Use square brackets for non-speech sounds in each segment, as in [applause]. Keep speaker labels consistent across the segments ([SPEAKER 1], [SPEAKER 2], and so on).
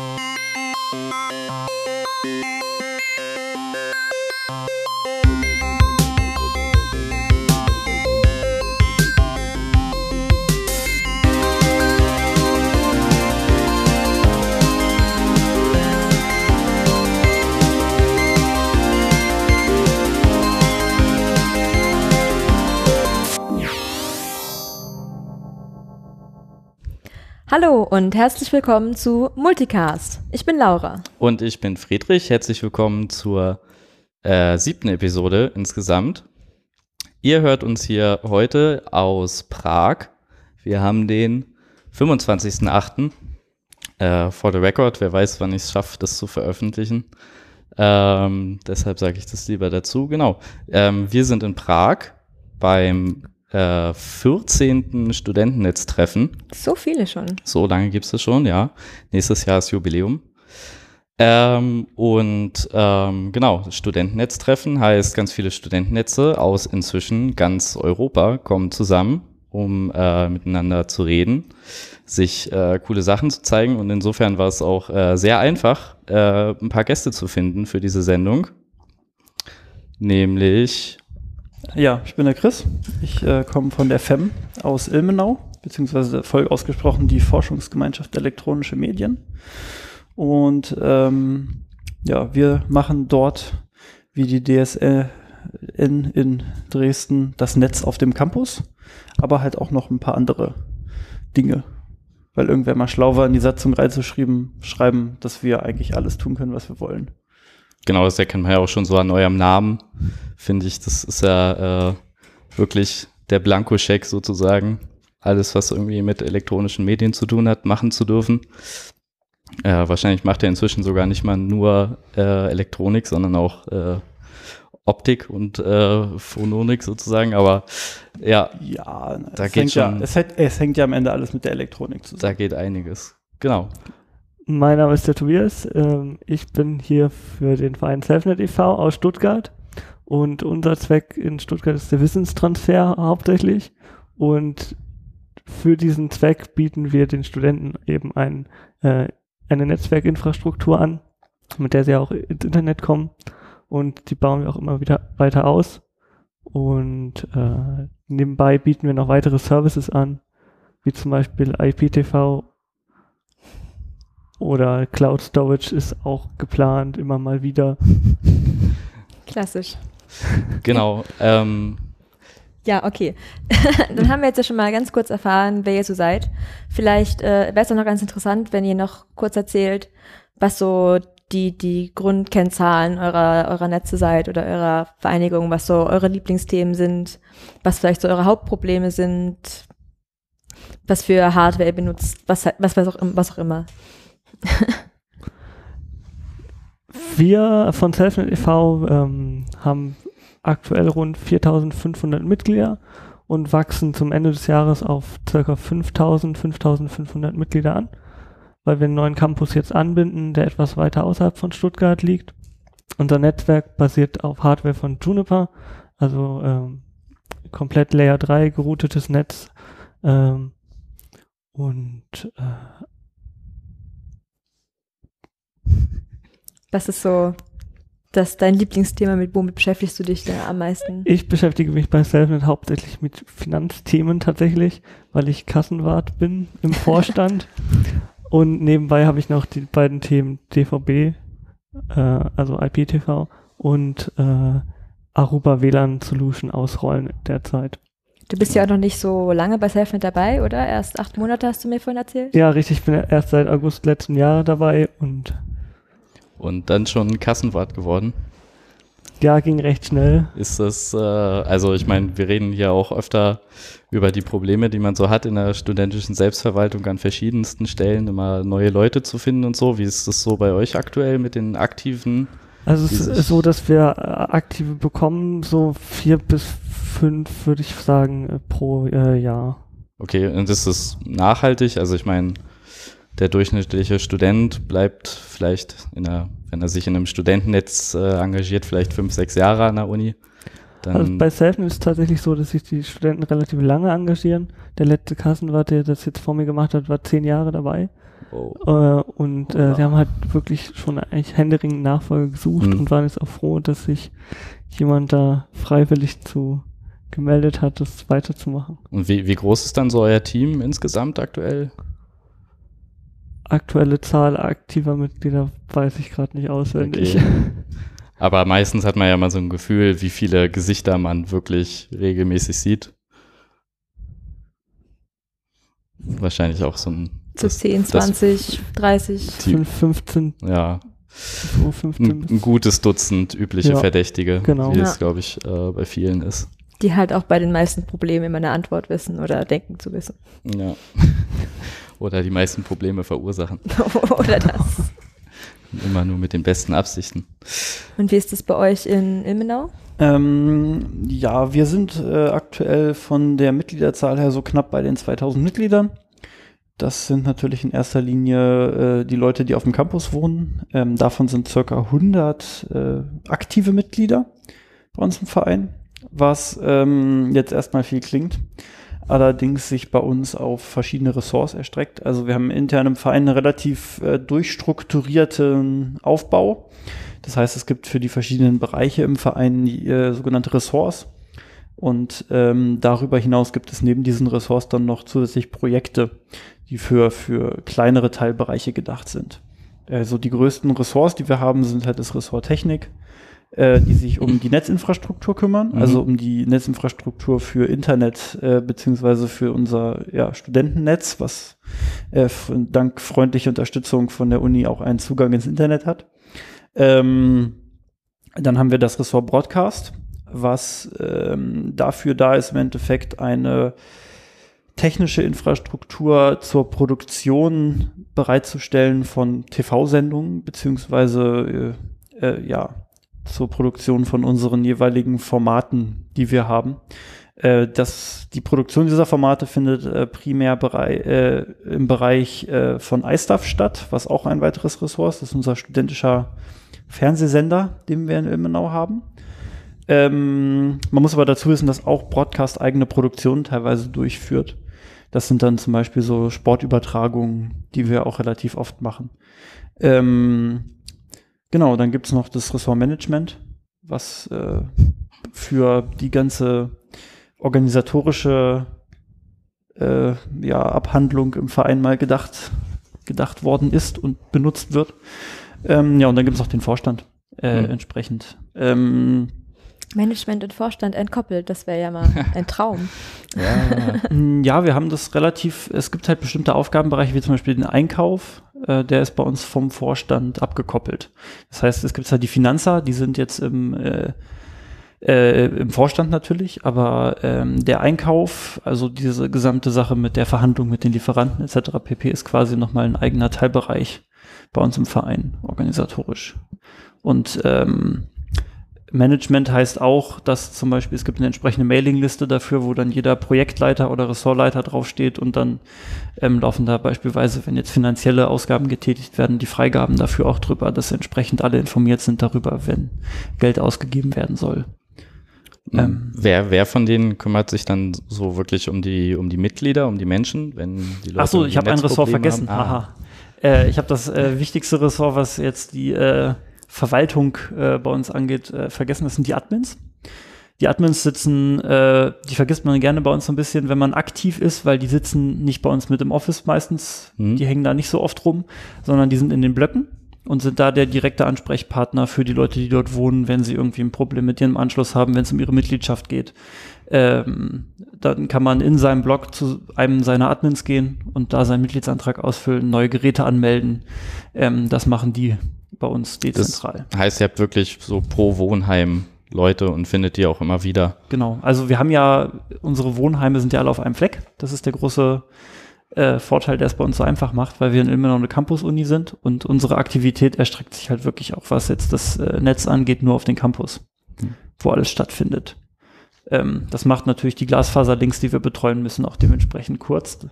[SPEAKER 1] Thank you. Hallo und herzlich willkommen zu Multicast. Ich bin Laura.
[SPEAKER 2] Und ich bin Friedrich. Herzlich willkommen zur äh, siebten Episode insgesamt. Ihr hört uns hier heute aus Prag. Wir haben den 25.08. Äh, for the record. Wer weiß, wann ich es schaffe, das zu veröffentlichen. Ähm, deshalb sage ich das lieber dazu. Genau. Ähm, wir sind in Prag beim äh, 14. Studentennetztreffen.
[SPEAKER 1] So viele schon.
[SPEAKER 2] So lange gibt es das schon, ja. Nächstes Jahr ist Jubiläum. Ähm, und ähm, genau, Studentennetztreffen heißt, ganz viele Studentennetze aus inzwischen ganz Europa kommen zusammen, um äh, miteinander zu reden, sich äh, coole Sachen zu zeigen. Und insofern war es auch äh, sehr einfach, äh, ein paar Gäste zu finden für diese Sendung. Nämlich
[SPEAKER 3] ja, ich bin der Chris. Ich äh, komme von der FEM aus Ilmenau, beziehungsweise voll ausgesprochen die Forschungsgemeinschaft Elektronische Medien. Und ähm, ja, wir machen dort wie die DSL in, in Dresden das Netz auf dem Campus, aber halt auch noch ein paar andere Dinge. Weil irgendwer mal schlau war, in die Satzung reinzuschreiben, schreiben, dass wir eigentlich alles tun können, was wir wollen.
[SPEAKER 2] Genau, das erkennt man ja auch schon so an eurem Namen, finde ich. Das ist ja äh, wirklich der Blankoscheck sozusagen. Alles, was irgendwie mit elektronischen Medien zu tun hat, machen zu dürfen. Äh, wahrscheinlich macht er inzwischen sogar nicht mal nur äh, Elektronik, sondern auch äh, Optik und äh, Phononik sozusagen. Aber ja,
[SPEAKER 3] ja da geht schon. Ja, es, hat, es hängt ja am Ende alles mit der Elektronik zusammen.
[SPEAKER 2] Da geht einiges. Genau.
[SPEAKER 4] Mein Name ist der Tobias. Ähm, ich bin hier für den Verein Selfnet e.V. aus Stuttgart. Und unser Zweck in Stuttgart ist der Wissenstransfer hauptsächlich. Und für diesen Zweck bieten wir den Studenten eben ein, äh, eine Netzwerkinfrastruktur an, mit der sie auch ins Internet kommen. Und die bauen wir auch immer wieder weiter aus. Und äh, nebenbei bieten wir noch weitere Services an, wie zum Beispiel IPTV oder Cloud Storage ist auch geplant, immer mal wieder. [laughs]
[SPEAKER 1] Klassisch.
[SPEAKER 2] Genau. ähm.
[SPEAKER 1] Ja, okay. [laughs] Dann haben wir jetzt ja schon mal ganz kurz erfahren, wer ihr so seid. Vielleicht äh, wäre es auch noch ganz interessant, wenn ihr noch kurz erzählt, was so die, die Grundkennzahlen eurer, eurer Netze seid oder eurer Vereinigung, was so eure Lieblingsthemen sind, was vielleicht so eure Hauptprobleme sind, was für Hardware ihr benutzt, was, was, was, auch, was auch immer. [laughs]
[SPEAKER 4] Wir von Selfnet e.V. Ähm, haben aktuell rund 4500 Mitglieder und wachsen zum Ende des Jahres auf ca. 5000, 5500 Mitglieder an, weil wir einen neuen Campus jetzt anbinden, der etwas weiter außerhalb von Stuttgart liegt. Unser Netzwerk basiert auf Hardware von Juniper, also ähm, komplett Layer 3 geroutetes Netz ähm, und äh,
[SPEAKER 1] Was ist so das dein Lieblingsthema, mit womit beschäftigst du dich da am meisten?
[SPEAKER 4] Ich beschäftige mich bei Selfnet hauptsächlich mit Finanzthemen tatsächlich, weil ich Kassenwart bin im [laughs] Vorstand. und nebenbei habe ich noch die beiden Themen DVB, äh, also IPTV und äh, Aruba WLAN Solution ausrollen derzeit.
[SPEAKER 1] Du bist ja auch noch nicht so lange bei Selfnet dabei, oder? Erst acht Monate hast du mir vorhin erzählt?
[SPEAKER 4] Ja, richtig. Ich bin erst seit August letzten Jahr dabei und
[SPEAKER 2] und dann schon Kassenwart geworden.
[SPEAKER 4] Ja, ging recht schnell.
[SPEAKER 2] Ist das, äh, also ich meine, wir reden hier auch öfter über die Probleme, die man so hat in der studentischen Selbstverwaltung an verschiedensten Stellen, immer neue Leute zu finden und so. Wie ist das so bei euch aktuell mit den aktiven?
[SPEAKER 4] Also es ist so, dass wir äh, aktive bekommen, so vier bis fünf, würde ich sagen, äh, pro äh, Jahr.
[SPEAKER 2] Okay, und ist das nachhaltig? Also ich meine, der durchschnittliche Student bleibt vielleicht, in einer, wenn er sich in einem Studentennetz äh, engagiert, vielleicht fünf, sechs Jahre an der Uni.
[SPEAKER 4] Dann also bei Selfen ist es tatsächlich so, dass sich die Studenten relativ lange engagieren. Der letzte Kassenwart, der das jetzt vor mir gemacht hat, war zehn Jahre dabei.
[SPEAKER 2] Oh.
[SPEAKER 4] Äh, und äh, wir haben halt wirklich schon eigentlich händeringend Nachfolge gesucht
[SPEAKER 2] Mhm.
[SPEAKER 4] und waren jetzt auch froh, dass sich jemand da freiwillig zu gemeldet hat, das weiterzumachen.
[SPEAKER 2] Und wie, wie groß ist dann so euer Team insgesamt aktuell?
[SPEAKER 4] Aktuelle Zahl aktiver Mitglieder weiß ich gerade nicht auswendig.
[SPEAKER 2] Okay. [laughs] Aber meistens hat man ja mal so ein Gefühl, wie viele Gesichter man wirklich regelmäßig sieht. Wahrscheinlich auch so ein,
[SPEAKER 1] So
[SPEAKER 2] das-
[SPEAKER 1] 10,
[SPEAKER 2] das-
[SPEAKER 1] 20, 30.
[SPEAKER 2] die,
[SPEAKER 4] Fünf- 15,
[SPEAKER 2] ja,
[SPEAKER 4] so 15
[SPEAKER 2] ein, gutes Dutzend übliche
[SPEAKER 4] Ja,
[SPEAKER 2] Verdächtige,
[SPEAKER 4] genau.
[SPEAKER 2] wie es,
[SPEAKER 1] Ja.
[SPEAKER 2] glaube ich, äh, bei vielen ist.
[SPEAKER 1] Die halt auch bei den meisten Problemen immer eine Antwort wissen oder denken zu wissen.
[SPEAKER 2] Ja. [laughs] Oder die meisten Probleme verursachen. [laughs]
[SPEAKER 1] oder das.
[SPEAKER 2] Immer nur mit den besten Absichten.
[SPEAKER 1] Und wie ist das bei euch in Ilmenau?
[SPEAKER 3] Ähm, ja, wir sind äh, aktuell von der Mitgliederzahl her so knapp bei den 2000 Mitgliedern. Das sind natürlich in erster Linie äh, die Leute, die auf dem Campus wohnen. Ähm, davon sind circa 100 äh, aktive Mitglieder bei uns im Verein, was ähm, jetzt erstmal viel klingt. Allerdings sich bei uns auf verschiedene Ressorts erstreckt. Also wir haben intern im Verein einen relativ äh, durchstrukturierten Aufbau. Das heißt, es gibt für die verschiedenen Bereiche im Verein die, äh, sogenannte Ressorts. Und ähm, darüber hinaus gibt es neben diesen Ressorts dann noch zusätzlich Projekte, die für, für kleinere Teilbereiche gedacht sind. Also die größten Ressorts, die wir haben, sind halt das Ressort Technik, äh, die sich um die Netzinfrastruktur kümmern,
[SPEAKER 2] Mhm.
[SPEAKER 3] also um die Netzinfrastruktur für Internet äh, beziehungsweise für unser ja, Studentennetz, was äh, dank freundlicher Unterstützung von der Uni auch einen Zugang ins Internet hat. Ähm, dann haben wir das Ressort Broadcast, was ähm, dafür da ist, im Endeffekt eine technische Infrastruktur zur Produktion bereitzustellen von TV-Sendungen, beziehungsweise äh, äh, ja, zur Produktion von unseren jeweiligen Formaten, die wir haben. Äh, das, die Produktion dieser Formate findet äh, primär berei äh, im Bereich äh, von iStuff statt, was auch ein weiteres Ressort ist. Das ist unser studentischer Fernsehsender, den wir in Ilmenau haben. Ähm, man muss aber dazu wissen, dass auch Broadcast eigene Produktionen teilweise durchführt. Das sind dann zum Beispiel so Sportübertragungen, die wir auch relativ oft machen. Ähm, genau, dann gibt's noch das Ressort Management, was äh, für die ganze organisatorische äh, ja, Abhandlung im Verein mal gedacht, gedacht worden ist und benutzt wird. Ähm, ja, und dann gibt's noch den Vorstand äh,
[SPEAKER 2] Hm.
[SPEAKER 3] entsprechend. Ähm,
[SPEAKER 1] Management und Vorstand entkoppelt, das wäre ja mal [laughs] ein Traum.
[SPEAKER 2] Ja,
[SPEAKER 3] Mm, Ja, wir haben das relativ, es gibt halt bestimmte Aufgabenbereiche, wie zum Beispiel den Einkauf, äh, der ist bei uns vom Vorstand abgekoppelt. Das heißt, es gibt halt die Finanzer, die sind jetzt im, äh, äh, im Vorstand natürlich, aber ähm, der Einkauf, also diese gesamte Sache mit der Verhandlung mit den Lieferanten etc. pp. ist quasi nochmal ein eigener Teilbereich bei uns im Verein, organisatorisch. Und ähm, Management heißt auch, dass zum Beispiel es gibt eine entsprechende Mailingliste dafür, wo dann jeder Projektleiter oder Ressortleiter draufsteht und dann ähm, laufen da beispielsweise, wenn jetzt finanzielle Ausgaben getätigt werden, die Freigaben dafür auch drüber, dass entsprechend alle informiert sind darüber, wenn Geld ausgegeben werden soll. Ähm.
[SPEAKER 2] wer, wer von denen kümmert sich dann so wirklich um die, um die Mitglieder, um die Menschen, wenn die Leute
[SPEAKER 3] Ach so, ich habe ein Ressort vergessen.
[SPEAKER 2] haben? Ah,
[SPEAKER 3] Haha. Äh, ich habe das äh, wichtigste Ressort, was jetzt die äh, Verwaltung äh, bei uns angeht, äh, vergessen. Das sind die Admins. Die Admins sitzen, äh, die vergisst man gerne bei uns so ein bisschen, wenn man aktiv ist, weil die sitzen nicht bei uns mit im Office meistens.
[SPEAKER 2] Mhm.
[SPEAKER 3] Die hängen da nicht so oft rum, sondern die sind in den Blöcken und sind da der direkte Ansprechpartner für die Leute, die dort wohnen, wenn sie irgendwie ein Problem mit ihrem Anschluss haben, wenn es um ihre Mitgliedschaft geht. Ähm, dann kann man in seinem Blog zu einem seiner Admins gehen und da seinen Mitgliedsantrag ausfüllen, neue Geräte anmelden. Ähm, das machen die bei uns
[SPEAKER 2] Das
[SPEAKER 3] dezentral.
[SPEAKER 2] heißt, ihr habt wirklich so pro Wohnheim Leute und findet die auch immer wieder.
[SPEAKER 3] Genau. Also wir haben ja, unsere Wohnheime sind ja alle auf einem Fleck. Das ist der große äh, Vorteil, der es bei uns so einfach macht, weil wir in Ilmenau eine Campus-Uni sind und unsere Aktivität erstreckt sich halt wirklich auch, was jetzt das äh, Netz angeht, nur auf den Campus,
[SPEAKER 2] Mhm.
[SPEAKER 3] wo alles stattfindet. Ähm, das macht natürlich die Glasfaserlinks, die wir betreuen müssen, auch dementsprechend kurz.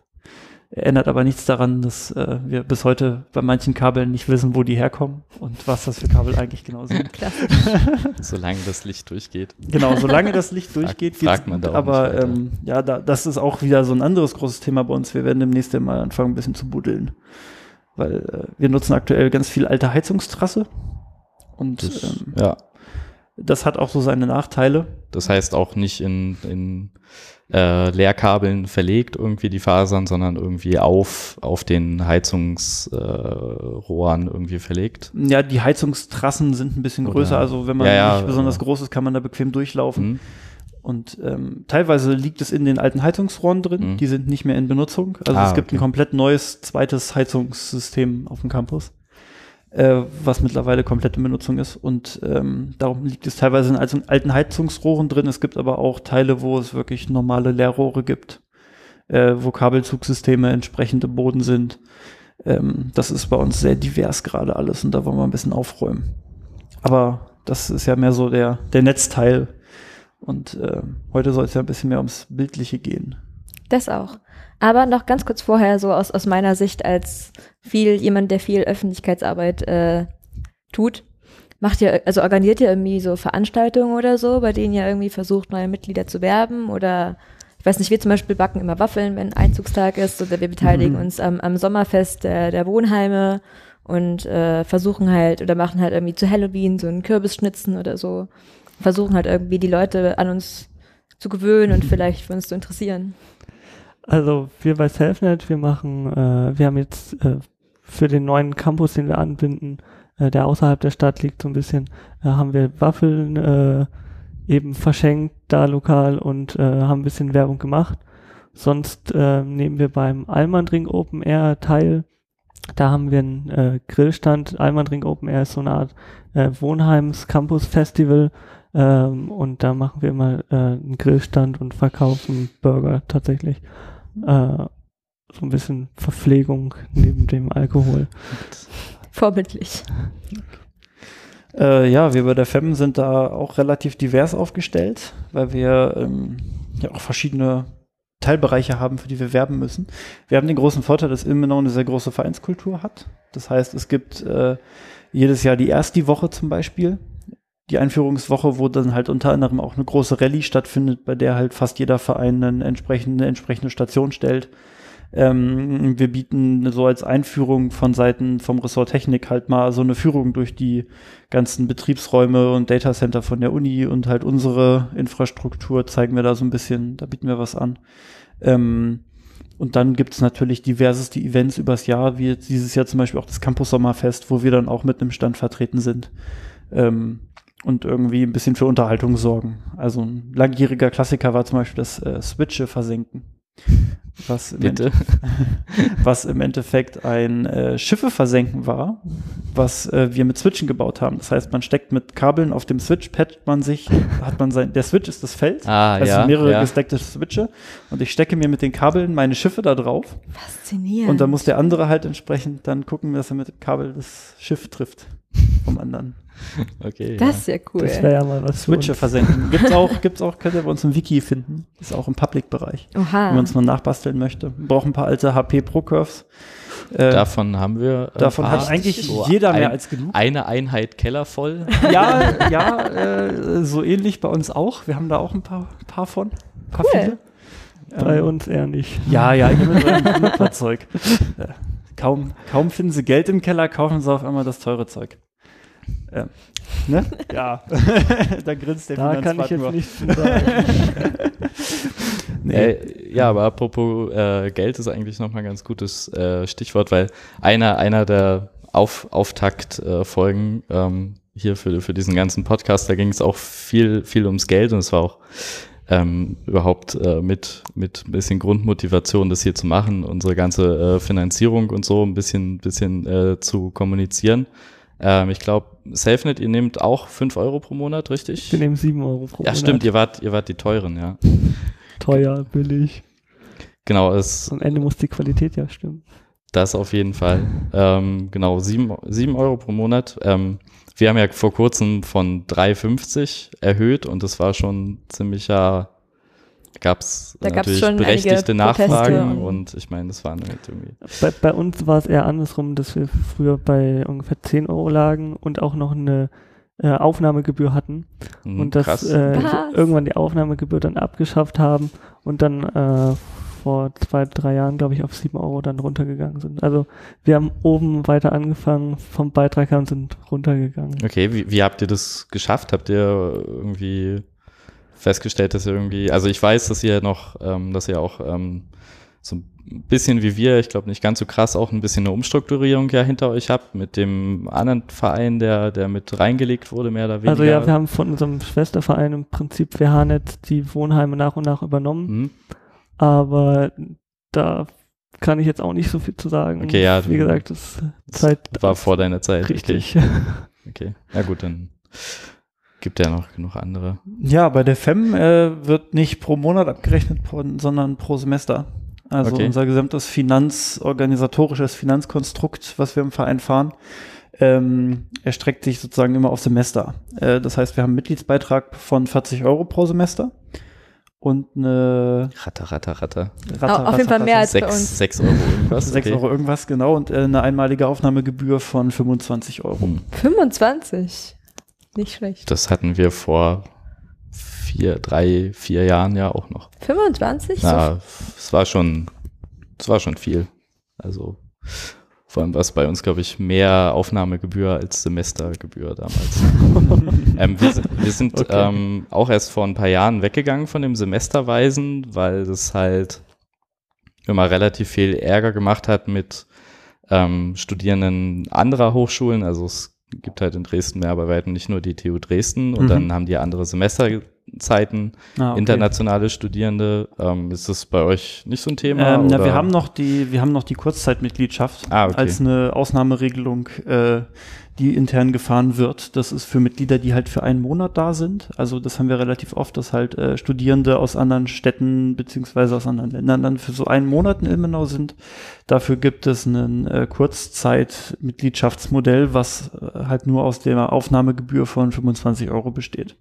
[SPEAKER 3] Ändert aber nichts daran, dass äh, wir bis heute bei manchen Kabeln nicht wissen, wo die herkommen und was das für Kabel eigentlich genau sind. [laughs] [laughs]
[SPEAKER 2] Solange das Licht durchgeht.
[SPEAKER 3] Genau, solange das Licht durchgeht,
[SPEAKER 2] fragt
[SPEAKER 3] geht's
[SPEAKER 2] man
[SPEAKER 3] gut,
[SPEAKER 2] da
[SPEAKER 3] aber ähm, ja, da, das ist auch wieder so ein anderes großes Thema bei uns. Wir werden demnächst ja mal anfangen, ein bisschen zu buddeln. weil äh, wir nutzen aktuell ganz viel alte Heizungstrasse und
[SPEAKER 2] Das,
[SPEAKER 3] ähm,
[SPEAKER 2] ja,
[SPEAKER 3] das hat auch so seine Nachteile.
[SPEAKER 2] das heißt auch nicht in, in äh, Leerkabeln verlegt irgendwie die Fasern, sondern irgendwie auf, auf den Heizungsrohren äh, irgendwie verlegt.
[SPEAKER 3] Ja, die Heizungstrassen sind ein bisschen
[SPEAKER 2] Oder-
[SPEAKER 3] größer, also wenn man
[SPEAKER 2] Ja, ja,
[SPEAKER 3] nicht besonders
[SPEAKER 2] aber-
[SPEAKER 3] groß ist, kann man da bequem durchlaufen.
[SPEAKER 2] Hm?
[SPEAKER 3] Und ähm, teilweise liegt es in den alten Heizungsrohren drin,
[SPEAKER 2] Mhm.
[SPEAKER 3] die sind nicht mehr in Benutzung. Also
[SPEAKER 2] Ah,
[SPEAKER 3] es gibt
[SPEAKER 2] okay.
[SPEAKER 3] ein komplett neues zweites Heizungssystem auf dem Campus, äh, was mittlerweile komplett in Benutzung ist. Und ähm, darum liegt es teilweise in alten alten Heizungsrohren drin. Es gibt aber auch Teile, wo es wirklich normale Leerrohre gibt, äh, wo Kabelzugsysteme entsprechend im Boden sind. Ähm, das ist bei uns sehr divers gerade alles und da wollen wir ein bisschen aufräumen. Aber das ist ja mehr so der, der Netzteil. Und äh, heute soll es ja ein bisschen mehr ums Bildliche gehen.
[SPEAKER 1] Das auch. Aber noch ganz kurz vorher, so aus, aus meiner Sicht als viel, jemand, der viel Öffentlichkeitsarbeit äh, tut, macht ihr, also organisiert ihr irgendwie so Veranstaltungen oder so, bei denen ihr irgendwie versucht, neue Mitglieder zu werben oder ich weiß nicht, wir zum Beispiel backen immer Waffeln, wenn Einzugstag ist oder wir beteiligen
[SPEAKER 3] Mhm.
[SPEAKER 1] uns am, am Sommerfest der, der Wohnheime und äh, versuchen halt oder machen halt irgendwie zu Halloween so einen Kürbisschnitzen oder so. Versuchen halt irgendwie die Leute an uns zu gewöhnen und vielleicht für uns zu interessieren.
[SPEAKER 4] Also wir bei Selfnet, wir machen, äh, wir haben jetzt äh, für den neuen Campus, den wir anbinden, äh, der außerhalb der Stadt liegt so ein bisschen, äh, haben wir Waffeln äh, eben verschenkt da lokal und äh, haben ein bisschen Werbung gemacht. Sonst äh, nehmen wir beim Almandring Open Air teil. Da haben wir einen äh, Grillstand. Almandring Open Air ist so eine Art äh, Wohnheims Campus Festival. Ähm, und da machen wir immer äh, einen Grillstand und verkaufen Burger tatsächlich. Äh, so ein bisschen Verpflegung neben dem Alkohol.
[SPEAKER 1] Vorbildlich.
[SPEAKER 3] Äh, ja, wir bei der FEM sind da auch relativ divers aufgestellt, weil wir ähm, ja auch verschiedene Teilbereiche haben, für die wir werben müssen. Wir haben den großen Vorteil, dass Ilmenau eine sehr große Vereinskultur hat. Das heißt, es gibt äh, jedes Jahr die erste Woche zum Beispiel, die Einführungswoche, wo dann halt unter anderem auch eine große Rallye stattfindet, bei der halt fast jeder Verein eine entsprechende, entsprechende Station stellt. Ähm, wir bieten so als Einführung von Seiten vom Ressort Technik halt mal so eine Führung durch die ganzen Betriebsräume und Datacenter von der Uni und halt unsere Infrastruktur zeigen wir da so ein bisschen, da bieten wir was an. Ähm, und dann gibt es natürlich diverseste Events übers Jahr, wie jetzt dieses Jahr zum Beispiel auch das Campus Sommerfest, wo wir dann auch mit einem Stand vertreten sind. Ähm, und irgendwie ein bisschen für Unterhaltung sorgen. Also ein langjähriger Klassiker war zum Beispiel das äh, Switche versenken. Was im,
[SPEAKER 2] Bitte. [laughs]
[SPEAKER 3] was im Endeffekt ein äh, Schiffe versenken war, was äh, wir mit Switchen gebaut haben. Das heißt, man steckt mit Kabeln auf dem Switch, patcht man sich, [laughs] hat man sein, der Switch ist das Feld,
[SPEAKER 2] Ah,
[SPEAKER 3] also
[SPEAKER 2] ja.
[SPEAKER 3] mehrere
[SPEAKER 2] ja.
[SPEAKER 3] gesteckte Switche und ich stecke mir mit den Kabeln meine Schiffe da drauf
[SPEAKER 1] Faszinierend.
[SPEAKER 3] und dann muss der andere halt entsprechend dann gucken, dass er mit dem Kabel das Schiff trifft vom anderen. [laughs]
[SPEAKER 2] Okay.
[SPEAKER 1] das ist ja cool.
[SPEAKER 4] Das wäre ja mal was.
[SPEAKER 3] Switche versenden. [laughs] Gibt's auch, gibt's auch, könnt ihr bei uns im Wiki finden. Ist auch im Public-Bereich.
[SPEAKER 1] Oha.
[SPEAKER 3] Wenn man es mal nachbasteln möchte. Wir brauchen ein paar alte HP Pro Curves. Äh,
[SPEAKER 2] Davon haben wir. ein
[SPEAKER 3] davon hat eigentlich
[SPEAKER 2] So
[SPEAKER 3] jeder mehr
[SPEAKER 2] ein,
[SPEAKER 3] als genug.
[SPEAKER 2] Eine Einheit Keller voll. [laughs]
[SPEAKER 3] Ja, ja, äh, so ähnlich bei uns auch. Wir haben da auch ein paar, paar von. Ein paar
[SPEAKER 1] Cool.
[SPEAKER 3] viele.
[SPEAKER 4] Bei
[SPEAKER 3] Ähm,
[SPEAKER 4] uns eher nicht.
[SPEAKER 3] Ja, ja, ich mit Nutzerzeug. Äh, kaum, kaum finden sie Geld im Keller, kaufen sie auf einmal das teure Zeug. Ähm, ne? [laughs] Ja. [laughs] da grinst der
[SPEAKER 4] Da kann ich jetzt
[SPEAKER 3] nur.
[SPEAKER 4] nichts zu sagen. [laughs]
[SPEAKER 3] Nee.
[SPEAKER 2] Äh, ja, aber apropos äh, Geld ist eigentlich nochmal ein ganz gutes äh, Stichwort, weil einer, einer der Auf, Auftakt-Folgen ähm, hier für, für diesen ganzen Podcast, da ging es auch viel, viel ums Geld und es war auch ähm, überhaupt äh, mit, mit ein bisschen Grundmotivation, das hier zu machen, unsere ganze äh, Finanzierung und so ein bisschen, bisschen äh, zu kommunizieren. Ähm, ich glaube, SafeNet, ihr nehmt auch 5 Euro pro Monat, richtig?
[SPEAKER 4] Wir nehmen 7 Euro pro
[SPEAKER 2] ja,
[SPEAKER 4] Monat.
[SPEAKER 2] stimmt, ihr wart, ihr wart die teuren, ja. [laughs]
[SPEAKER 4] Teuer, billig.
[SPEAKER 2] Genau, es,
[SPEAKER 4] Am Ende muss die Qualität ja stimmen.
[SPEAKER 2] Das auf jeden Fall. Ähm, genau, sieben, sieben Euro pro Monat. Ähm, wir haben ja vor kurzem von 3,50 erhöht und das war schon ziemlicher, gab es
[SPEAKER 1] Da gab's
[SPEAKER 2] natürlich berechtigte Nachfragen
[SPEAKER 1] und-
[SPEAKER 2] und ich meine, das waren halt irgendwie.
[SPEAKER 4] Bei, bei uns war es eher andersrum, dass wir früher bei ungefähr 10 Euro lagen und auch noch eine äh, Aufnahmegebühr hatten.
[SPEAKER 2] mhm,
[SPEAKER 4] und dass äh,
[SPEAKER 1] Was?
[SPEAKER 4] irgendwann die Aufnahmegebühr dann abgeschafft haben und dann äh, vor zwei, drei Jahren, glaube ich, auf sieben Euro dann runtergegangen sind. Also wir haben oben weiter angefangen vom Beitrag her und sind runtergegangen.
[SPEAKER 2] Okay, wie, wie habt ihr das geschafft? Habt ihr irgendwie festgestellt, dass ihr irgendwie, also ich weiß, dass ihr noch, ähm, dass ihr auch ähm, so ein bisschen wie wir, ich glaube nicht ganz so krass, auch ein bisschen eine Umstrukturierung ja hinter euch habt mit dem anderen Verein, der, der mit reingelegt wurde, mehr oder weniger.
[SPEAKER 4] Also ja, wir haben von unserem Schwesterverein im Prinzip WHNet die Wohnheime nach und nach übernommen,
[SPEAKER 2] Hm?
[SPEAKER 4] Aber da kann ich jetzt auch nicht so viel zu sagen.
[SPEAKER 2] Okay, ja,
[SPEAKER 4] Wie gesagt, das
[SPEAKER 2] Das
[SPEAKER 4] Zeit
[SPEAKER 2] war vor deiner Zeit.
[SPEAKER 4] richtig. [laughs] [laughs]
[SPEAKER 2] Okay. okay. Ja gut, dann gibt ja noch genug andere.
[SPEAKER 3] Ja, bei der FEM äh, wird nicht pro Monat abgerechnet, sondern pro Semester. Also
[SPEAKER 2] Okay.
[SPEAKER 3] unser gesamtes finanzorganisatorisches Finanzkonstrukt, was wir im Verein fahren, ähm, erstreckt sich sozusagen immer auf Semester. Äh, das heißt, wir haben einen Mitgliedsbeitrag von 40 Euro pro Semester und eine
[SPEAKER 2] Ratter, ratter, ratter.
[SPEAKER 3] Ratter,
[SPEAKER 1] Auf jeden Fall mehr als bei
[SPEAKER 2] Sechs,
[SPEAKER 1] uns.
[SPEAKER 2] sechs Euro irgendwas.
[SPEAKER 3] 6
[SPEAKER 2] okay.
[SPEAKER 3] Euro irgendwas, genau, und äh, eine einmalige Aufnahmegebühr von 25 Euro.
[SPEAKER 2] Hm.
[SPEAKER 1] 25. Nicht schlecht.
[SPEAKER 2] Das hatten wir vor vier, drei, vier Jahren ja auch noch.
[SPEAKER 1] 25? So
[SPEAKER 2] Na, es war schon, es war schon viel. Also vor allem war es bei uns, glaube ich, mehr Aufnahmegebühr als Semestergebühr damals. [laughs] ähm, wir sind, wir sind
[SPEAKER 3] Okay.
[SPEAKER 2] ähm, auch erst vor ein paar Jahren weggegangen von dem Semesterweisen, weil das halt immer relativ viel Ärger gemacht hat mit ähm, Studierenden anderer Hochschulen. Also es gibt halt in Dresden mehr bei weitem nicht nur die TU Dresden und
[SPEAKER 3] Mhm.
[SPEAKER 2] dann haben die andere Semesterzeiten
[SPEAKER 3] Ah, okay.
[SPEAKER 2] internationale Studierende. Ähm, ist das bei euch nicht so ein Thema?
[SPEAKER 3] Ähm, ja,
[SPEAKER 2] oder?
[SPEAKER 3] wir haben noch die, wir haben noch die Kurzzeitmitgliedschaft
[SPEAKER 2] Ah, okay.
[SPEAKER 3] als eine Ausnahmeregelung, äh, die intern gefahren wird. Das ist für Mitglieder, die halt für einen Monat da sind. Also das haben wir relativ oft, dass halt äh, Studierende aus anderen Städten beziehungsweise aus anderen Ländern dann für so einen Monat in Ilmenau sind. Dafür gibt es ein äh, Kurzzeitmitgliedschaftsmodell, was äh, halt nur aus der Aufnahmegebühr von 25 Euro besteht.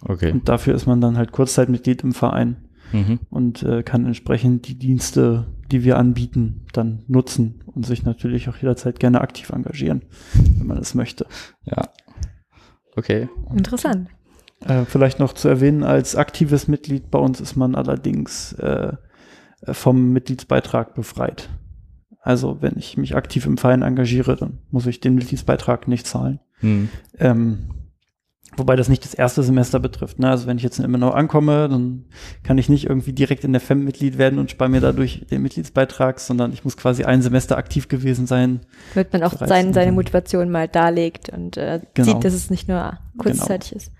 [SPEAKER 2] Okay.
[SPEAKER 3] Und dafür ist man dann halt Kurzzeitmitglied im Verein
[SPEAKER 2] Mhm.
[SPEAKER 3] und äh, kann entsprechend die Dienste, die wir anbieten, dann nutzen und sich natürlich auch jederzeit gerne aktiv engagieren, wenn man es möchte.
[SPEAKER 2] Ja. Okay.
[SPEAKER 1] Interessant.
[SPEAKER 3] Äh, vielleicht noch zu erwähnen, als aktives Mitglied bei uns ist man allerdings äh, vom Mitgliedsbeitrag befreit. Also wenn ich mich aktiv im Verein engagiere, dann muss ich den Mitgliedsbeitrag nicht zahlen.
[SPEAKER 2] Hm.
[SPEAKER 3] Ähm, wobei das nicht das erste Semester betrifft. Ne? Also wenn ich jetzt in Immenau ankomme, dann kann ich nicht irgendwie direkt in der FEM Mitglied werden und spare mir dadurch den Mitgliedsbeitrag, sondern ich muss quasi ein Semester aktiv gewesen sein.
[SPEAKER 1] Damit man auch sein, seine. Motivation mal darlegt und äh,
[SPEAKER 3] Genau.
[SPEAKER 1] sieht, dass es nicht nur kurzzeitig ist.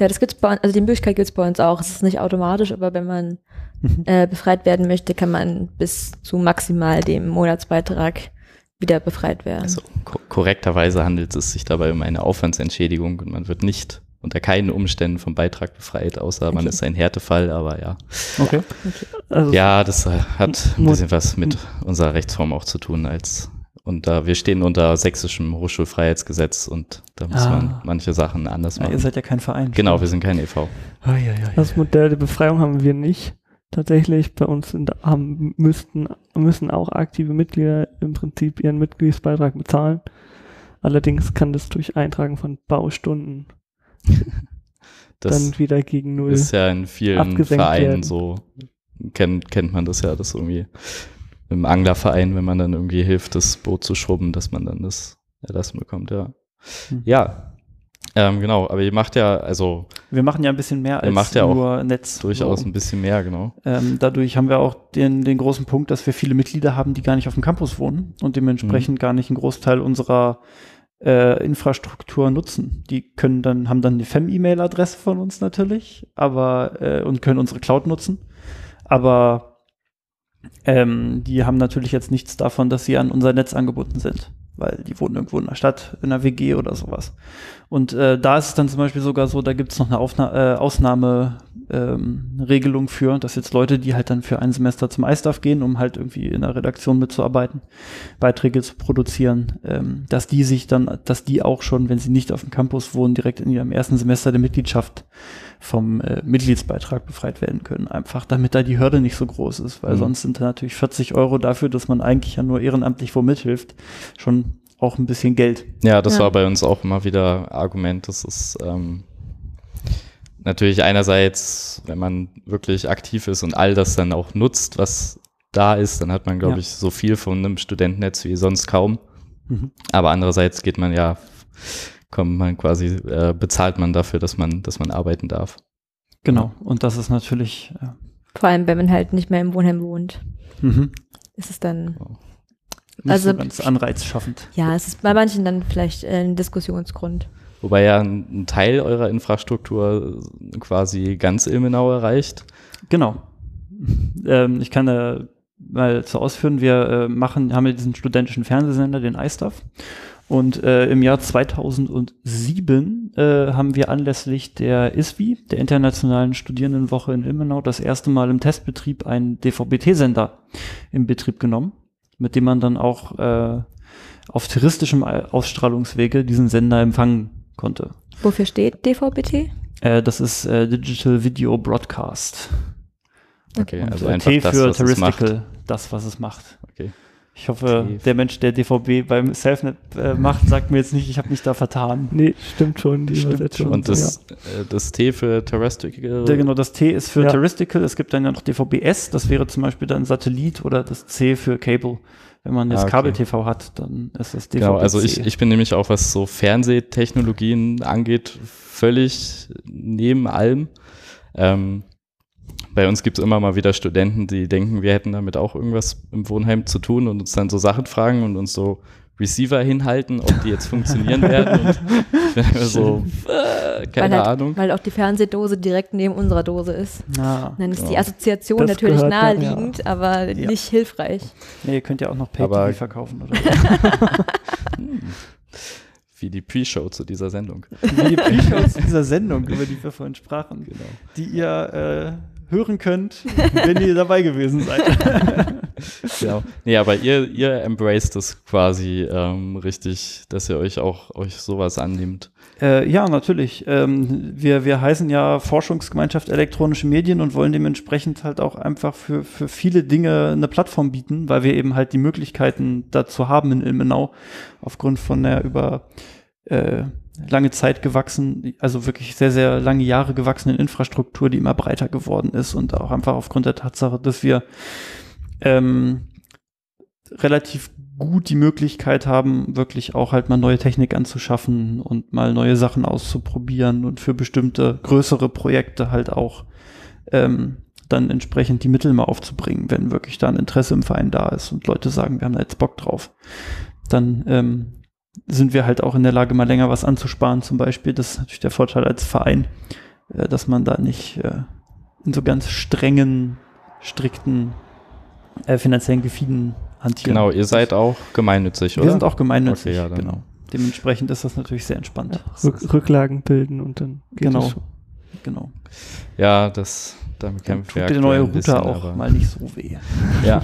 [SPEAKER 1] Ja, das gibt's bei uns, also die Möglichkeit gibt's bei uns auch. Es ist nicht automatisch, aber wenn man
[SPEAKER 3] Mhm.
[SPEAKER 1] äh, befreit werden möchte, kann man bis zu maximal dem Monatsbeitrag wieder befreit werden.
[SPEAKER 2] Also ko korrekterweise handelt es sich dabei um eine Aufwandsentschädigung und man wird nicht unter keinen Umständen vom Beitrag befreit, außer man
[SPEAKER 1] Okay.
[SPEAKER 2] ist ein Härtefall, aber ja.
[SPEAKER 3] Okay.
[SPEAKER 4] Also
[SPEAKER 2] Ja, das äh, hat [laughs] ein bisschen was mit unserer Rechtsform auch zu tun als und da wir stehen unter sächsischem Hochschulfreiheitsgesetz und da muss
[SPEAKER 3] Ah.
[SPEAKER 2] man manche Sachen anders
[SPEAKER 3] Ja,
[SPEAKER 2] machen.
[SPEAKER 3] ihr seid ja kein Verein.
[SPEAKER 2] genau, wir sind kein e.V.
[SPEAKER 3] Ja, ja, ja.
[SPEAKER 4] Das Modell der Befreiung haben wir nicht. Tatsächlich, bei uns sind, haben, müssten, müssen auch aktive Mitglieder im Prinzip ihren Mitgliedsbeitrag bezahlen. Allerdings kann das durch Eintragen von Baustunden [laughs]
[SPEAKER 2] Das
[SPEAKER 4] dann wieder gegen Null.
[SPEAKER 2] ist ja in vielen Vereinen
[SPEAKER 4] werden.
[SPEAKER 2] so, kennt, kennt man das ja, dass irgendwie im Anglerverein, wenn man dann irgendwie hilft, das Boot zu schrubben, dass man dann das erlassen bekommt, ja.
[SPEAKER 3] Hm.
[SPEAKER 2] Ja, ähm, genau, aber ihr macht ja also
[SPEAKER 3] Wir machen ja ein bisschen mehr als
[SPEAKER 2] macht ja auch
[SPEAKER 3] nur Netz.
[SPEAKER 2] durchaus
[SPEAKER 3] So.
[SPEAKER 2] ein bisschen mehr, genau.
[SPEAKER 3] Ähm, dadurch haben wir auch den, den großen Punkt, dass wir viele Mitglieder haben, die gar nicht auf dem Campus wohnen und dementsprechend gar nicht einen Großteil unserer äh, Infrastruktur nutzen. Die können dann, haben dann eine FEM-E-Mail-Adresse von uns natürlich, aber äh, und können unsere Cloud nutzen. Aber ähm, die haben natürlich jetzt nichts davon, dass sie an unser Netz angebunden sind, weil die wohnen irgendwo in der Stadt, in einer WG oder sowas. Und äh, da ist es dann zum Beispiel sogar so, da gibt es noch eine Aufna äh, Ausnahme ähm, für, dass jetzt Leute, die halt dann für ein Semester zum iStuff gehen, um halt irgendwie in der Redaktion mitzuarbeiten, Beiträge zu produzieren, ähm, dass die sich dann, dass die auch schon, wenn sie nicht auf dem Campus wohnen, direkt in ihrem ersten Semester der Mitgliedschaft vom äh, Mitgliedsbeitrag befreit werden können. Einfach damit da die Hürde nicht so groß ist, weil
[SPEAKER 2] Mhm.
[SPEAKER 3] sonst sind da natürlich 40 Euro dafür, dass man eigentlich ja nur ehrenamtlich wo mithilft, schon auch ein bisschen Geld.
[SPEAKER 2] Ja, das
[SPEAKER 1] Ja.
[SPEAKER 2] war bei uns auch immer wieder Argument, dass es ähm, natürlich einerseits, wenn man wirklich aktiv ist und all das dann auch nutzt, was da ist, dann hat man, glaube
[SPEAKER 3] Ja.
[SPEAKER 2] ich, so viel von einem Studentennetz wie sonst kaum.
[SPEAKER 3] Mhm.
[SPEAKER 2] Aber andererseits geht man ja, kommt man quasi, äh, bezahlt man dafür, dass man, dass man arbeiten darf.
[SPEAKER 3] Genau. Und das ist natürlich, äh,
[SPEAKER 1] Vor allem, wenn man halt nicht mehr im Wohnheim wohnt,
[SPEAKER 3] mhm.
[SPEAKER 1] ist es dann,
[SPEAKER 3] nicht
[SPEAKER 1] Also-
[SPEAKER 3] so ganz anreizschaffend.
[SPEAKER 1] ja, es ist bei manchen dann vielleicht äh, ein Diskussionsgrund.
[SPEAKER 2] Wobei ja ein, ein Teil eurer Infrastruktur quasi ganz Ilmenau erreicht.
[SPEAKER 3] Genau. Ähm, ich kann da mal zu ausführen, wir äh, machen, haben ja diesen studentischen Fernsehsender, den iStuff. Und äh, im Jahr 2007 äh, haben wir anlässlich der ISWI, der Internationalen Studierendenwoche in Ilmenau, das erste Mal im Testbetrieb einen DVB-T-Sender in Betrieb genommen, mit dem man dann auch äh, auf touristischem Ausstrahlungswege diesen Sender empfangen konnte.
[SPEAKER 1] Wofür steht DVB-T?
[SPEAKER 3] Äh, das ist äh, Digital Video Broadcast.
[SPEAKER 2] Okay,
[SPEAKER 3] Und
[SPEAKER 2] also
[SPEAKER 3] äh,
[SPEAKER 2] einfach
[SPEAKER 3] T
[SPEAKER 2] das,
[SPEAKER 3] für
[SPEAKER 2] was es macht.
[SPEAKER 3] Terrestrial, das, was es macht.
[SPEAKER 2] Okay.
[SPEAKER 3] Ich hoffe,
[SPEAKER 2] T.
[SPEAKER 3] der Mensch, der DVB beim Selfnet äh, macht, sagt mir jetzt nicht, ich habe mich da vertan.
[SPEAKER 4] Nee, stimmt schon, die
[SPEAKER 3] Stimmt
[SPEAKER 4] Übersetzung.
[SPEAKER 2] Und das, äh, das T für Terrestrial.
[SPEAKER 3] Der, genau, das T ist für
[SPEAKER 4] Ja.
[SPEAKER 3] Terrestrial, es gibt dann ja noch DVB-S, das wäre zum Beispiel dann Satellit oder das C für Cable. Wenn man jetzt
[SPEAKER 2] Ah, okay.
[SPEAKER 3] Kabel-TV hat, dann ist das DVB.
[SPEAKER 2] Genau, also ich, ich bin nämlich auch, was so Fernsehtechnologien angeht, völlig neben allem. Ähm, bei uns gibt es immer mal wieder Studenten, die denken, wir hätten damit auch irgendwas im Wohnheim zu tun und uns dann so Sachen fragen und uns so Receiver hinhalten, ob die jetzt funktionieren [laughs] werden. Und bin immer so, äh, keine
[SPEAKER 1] weil halt,
[SPEAKER 2] Ahnung.
[SPEAKER 1] Weil auch die Fernsehdose direkt neben unserer Dose ist.
[SPEAKER 3] Na,
[SPEAKER 1] Dann ist die
[SPEAKER 2] Genau.
[SPEAKER 1] Assoziation
[SPEAKER 4] Das
[SPEAKER 1] natürlich
[SPEAKER 4] gehört dann, ja.
[SPEAKER 1] naheliegend, aber
[SPEAKER 3] Ja.
[SPEAKER 1] nicht hilfreich.
[SPEAKER 3] nee, ihr könnt ja auch noch
[SPEAKER 2] Aber-
[SPEAKER 3] Pay-TV verkaufen oder [laughs] so.
[SPEAKER 2] Wie die Pre-Show zu dieser Sendung.
[SPEAKER 3] Wie die Pre-Shows dieser Sendung, über die wir vorhin sprachen,
[SPEAKER 2] Genau.
[SPEAKER 3] die ihr äh, hören könnt, wenn ihr dabei gewesen seid. [laughs]
[SPEAKER 2] Genau. Nee, aber ihr, ihr embraced das quasi ähm, richtig, dass ihr euch auch euch sowas annimmt.
[SPEAKER 3] Äh, ja, natürlich. Ähm, wir, wir heißen ja Forschungsgemeinschaft elektronische Medien und wollen dementsprechend halt auch einfach für, für viele Dinge eine Plattform bieten, weil wir eben halt die Möglichkeiten dazu haben in Ilmenau, aufgrund von der über äh, lange Zeit gewachsen, also wirklich sehr, sehr lange Jahre gewachsenen Infrastruktur, die immer breiter geworden ist und auch einfach aufgrund der Tatsache, dass wir ähm, relativ gut die Möglichkeit haben, wirklich auch halt mal neue Technik anzuschaffen und mal neue Sachen auszuprobieren und für bestimmte größere Projekte halt auch ähm, dann entsprechend die Mittel mal aufzubringen, wenn wirklich da ein Interesse im Verein da ist und Leute sagen, wir haben da jetzt Bock drauf. Dann ähm, sind wir halt auch in der Lage, mal länger was anzusparen zum Beispiel. Das ist natürlich der Vorteil als Verein, äh, dass man da nicht äh, in so ganz strengen, strikten äh, finanziellen Gefieden hantieren.
[SPEAKER 2] Genau, ihr seid auch gemeinnützig, oder?
[SPEAKER 3] Wir sind auch gemeinnützig,
[SPEAKER 2] Okay, ja,
[SPEAKER 3] genau. Dementsprechend ist das natürlich sehr entspannt.
[SPEAKER 4] Rück, Rücklagen bilden und dann geht
[SPEAKER 3] Genau.
[SPEAKER 4] das schon.
[SPEAKER 3] Genau.
[SPEAKER 2] Ja, das, damit kämpfen
[SPEAKER 3] tut der neue Router
[SPEAKER 2] bisschen,
[SPEAKER 3] auch mal nicht so weh.
[SPEAKER 2] Ja,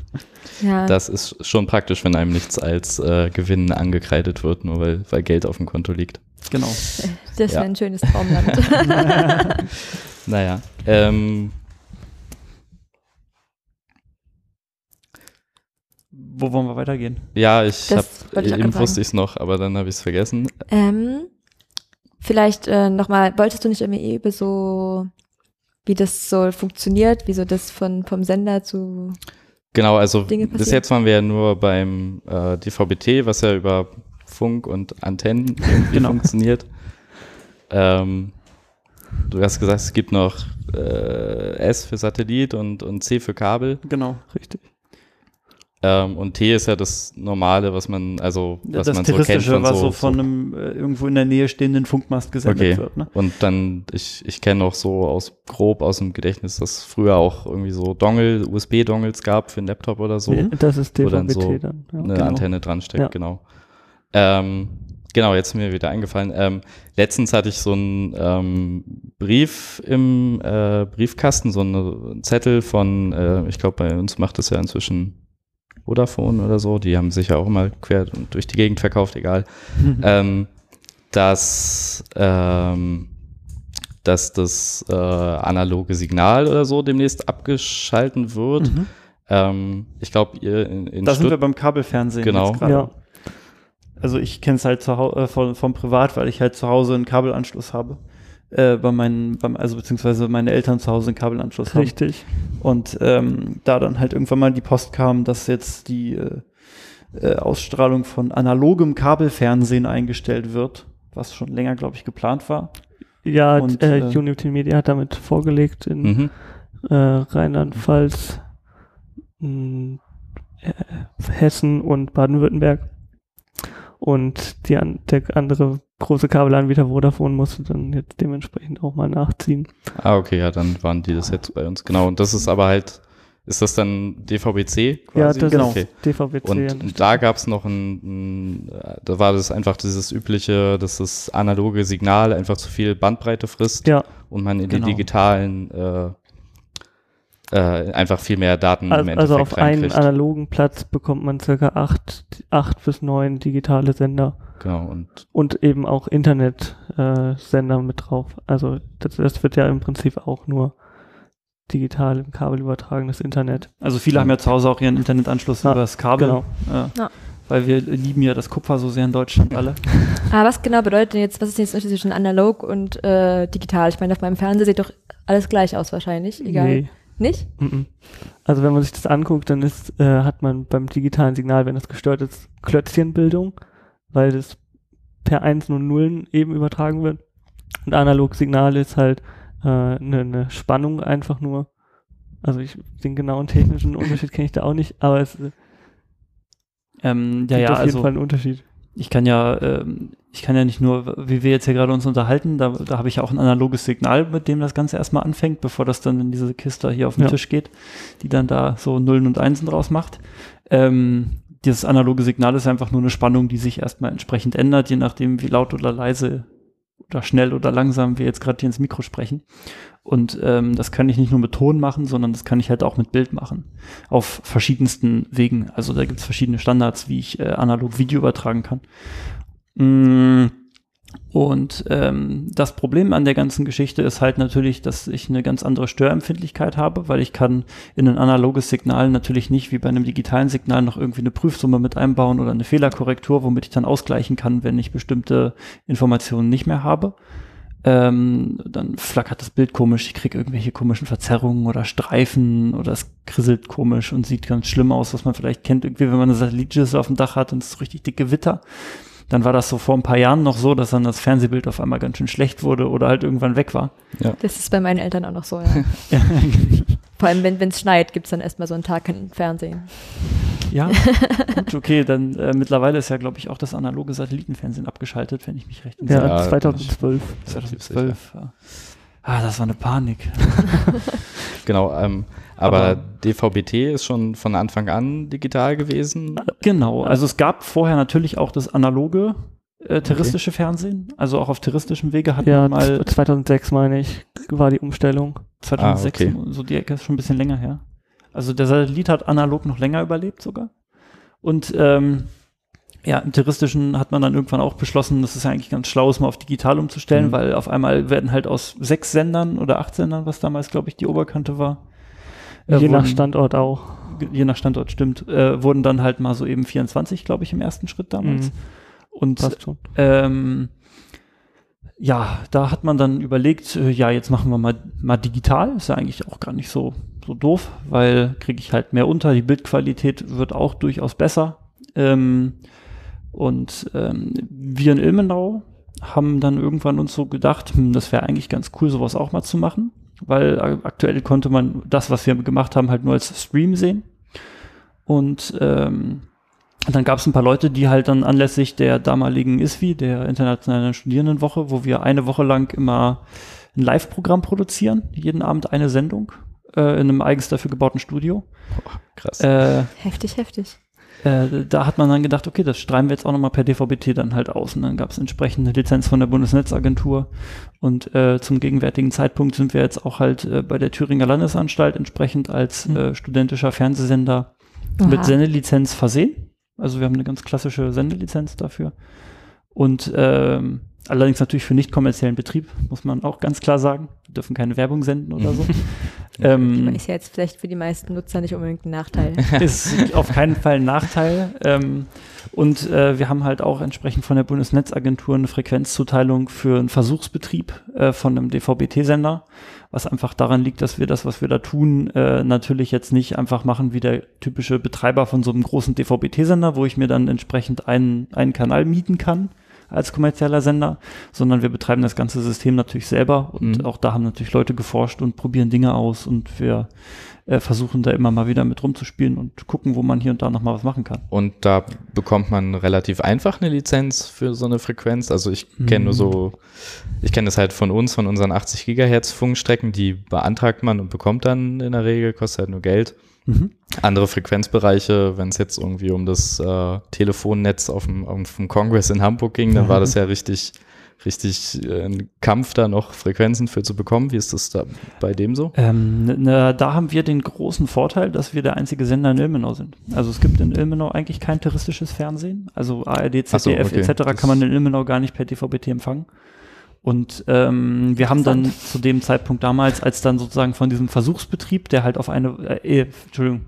[SPEAKER 2] [laughs]
[SPEAKER 1] Ja,
[SPEAKER 2] das ist schon praktisch, wenn einem nichts als äh, Gewinn angekreidet wird, nur weil, weil Geld auf dem Konto liegt.
[SPEAKER 3] Genau.
[SPEAKER 1] das wäre
[SPEAKER 2] ja.
[SPEAKER 1] ein schönes Traumland. [laughs]
[SPEAKER 2] Naja, ähm,
[SPEAKER 3] Wo wollen wir weitergehen?
[SPEAKER 2] ja, ich habe, eben wusste ich es noch, aber dann habe ich es vergessen.
[SPEAKER 1] ähm, vielleicht äh, nochmal, wolltest du nicht irgendwie über so, wie das so funktioniert, wie so das von, vom Sender zu,
[SPEAKER 2] Genau, also bis jetzt waren wir ja nur beim äh, DVB-T, was ja über Funk und Antennen [laughs] irgendwie
[SPEAKER 3] Genau.
[SPEAKER 2] funktioniert. Ähm, du hast gesagt, es gibt noch äh, S für Satellit und, und C für Kabel.
[SPEAKER 3] Genau.
[SPEAKER 4] Richtig.
[SPEAKER 2] Ähm, und T ist ja das Normale, was man, also was
[SPEAKER 3] das
[SPEAKER 2] man so kennt von
[SPEAKER 3] was
[SPEAKER 2] so,
[SPEAKER 3] so von einem äh, irgendwo in der Nähe stehenden Funkmast gesendet
[SPEAKER 2] Okay.
[SPEAKER 3] wird. Ne?
[SPEAKER 2] Und dann, ich, ich kenne auch so aus grob aus dem Gedächtnis, dass früher auch irgendwie so Dongle, USB-Dongles gab für einen Laptop oder so.
[SPEAKER 4] Das ist
[SPEAKER 2] Wo
[SPEAKER 4] DVB-T
[SPEAKER 2] dann so
[SPEAKER 4] dann. Ja.
[SPEAKER 2] eine
[SPEAKER 3] genau.
[SPEAKER 2] Antenne dran steckt,
[SPEAKER 4] Ja.
[SPEAKER 2] genau. Ähm, genau, jetzt ist mir wieder eingefallen. Ähm, letztens hatte ich so einen ähm, Brief im äh, Briefkasten, so einen Zettel von, äh, ich glaube, bei uns macht das ja inzwischen Vodafone oder so, die haben sich ja auch immer quer durch die Gegend verkauft, egal.
[SPEAKER 3] Mhm.
[SPEAKER 2] Ähm, dass, ähm, dass das äh, analoge Signal oder so demnächst abgeschalten wird.
[SPEAKER 3] Mhm.
[SPEAKER 2] Ähm, ich glaube, ihr in, in
[SPEAKER 3] Da sind
[SPEAKER 2] Stutt-
[SPEAKER 3] wir beim Kabelfernsehen.
[SPEAKER 2] Genau.
[SPEAKER 3] jetzt gerade.
[SPEAKER 4] Ja.
[SPEAKER 3] Also ich kenne es halt äh, von, vom Privat, weil ich halt zu Hause einen Kabelanschluss habe. Äh, bei meinen, beim, also beziehungsweise meine Eltern zu Hause einen Kabelanschluss haben.
[SPEAKER 4] Richtig.
[SPEAKER 3] Und ähm, da dann halt irgendwann mal die Post kam, dass jetzt die äh, äh, Ausstrahlung von analogem Kabelfernsehen eingestellt wird, was schon länger, glaube ich, geplant war.
[SPEAKER 4] Ja,
[SPEAKER 3] Und,
[SPEAKER 4] äh,
[SPEAKER 3] äh,
[SPEAKER 4] Unity Media hat damit vorgelegt in
[SPEAKER 2] Mhm.
[SPEAKER 4] äh, Rheinland-Pfalz, mh, äh, Hessen und Baden-Württemberg. Und die an, der andere große Kabelanbieter Vodafone musste dann jetzt dementsprechend auch mal nachziehen.
[SPEAKER 2] Ah, okay, ja, dann waren die das jetzt bei uns. Genau, und das ist aber halt, ist das dann DVB-C quasi?
[SPEAKER 4] Ja, das
[SPEAKER 3] Genau.
[SPEAKER 2] okay.
[SPEAKER 4] ist DVB-C.
[SPEAKER 2] Und, und da gab es noch ein, ein, da war das einfach dieses übliche, dass das analoge Signal einfach zu viel Bandbreite frisst
[SPEAKER 4] Ja,
[SPEAKER 2] und man in
[SPEAKER 3] Genau.
[SPEAKER 2] die digitalen äh, äh, einfach viel mehr Daten im
[SPEAKER 4] also,
[SPEAKER 2] Endeffekt
[SPEAKER 4] also auf einen analogen Platz bekommt man circa acht, acht bis neun digitale Sender
[SPEAKER 2] Genau, und
[SPEAKER 4] und eben auch Internet-Sender äh, mit drauf. Also das, das wird ja im Prinzip auch nur digital im Kabel übertragenes Internet.
[SPEAKER 3] Also viele haben ja zu Hause auch ihren Internetanschluss
[SPEAKER 4] Ja,
[SPEAKER 3] über das Kabel.
[SPEAKER 4] genau.
[SPEAKER 3] Ja.
[SPEAKER 1] Ja.
[SPEAKER 3] Weil wir lieben ja das Kupfer so sehr in Deutschland alle. [laughs]
[SPEAKER 1] Aber was genau bedeutet denn jetzt, was ist denn jetzt der Unterschied zwischen analog und äh, digital? Ich meine, auf meinem Fernseher sieht doch alles gleich aus wahrscheinlich, egal.
[SPEAKER 4] Nee.
[SPEAKER 1] Nicht?
[SPEAKER 4] Also wenn man sich das anguckt, dann ist, äh, hat man beim digitalen Signal, wenn das gestört ist, Klötzchenbildung, weil das per Einsen und Nullen eben übertragen wird. Und analog Signal ist halt eine äh, ne ne Spannung einfach nur. Also ich den genauen technischen Unterschied kenne ich da auch nicht, aber es äh,
[SPEAKER 3] Ähm, ja,
[SPEAKER 4] gibt
[SPEAKER 3] ja,
[SPEAKER 4] auf jeden
[SPEAKER 3] also
[SPEAKER 4] Fall einen Unterschied.
[SPEAKER 3] ich kann ja, ähm, ich kann ja nicht nur, wie wir jetzt hier gerade uns unterhalten, da, da habe ich ja auch ein analoges Signal, mit dem das Ganze erstmal anfängt, bevor das dann in diese Kiste hier auf den
[SPEAKER 4] Ja.
[SPEAKER 3] Tisch geht, die dann da so Nullen und Einsen draus macht. Ähm, dieses analoge Signal ist einfach nur eine Spannung, die sich erstmal entsprechend ändert, je nachdem, wie laut oder leise oder schnell oder langsam wir jetzt gerade hier ins Mikro sprechen. Und ähm, das kann ich nicht nur mit Ton machen, sondern das kann ich halt auch mit Bild machen. Auf verschiedensten Wegen. Also da gibt es verschiedene Standards, wie ich äh, analog Video übertragen kann. Mm, Und ähm, das Problem an der ganzen Geschichte ist halt natürlich, dass ich eine ganz andere Störempfindlichkeit habe, weil ich kann in ein analoges Signal natürlich nicht wie bei einem digitalen Signal noch irgendwie eine Prüfsumme mit einbauen oder eine Fehlerkorrektur, womit ich dann ausgleichen kann, wenn ich bestimmte Informationen nicht mehr habe. Ähm, dann flackert das Bild komisch, ich kriege irgendwelche komischen Verzerrungen oder Streifen oder es krisselt komisch und sieht ganz schlimm aus, was man vielleicht kennt, irgendwie, wenn man eine Satellitschüssel auf dem Dach hat und es ist richtig dicke Gewitter. Dann war das so vor ein paar Jahren noch so, dass dann das Fernsehbild auf einmal ganz schön schlecht wurde oder halt irgendwann weg war.
[SPEAKER 1] Das ist bei meinen Eltern auch noch so, ja. [laughs] [laughs] Vor allem, wenn es schneit, gibt's dann erstmal so einen Tag kein Fernsehen.
[SPEAKER 3] Ja, [laughs] gut, okay, dann äh, mittlerweile ist ja, glaube ich, auch das analoge Satellitenfernsehen abgeschaltet, wenn ich mich recht
[SPEAKER 4] Ja,
[SPEAKER 2] Ja,
[SPEAKER 4] 2012.
[SPEAKER 3] 2012. Ja. Ah, das war eine Panik.
[SPEAKER 2] genau, ähm, aber,
[SPEAKER 3] Aber-
[SPEAKER 2] DVB-T ist schon von Anfang an digital gewesen.
[SPEAKER 3] Genau, also es gab vorher natürlich auch das analoge äh, terroristische Fernsehen, also auch auf terroristischem Wege hat
[SPEAKER 4] Ja,
[SPEAKER 3] man mal
[SPEAKER 4] 2006 meine ich, war die Umstellung.
[SPEAKER 3] 2006,
[SPEAKER 2] Ah, okay.
[SPEAKER 3] so die Ecke ist schon ein bisschen länger her. Also der Satellit hat analog noch länger überlebt sogar. Und ähm, ja, im terroristischen hat man dann irgendwann auch beschlossen, dass es ja eigentlich ganz schlau ist, mal auf digital umzustellen,
[SPEAKER 2] Mhm.
[SPEAKER 3] weil auf einmal werden halt aus sechs Sendern oder acht Sendern, was damals, glaube ich, die Oberkante war. Äh,
[SPEAKER 4] Je nach
[SPEAKER 3] wurden-
[SPEAKER 4] Standort auch.
[SPEAKER 3] Je nach Standort stimmt, äh, wurden dann halt mal so eben 24, glaube ich, im ersten Schritt damals.
[SPEAKER 4] Mhm,
[SPEAKER 3] Und
[SPEAKER 4] passt schon.
[SPEAKER 3] ähm, ja, da hat man dann überlegt, äh, ja, jetzt machen wir mal, mal digital. Ist ja eigentlich auch gar nicht so, so doof, weil kriege ich halt mehr unter. Die Bildqualität wird auch durchaus besser. Ähm, und ähm, wir in Ilmenau haben dann irgendwann uns so gedacht, hm, das wäre eigentlich ganz cool, sowas auch mal zu machen, weil aktuell konnte man das, was wir gemacht haben, halt nur als Stream sehen. Und ähm, dann gab es ein paar Leute, die halt dann anlässlich der damaligen ISWI, der Internationalen Studierendenwoche, wo wir eine Woche lang immer ein Live-Programm produzieren, jeden Abend eine Sendung äh, in einem eigens dafür gebauten Studio.
[SPEAKER 2] Krass.
[SPEAKER 3] Äh,
[SPEAKER 1] Heftig, heftig.
[SPEAKER 3] Äh, da hat man dann gedacht, okay, das strahlen wir jetzt auch nochmal per DVB-T dann halt aus. Und dann gab es entsprechende Lizenz von der Bundesnetzagentur. Und äh, zum gegenwärtigen Zeitpunkt sind wir jetzt auch halt äh, bei der Thüringer Landesanstalt entsprechend als
[SPEAKER 4] Mhm.
[SPEAKER 3] äh, studentischer Fernsehsender mit Sendelizenz versehen. Also wir haben eine ganz klassische Sendelizenz dafür. Und ähm, allerdings natürlich für nicht kommerziellen Betrieb, muss man auch ganz klar sagen. Wir dürfen keine Werbung senden oder so. [laughs] ähm,
[SPEAKER 1] Ist ja jetzt vielleicht für die meisten Nutzer nicht unbedingt ein Nachteil. [laughs]
[SPEAKER 3] ist auf keinen Fall ein Nachteil. Ähm, und äh, wir haben halt auch entsprechend von der Bundesnetzagentur eine Frequenzzuteilung für einen Versuchsbetrieb äh, von einem DVB-T-Sender, was einfach daran liegt, dass wir das, was wir da tun, äh, natürlich jetzt nicht einfach machen wie der typische Betreiber von so einem großen DVB-T-Sender, wo ich mir dann entsprechend einen, einen Kanal mieten kann als kommerzieller Sender, sondern wir betreiben das ganze System natürlich selber und
[SPEAKER 2] Mhm.
[SPEAKER 3] auch da haben natürlich Leute geforscht und probieren Dinge aus und wir äh, versuchen da immer mal wieder mit rumzuspielen und gucken, wo man hier und da noch mal was machen kann.
[SPEAKER 2] Und da bekommt man relativ einfach eine Lizenz für so eine Frequenz. Also ich kenne nur so, ich kenne das halt von uns, von unseren 80 Gigahertz Funkstrecken, die beantragt man und bekommt dann in der Regel, kostet halt nur Geld.
[SPEAKER 3] Mhm.
[SPEAKER 2] Andere Frequenzbereiche, wenn es jetzt irgendwie um das äh, Telefonnetz auf dem, auf dem Kongress in Hamburg ging, dann war das ja richtig, richtig äh, ein Kampf, da noch Frequenzen für zu bekommen. Wie ist das da bei dem so?
[SPEAKER 3] Ähm, ne- ne, da haben wir den großen Vorteil, dass wir der einzige Sender in Ilmenau sind. Also es gibt in Ilmenau eigentlich kein touristisches Fernsehen. Also ARD,
[SPEAKER 2] Ach so,
[SPEAKER 3] ZDF
[SPEAKER 2] okay.
[SPEAKER 3] etc.
[SPEAKER 2] Das-
[SPEAKER 3] kann man in Ilmenau gar nicht per DVB-T empfangen. Und ähm, wir haben dann zu dem Zeitpunkt damals, als dann sozusagen von diesem Versuchsbetrieb, der halt auf eine, äh, äh, Entschuldigung,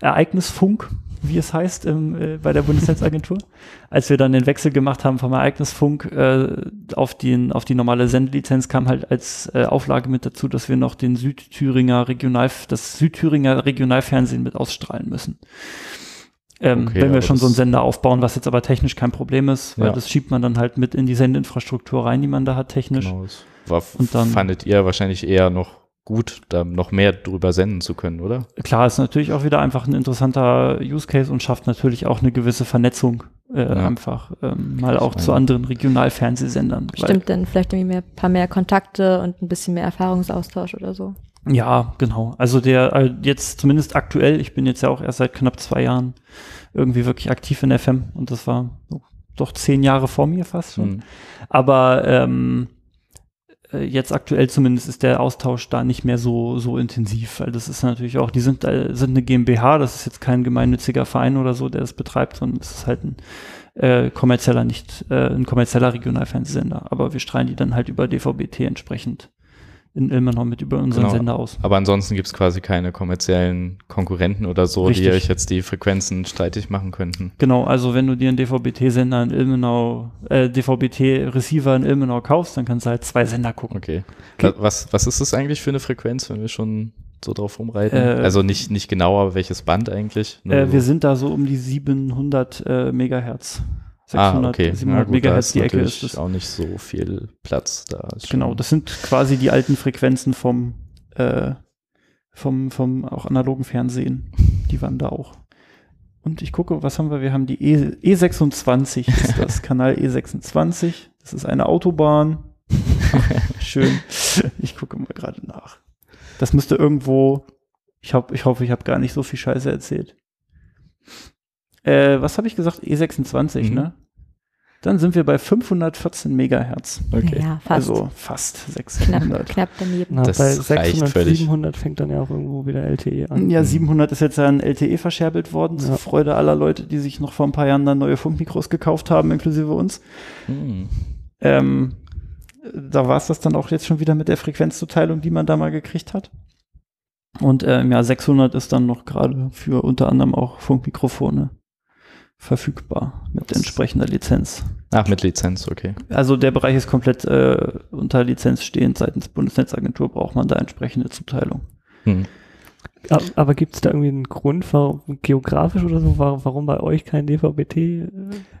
[SPEAKER 3] Ereignisfunk, wie es heißt im, äh, bei der Bundesnetzagentur, [laughs] als wir dann den Wechsel gemacht haben vom Ereignisfunk äh, auf, den, auf die normale Sendelizenz, kam halt als äh, Auflage mit dazu, dass wir noch den Südthüringer Regional, das Südthüringer Regionalfernsehen mit ausstrahlen müssen. Ähm,
[SPEAKER 2] Okay,
[SPEAKER 3] wenn wir schon so einen Sender aufbauen, was jetzt aber technisch kein Problem ist, weil
[SPEAKER 2] Ja.
[SPEAKER 3] das schiebt man dann halt mit in die Sendeinfrastruktur rein, die man da hat technisch.
[SPEAKER 2] Genau, das war,
[SPEAKER 3] Und dann-
[SPEAKER 2] fandet ihr wahrscheinlich eher noch gut, da noch mehr drüber senden zu können, oder?
[SPEAKER 3] Klar, ist natürlich auch wieder einfach ein interessanter Use Case und schafft natürlich auch eine gewisse Vernetzung äh,
[SPEAKER 2] Ja.
[SPEAKER 3] einfach ähm, mal auch
[SPEAKER 2] meine-
[SPEAKER 3] zu anderen Regionalfernsehsendern.
[SPEAKER 1] Bestimmt dann vielleicht irgendwie mehr, paar mehr Kontakte und ein bisschen mehr Erfahrungsaustausch oder so.
[SPEAKER 3] Ja, genau. Also der äh, jetzt zumindest aktuell, ich bin jetzt ja auch erst seit knapp zwei Jahren irgendwie wirklich aktiv in FM und das war doch zehn Jahre vor mir fast schon.
[SPEAKER 2] Hm.
[SPEAKER 3] Aber ähm, äh, jetzt aktuell zumindest ist der Austausch da nicht mehr so, so intensiv, weil das ist natürlich auch, die sind, äh, sind eine GmbH, das ist jetzt kein gemeinnütziger Verein oder so, der das betreibt, sondern es ist halt ein äh, kommerzieller, nicht äh, ein kommerzieller Regionalfernsehsender. Aber wir strahlen die dann halt über DVB-T entsprechend in Ilmenau mit über unseren
[SPEAKER 2] genau.
[SPEAKER 3] Sender aus.
[SPEAKER 2] Aber ansonsten gibt es quasi keine kommerziellen Konkurrenten oder so,
[SPEAKER 3] Richtig.
[SPEAKER 2] die euch jetzt die Frequenzen streitig machen könnten.
[SPEAKER 3] Genau, also wenn du dir einen DVB-T-Sender in Ilmenau, äh, DVB-T-Receiver in Ilmenau kaufst, dann kannst du halt zwei Sender gucken.
[SPEAKER 2] Okay.
[SPEAKER 3] okay.
[SPEAKER 2] Was, was ist das eigentlich für eine Frequenz, wenn wir schon so drauf rumreiten?
[SPEAKER 3] Äh,
[SPEAKER 2] also nicht, nicht genau, aber welches Band eigentlich?
[SPEAKER 3] Äh,
[SPEAKER 2] so.
[SPEAKER 3] Wir sind da so um die 700 äh, Megahertz.
[SPEAKER 2] 600, ah, okay.
[SPEAKER 3] 700
[SPEAKER 2] ja, gut,
[SPEAKER 3] Megahertz die Ecke ist das.
[SPEAKER 2] auch nicht so viel Platz da.
[SPEAKER 3] Genau, das sind quasi die alten Frequenzen vom, äh, vom, vom auch analogen Fernsehen. Die waren da auch. Und ich gucke, was haben wir? Wir haben die e, e 26 ist [laughs] das, Kanal E26. Das ist eine Autobahn. [laughs] Schön. Ich gucke mal gerade nach. Das müsste irgendwo, ich, hab, ich hoffe, ich habe gar nicht so viel Scheiße erzählt. Äh, was habe ich gesagt? E26,
[SPEAKER 2] Mhm.
[SPEAKER 3] ne? Dann sind wir bei 514 Megahertz.
[SPEAKER 2] Okay.
[SPEAKER 1] Ja, fast.
[SPEAKER 3] Also fast
[SPEAKER 1] knapp,
[SPEAKER 3] 600.
[SPEAKER 1] knapp daneben.
[SPEAKER 4] Na,
[SPEAKER 2] Das
[SPEAKER 4] bei
[SPEAKER 2] reicht
[SPEAKER 4] 600,
[SPEAKER 2] völlig.
[SPEAKER 4] 700 fängt dann ja auch irgendwo wieder LTE an.
[SPEAKER 3] Ja, 700 ist jetzt ja an LTE verscherbelt worden, zur
[SPEAKER 4] Ja.
[SPEAKER 3] Freude aller Leute, die sich noch vor ein paar Jahren dann neue Funkmikros gekauft haben, inklusive uns.
[SPEAKER 2] Hm.
[SPEAKER 3] Ähm, da war es das dann auch jetzt schon wieder mit der Frequenzzuteilung, die man da mal gekriegt hat. Und ähm, ja, 600 ist dann noch gerade für unter anderem auch Funkmikrofone verfügbar mit entsprechender Lizenz.
[SPEAKER 2] Ach, mit Lizenz, okay.
[SPEAKER 3] Also der Bereich ist komplett äh, unter Lizenz stehend. Seitens Bundesnetzagentur braucht man da entsprechende Zuteilung.
[SPEAKER 2] Hm.
[SPEAKER 4] Aber gibt es da irgendwie einen Grund, warum, geografisch oder so, wa- warum bei euch kein DVB-T? äh,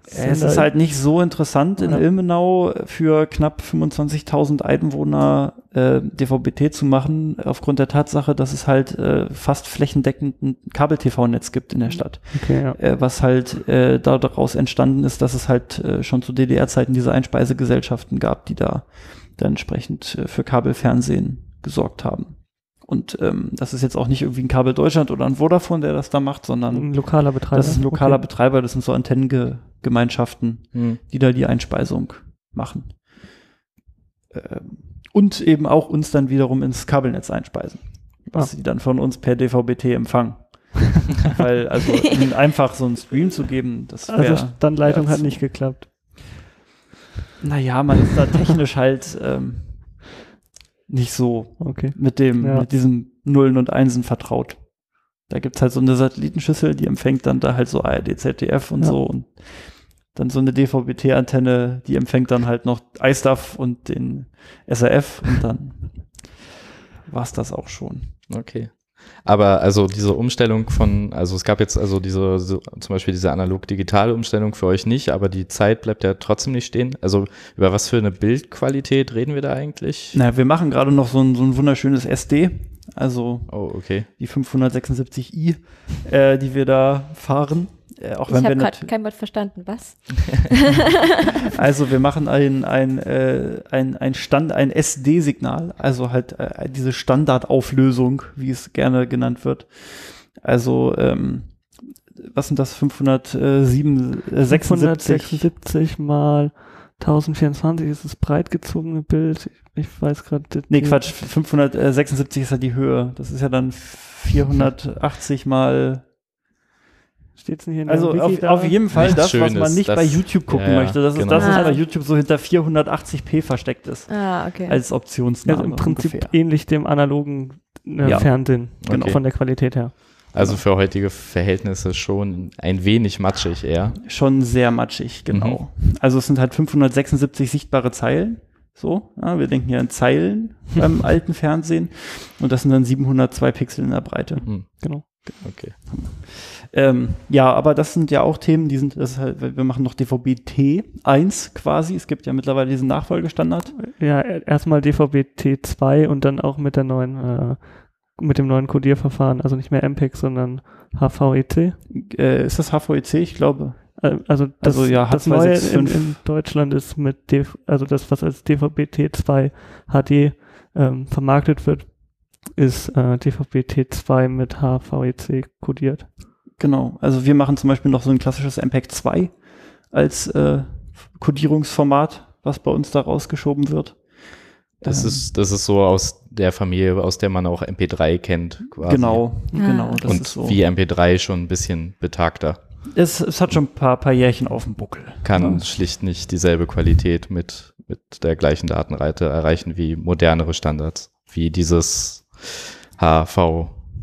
[SPEAKER 3] Es
[SPEAKER 4] Sender
[SPEAKER 3] ist halt nicht so interessant in
[SPEAKER 4] Ja.
[SPEAKER 3] Ilmenau für knapp 25.000 Einwohner äh, DVB-T zu machen, aufgrund der Tatsache, dass es halt äh, fast flächendeckend ein Kabel-TV-Netz gibt in der Stadt.
[SPEAKER 4] Okay, ja.
[SPEAKER 3] Äh, was halt äh, daraus entstanden ist, dass es halt äh, schon zu DDR-Zeiten diese Einspeisegesellschaften gab, die da dann entsprechend äh, für Kabelfernsehen gesorgt haben. Und ähm, das ist jetzt auch nicht irgendwie ein Kabel Deutschland oder ein Vodafone, der das da macht, sondern
[SPEAKER 4] Ein lokaler Betreiber.
[SPEAKER 3] das ist ein lokaler
[SPEAKER 4] okay.
[SPEAKER 3] Betreiber, das sind so Antennengemeinschaften,
[SPEAKER 2] Hm.
[SPEAKER 3] die da die Einspeisung machen. Ähm, und eben auch uns dann wiederum ins Kabelnetz einspeisen, was
[SPEAKER 4] Ah.
[SPEAKER 3] sie dann von uns per DVB-T empfangen. [laughs] Weil, also ihnen einfach so einen Stream zu geben, das wäre
[SPEAKER 4] Also Standleitung hat nicht geklappt.
[SPEAKER 3] Naja, man ist da technisch halt ähm, nicht so
[SPEAKER 4] Okay.
[SPEAKER 3] mit dem,
[SPEAKER 4] Ja.
[SPEAKER 3] mit diesen Nullen und Einsen vertraut. Da gibt's halt so eine Satellitenschüssel, die empfängt dann da halt so ARD, ZDF und
[SPEAKER 4] Ja.
[SPEAKER 3] so und dann so eine DVB-T-Antenne, die empfängt dann halt noch iStuff und den SRF und dann war's das auch schon.
[SPEAKER 2] Okay. Aber also diese Umstellung von, also es gab jetzt also diese, so, zum Beispiel diese analog-digitale Umstellung für euch nicht, aber die Zeit bleibt ja trotzdem nicht stehen. Also über was für eine Bildqualität reden wir da eigentlich?
[SPEAKER 3] Naja, wir machen gerade noch so ein, so ein wunderschönes SD, also
[SPEAKER 2] Oh, okay.
[SPEAKER 3] die 576i, äh, die wir da fahren. Äh, auch
[SPEAKER 1] Ich habe gerade kein Wort verstanden. Was? [laughs] [laughs]
[SPEAKER 3] Also wir machen ein, ein, äh, ein, ein Stand, ein SD-Signal, also halt äh, diese Standardauflösung, wie es gerne genannt wird. Also ähm, was sind das 507, äh, 76?
[SPEAKER 4] 576 mal 1024 ist das breit gezogene Bild. Ich, weiß gerade.
[SPEAKER 3] Nee, Quatsch, 576 ist ja die Höhe. Das ist ja dann 480 mal
[SPEAKER 4] Steht's denn hier in
[SPEAKER 3] Also auf, auf jeden Fall
[SPEAKER 2] Nichts
[SPEAKER 3] das, was man
[SPEAKER 2] Schönes,
[SPEAKER 3] nicht
[SPEAKER 2] das-
[SPEAKER 3] bei YouTube gucken
[SPEAKER 2] ja,
[SPEAKER 3] möchte. Das ist
[SPEAKER 2] genau.
[SPEAKER 3] das, was
[SPEAKER 1] Ah.
[SPEAKER 3] bei YouTube so hinter 480p versteckt ist.
[SPEAKER 1] Ah, okay.
[SPEAKER 3] Als Optionsname
[SPEAKER 4] Also im Prinzip
[SPEAKER 3] ungefähr.
[SPEAKER 4] ähnlich dem analogen äh,
[SPEAKER 3] Ja.
[SPEAKER 4] Fernsehen,
[SPEAKER 2] Genau.
[SPEAKER 4] von der Qualität her.
[SPEAKER 2] Also für heutige Verhältnisse schon ein wenig matschig eher.
[SPEAKER 3] Schon sehr matschig, genau. Also es sind halt 576 sichtbare Zeilen. So, ja, wir denken ja in Zeilen [laughs] beim alten Fernsehen. Und das sind dann 702 Pixel in der Breite.
[SPEAKER 2] Hm,
[SPEAKER 4] Genau.
[SPEAKER 2] okay.
[SPEAKER 3] Ähm, ja, aber das sind ja auch Themen, die sind, das ist halt, wir machen noch DVB-T1 quasi. Es gibt ja mittlerweile diesen Nachfolgestandard.
[SPEAKER 4] Ja, erstmal DVB-T2 und dann auch mit der neuen, äh, mit dem neuen Codierverfahren, also nicht mehr MPEG, sondern HVEC.
[SPEAKER 3] Äh, ist das HVEC? Ich glaube.
[SPEAKER 4] Äh, Also das,
[SPEAKER 3] Also ja,
[SPEAKER 4] das Neue in,
[SPEAKER 3] H265.
[SPEAKER 4] in Deutschland ist mit DV, also das, was als DVB-T2 HD ähm, vermarktet wird, ist äh, DVB-T2 mit HVEC codiert.
[SPEAKER 3] Genau. Also wir machen zum Beispiel noch so ein klassisches MPEG 2 als äh, Codierungsformat, was bei uns da rausgeschoben wird.
[SPEAKER 2] Das
[SPEAKER 3] Ähm,
[SPEAKER 2] ist, das ist so aus der Familie, aus der man auch MP3 kennt, quasi.
[SPEAKER 3] Genau,
[SPEAKER 1] Ah.
[SPEAKER 3] genau. Das
[SPEAKER 2] Und
[SPEAKER 3] ist so.
[SPEAKER 2] wie MP3 schon ein bisschen betagter.
[SPEAKER 3] Es, es hat schon ein paar, paar Jährchen auf dem Buckel.
[SPEAKER 2] Kann
[SPEAKER 3] Ja.
[SPEAKER 2] schlicht nicht dieselbe Qualität mit, mit der gleichen Datenreite erreichen wie modernere Standards, wie dieses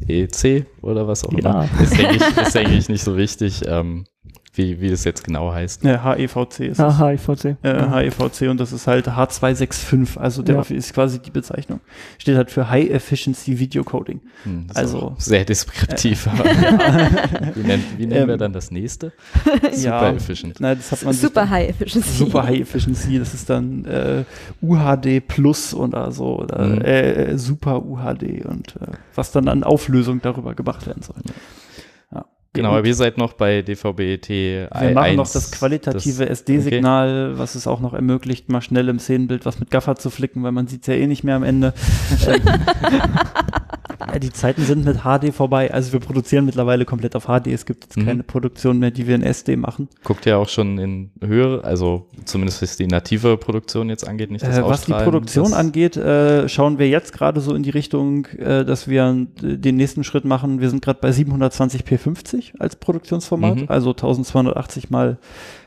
[SPEAKER 2] HVEC oder was auch
[SPEAKER 4] Ja.
[SPEAKER 2] immer. Ist, denke ich, ist, denke ich, nicht so wichtig, ähm, wie, wie das jetzt genau heißt.
[SPEAKER 3] Ja, HEVC ist es.
[SPEAKER 4] Ah, HIVC.
[SPEAKER 3] Äh, HEVC und das ist halt H265, also der
[SPEAKER 4] Ja.
[SPEAKER 3] ist quasi die Bezeichnung. Steht halt für High Efficiency Video Coding.
[SPEAKER 2] Hm,
[SPEAKER 3] Also-
[SPEAKER 2] sehr deskriptiv. aber [laughs] wie nennen, wie nennen wir
[SPEAKER 3] Ähm,
[SPEAKER 2] dann das nächste? [laughs]
[SPEAKER 3] ja,
[SPEAKER 2] Super efficient.
[SPEAKER 3] Na, das hat man
[SPEAKER 1] Super
[SPEAKER 3] dann-
[SPEAKER 1] High Efficiency.
[SPEAKER 3] Super High Efficiency, das ist dann äh, UHD Plus oder so oder
[SPEAKER 2] Mhm.
[SPEAKER 3] äh, Super UHD und äh, was dann an Auflösung darüber gemacht werden soll. Ja.
[SPEAKER 2] Genau, aber ihr seid noch bei DVB-T
[SPEAKER 3] Wir machen noch das qualitative SD-Signal, was es auch noch ermöglicht, mal schnell im Szenenbild was mit Gaffer zu flicken, weil man sieht es ja eh nicht mehr am Ende. [laughs] Ja, die Zeiten sind mit HD vorbei. Also wir produzieren mittlerweile komplett auf HD. Es gibt jetzt
[SPEAKER 2] Mhm.
[SPEAKER 3] keine Produktion mehr, die wir in SD machen.
[SPEAKER 2] Guckt ja auch schon in Höhe, also zumindest was die native Produktion jetzt angeht, nicht das
[SPEAKER 3] Äh, was die Produktion angeht, äh, schauen wir jetzt gerade so in die Richtung, äh, dass wir den nächsten Schritt machen. Wir sind gerade bei 720p50 als Produktionsformat,
[SPEAKER 2] Mhm.
[SPEAKER 3] also 1280 mal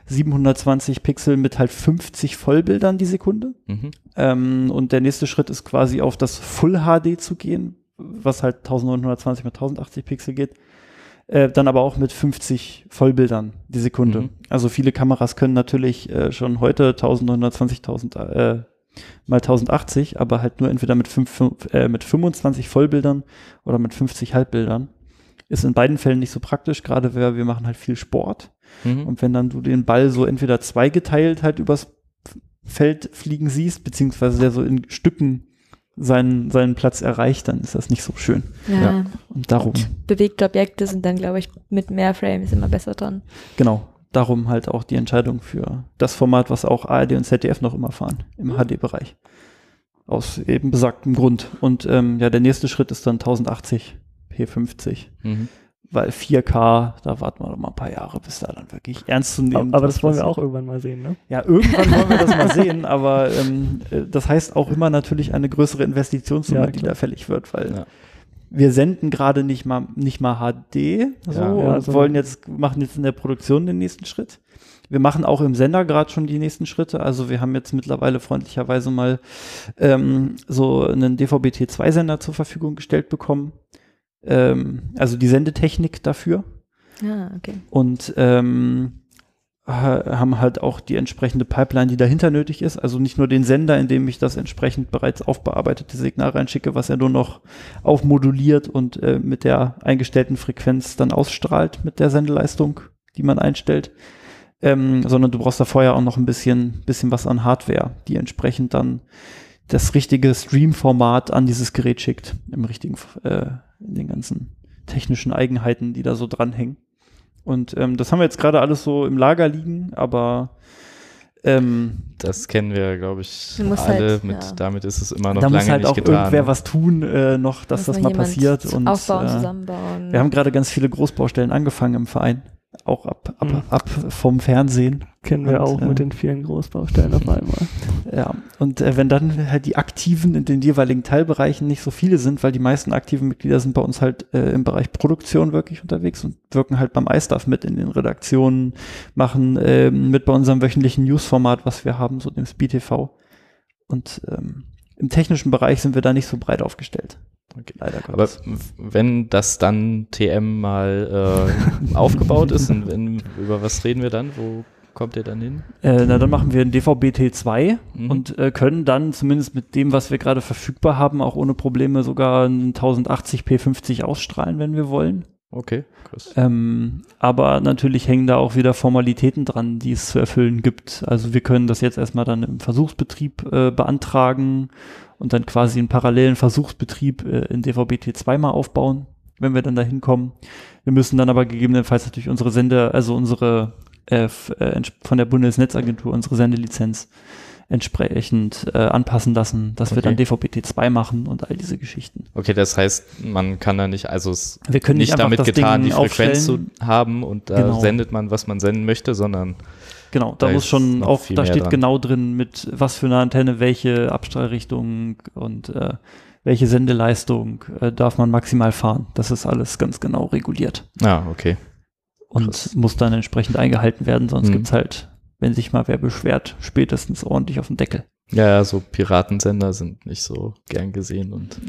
[SPEAKER 3] 720 Pixel mit halt 50 Vollbildern die Sekunde.
[SPEAKER 2] Mhm.
[SPEAKER 3] Ähm, und der nächste Schritt ist quasi auf das Full HD zu gehen, was halt 1920 mit 1080 Pixel geht. Äh, dann aber auch mit 50 Vollbildern die Sekunde.
[SPEAKER 2] Mhm.
[SPEAKER 3] Also viele Kameras können natürlich äh, schon heute 1920, 1000, äh, mal 1080, aber halt nur entweder mit, fünf, fünf, äh, mit 25 Vollbildern oder mit 50 Halbbildern. Ist in beiden Fällen nicht so praktisch, gerade weil wir machen halt viel Sport.
[SPEAKER 2] Mhm.
[SPEAKER 3] Und wenn dann du den Ball so entweder zweigeteilt halt übers Feld fliegen siehst, beziehungsweise der so in Stücken seinen, seinen Platz erreicht, dann ist das nicht so schön.
[SPEAKER 1] Ja.
[SPEAKER 2] Ja.
[SPEAKER 3] Und darum,
[SPEAKER 1] Bewegte Objekte sind dann, glaube ich, mit mehr Frames immer besser dran.
[SPEAKER 3] genau, darum halt auch die Entscheidung für das Format, was auch ARD und ZDF noch immer fahren, im HD-Bereich. Aus eben besagtem Grund. Und ähm, ja, der nächste Schritt ist dann 1080 P50.
[SPEAKER 2] Mhm.
[SPEAKER 3] Weil 4K, da warten wir noch mal ein paar Jahre, bis da dann wirklich ernst zu nehmen.
[SPEAKER 4] Aber, aber das wollen wir auch irgendwann mal sehen, ne?
[SPEAKER 3] Ja, irgendwann wollen wir das mal sehen, [laughs] aber ähm, äh, das heißt auch immer natürlich eine größere Investitionssumme,
[SPEAKER 4] Ja,
[SPEAKER 3] die da fällig wird, weil
[SPEAKER 2] Ja.
[SPEAKER 3] wir senden gerade nicht mal nicht mal HD so
[SPEAKER 2] Ja,
[SPEAKER 3] und
[SPEAKER 4] ja, so-
[SPEAKER 3] wollen jetzt machen jetzt in der Produktion den nächsten Schritt. Wir machen auch im Sender gerade schon die nächsten Schritte. Also wir haben jetzt mittlerweile freundlicherweise mal ähm, so einen DVB-T2-Sender zur Verfügung gestellt bekommen. Ähm, also die Sendetechnik dafür.
[SPEAKER 1] Ah, okay.
[SPEAKER 3] Und ähm, ha- haben halt auch die entsprechende Pipeline, die dahinter nötig ist. Also nicht nur den Sender, in dem ich das entsprechend bereits aufbearbeitete Signal reinschicke, was er nur noch aufmoduliert und äh, mit der eingestellten Frequenz dann ausstrahlt mit der Sendeleistung, die man einstellt. Ähm, sondern du brauchst da vorher auch noch ein bisschen, bisschen was an Hardware, die entsprechend dann das richtige Stream-Format an dieses Gerät schickt, im richtigen, äh, in den ganzen technischen Eigenheiten, die da so dranhängen. Und ähm, das haben wir jetzt gerade alles so im Lager liegen, aber ähm,
[SPEAKER 2] Das kennen wir, glaube ich, alle.
[SPEAKER 1] halt,
[SPEAKER 2] mit,
[SPEAKER 1] ja.
[SPEAKER 2] Damit ist es immer noch
[SPEAKER 3] da
[SPEAKER 2] lange
[SPEAKER 3] muss halt
[SPEAKER 2] nicht
[SPEAKER 3] auch
[SPEAKER 2] getan.
[SPEAKER 3] irgendwer was tun, äh, noch, dass
[SPEAKER 1] Muss
[SPEAKER 3] das mal passiert. Und
[SPEAKER 1] Aufbauen,
[SPEAKER 3] äh,
[SPEAKER 1] zusammenbauen.
[SPEAKER 3] wir haben gerade ganz viele Großbaustellen angefangen im Verein, auch ab, ab,
[SPEAKER 4] Mhm.
[SPEAKER 3] ab vom Fernsehen.
[SPEAKER 4] Kennen wir
[SPEAKER 3] Und,
[SPEAKER 4] auch
[SPEAKER 3] äh,
[SPEAKER 4] mit den vielen Großbaustellen auf einmal.
[SPEAKER 3] Ja, und äh, wenn dann halt die Aktiven in den jeweiligen Teilbereichen nicht so viele sind, weil die meisten aktiven Mitglieder sind bei uns halt äh, im Bereich Produktion wirklich unterwegs und wirken halt beim iStuff mit in den Redaktionen, machen ähm, mit bei unserem wöchentlichen Newsformat, was wir haben, so dem Speed TV. Und ähm, im technischen Bereich sind wir da nicht so breit aufgestellt.
[SPEAKER 2] Okay.
[SPEAKER 3] Leider
[SPEAKER 2] Aber
[SPEAKER 3] Gottes.
[SPEAKER 2] wenn das dann TM mal äh, aufgebaut ist, und wenn, über was reden wir dann? Wo kommt ihr dann hin?
[SPEAKER 3] Äh, na, dann machen wir ein DVB-T2
[SPEAKER 2] Mhm.
[SPEAKER 3] und äh, können dann zumindest mit dem, was wir gerade verfügbar haben, auch ohne Probleme sogar einen 1080p50 ausstrahlen, wenn wir wollen.
[SPEAKER 2] Okay, krass.
[SPEAKER 3] Ähm, aber natürlich hängen da auch wieder Formalitäten dran, die es zu erfüllen gibt. Also wir können das jetzt erstmal dann im Versuchsbetrieb äh, beantragen und dann quasi einen parallelen Versuchsbetrieb äh, in DVB-T2 mal aufbauen, wenn wir dann da hinkommen. Wir müssen dann aber gegebenenfalls natürlich unsere Sende, also unsere äh, äh, von der Bundesnetzagentur unsere Sendelizenz entsprechend äh, anpassen lassen, dass wir
[SPEAKER 2] Okay.
[SPEAKER 3] dann DVB-T2 machen und all diese Geschichten.
[SPEAKER 2] Okay, das heißt, man kann da nicht, also es
[SPEAKER 3] Wir können
[SPEAKER 2] nicht
[SPEAKER 3] nicht
[SPEAKER 2] damit
[SPEAKER 3] das
[SPEAKER 2] getan,
[SPEAKER 3] Ding
[SPEAKER 2] die Frequenz zu haben und da
[SPEAKER 3] Genau.
[SPEAKER 2] sendet man, was man senden möchte, sondern
[SPEAKER 3] Genau, da,
[SPEAKER 2] Da
[SPEAKER 3] muss schon auch, da steht
[SPEAKER 2] dran.
[SPEAKER 3] genau drin, mit was für eine Antenne, welche Abstrahlrichtung und äh, welche Sendeleistung äh, darf man maximal fahren. Das ist alles ganz genau reguliert
[SPEAKER 2] ah, okay.
[SPEAKER 3] und
[SPEAKER 2] Krass.
[SPEAKER 3] muss dann entsprechend eingehalten werden, sonst
[SPEAKER 2] Mhm.
[SPEAKER 3] gibt's halt, wenn sich mal wer beschwert, spätestens ordentlich auf den Deckel.
[SPEAKER 2] Ja, ja, so Piratensender sind nicht so gern gesehen und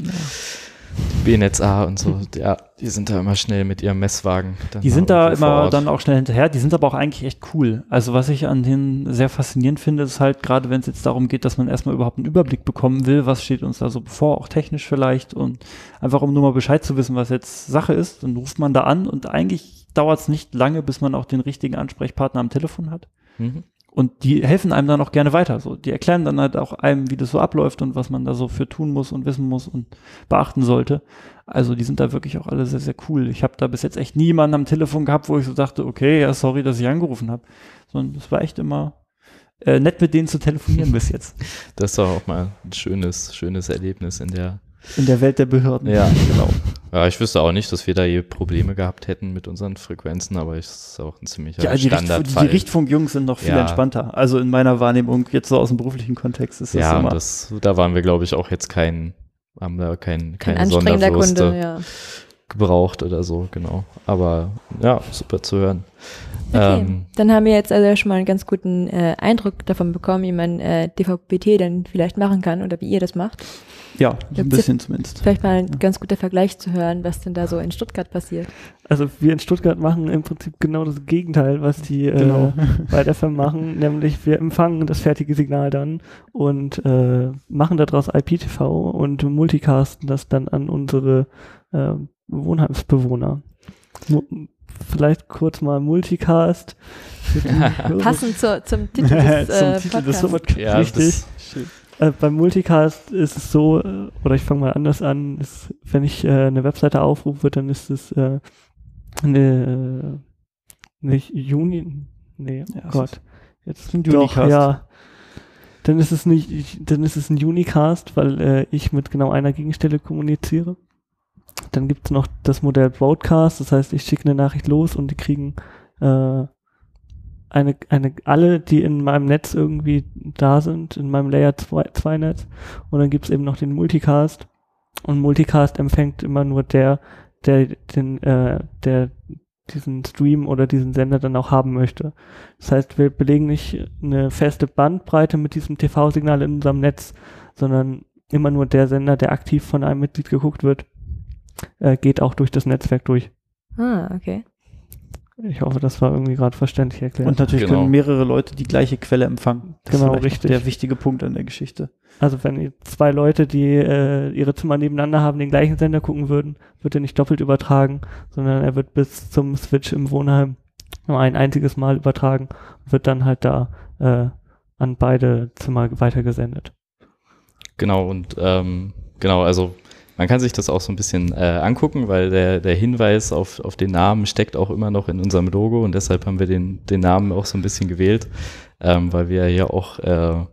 [SPEAKER 2] B-Netz A und so, ja, die sind da immer schnell mit ihrem Messwagen.
[SPEAKER 3] Die sind da immer dann auch schnell hinterher, die sind aber auch eigentlich echt cool. Also was ich an denen sehr faszinierend finde, ist halt gerade, wenn es jetzt darum geht, dass man erstmal überhaupt einen Überblick bekommen will, was steht uns da so bevor, auch technisch vielleicht und einfach um nur mal Bescheid zu wissen, was jetzt Sache ist, dann ruft man da an und eigentlich dauert es nicht lange, bis man auch den richtigen Ansprechpartner am Telefon hat.
[SPEAKER 2] Mhm.
[SPEAKER 3] Und die helfen einem dann auch gerne weiter. So, die erklären dann halt auch einem, wie das so abläuft und was man da so für tun muss und wissen muss und beachten sollte. Also die sind da wirklich auch alle sehr, sehr cool. Ich habe da bis jetzt echt niemanden am Telefon gehabt, wo ich so dachte, okay, ja, sorry, dass ich angerufen habe. Sondern es war echt immer äh, nett, mit denen zu telefonieren bis jetzt. [laughs]
[SPEAKER 2] Das ist doch auch mal ein schönes, schönes Erlebnis in der.
[SPEAKER 3] In der Welt der Behörden.
[SPEAKER 2] Ja, genau. [laughs] Ja, ich wüsste auch nicht, dass wir da je Probleme gehabt hätten mit unseren Frequenzen, aber es ist auch ein ziemlicher
[SPEAKER 3] Ja, die, Richt die,
[SPEAKER 2] Standardfall.
[SPEAKER 3] die Richtfunkjungs sind noch viel
[SPEAKER 2] Ja.
[SPEAKER 3] entspannter. Also in meiner Wahrnehmung, jetzt so aus dem beruflichen Kontext, ist das
[SPEAKER 2] ja,
[SPEAKER 3] immer.
[SPEAKER 2] das, da waren wir, glaube ich, auch jetzt kein, haben da kein,
[SPEAKER 1] Kein
[SPEAKER 2] keine
[SPEAKER 1] anstrengender
[SPEAKER 2] Sonderwürste
[SPEAKER 1] Kunde, ja.
[SPEAKER 2] gebraucht oder so, genau. Aber ja, super zu hören.
[SPEAKER 1] Okay,
[SPEAKER 2] Ähm,
[SPEAKER 1] dann haben wir jetzt also schon mal einen ganz guten äh, Eindruck davon bekommen, wie man äh, DVB-T dann vielleicht machen kann oder wie ihr das macht.
[SPEAKER 3] ja, so ein bisschen zumindest.
[SPEAKER 1] Vielleicht mal ein ganz guter Vergleich zu hören, was denn da so in Stuttgart passiert.
[SPEAKER 4] Also wir in Stuttgart machen im Prinzip genau das Gegenteil, was die
[SPEAKER 3] Genau.
[SPEAKER 4] äh, [laughs] bei der FM machen, nämlich wir empfangen das fertige Signal dann und äh, machen daraus IPTV und multicasten das dann an unsere äh, Wohnheimsbewohner. Vielleicht kurz mal Multicast. [laughs]
[SPEAKER 1] Passend zu, zum Titel des, [laughs]
[SPEAKER 3] Zum
[SPEAKER 1] äh,
[SPEAKER 3] Titel des
[SPEAKER 1] Podcasts.
[SPEAKER 2] Ja,
[SPEAKER 4] Richtig.
[SPEAKER 2] Das,
[SPEAKER 4] Äh, beim Multicast ist es so, äh, oder ich fange mal anders an, ist, wenn ich äh, eine Webseite aufrufe, dann ist es äh, eine, äh, nicht Juni, nee, oh
[SPEAKER 3] Ja,
[SPEAKER 4] Gott, jetzt
[SPEAKER 3] ein
[SPEAKER 4] doch,
[SPEAKER 3] Unicast.
[SPEAKER 4] ja. Dann ist es nicht, ich, dann ist es ein Unicast, weil äh, ich mit genau einer Gegenstelle kommuniziere. Dann gibt's noch das Modell Broadcast, das heißt, ich schicke eine Nachricht los und die kriegen äh, eine, eine, alle, die in meinem Netz irgendwie da sind, in meinem Layer 2 Netz. Und dann gibt's eben noch den Multicast. Und Multicast empfängt immer nur der, der den, äh, der diesen Stream oder diesen Sender dann auch haben möchte. Das heißt, wir belegen nicht eine feste Bandbreite mit diesem TV-Signal in unserem Netz, sondern immer nur der Sender, der aktiv von einem Mitglied geguckt wird, äh, geht auch durch das Netzwerk durch.
[SPEAKER 1] Ah, okay.
[SPEAKER 4] Ich hoffe, das war irgendwie gerade verständlich erklärt.
[SPEAKER 3] Und natürlich
[SPEAKER 2] Genau.
[SPEAKER 3] können mehrere Leute die gleiche Quelle empfangen. Das
[SPEAKER 4] Genau,
[SPEAKER 3] ist
[SPEAKER 4] richtig.
[SPEAKER 3] Der wichtige Punkt an der Geschichte.
[SPEAKER 4] Also wenn zwei Leute, die äh, ihre Zimmer nebeneinander haben, den gleichen Sender gucken würden, wird er nicht doppelt übertragen, sondern er wird bis zum Switch im Wohnheim nur ein einziges Mal übertragen und wird dann halt da äh, an beide Zimmer weitergesendet.
[SPEAKER 2] Genau, und ähm, genau, also man kann sich das auch so ein bisschen äh, angucken, weil der, der Hinweis auf, auf den Namen steckt auch immer noch in unserem Logo und deshalb haben wir den, den Namen auch so ein bisschen gewählt, ähm, weil wir ja auch äh,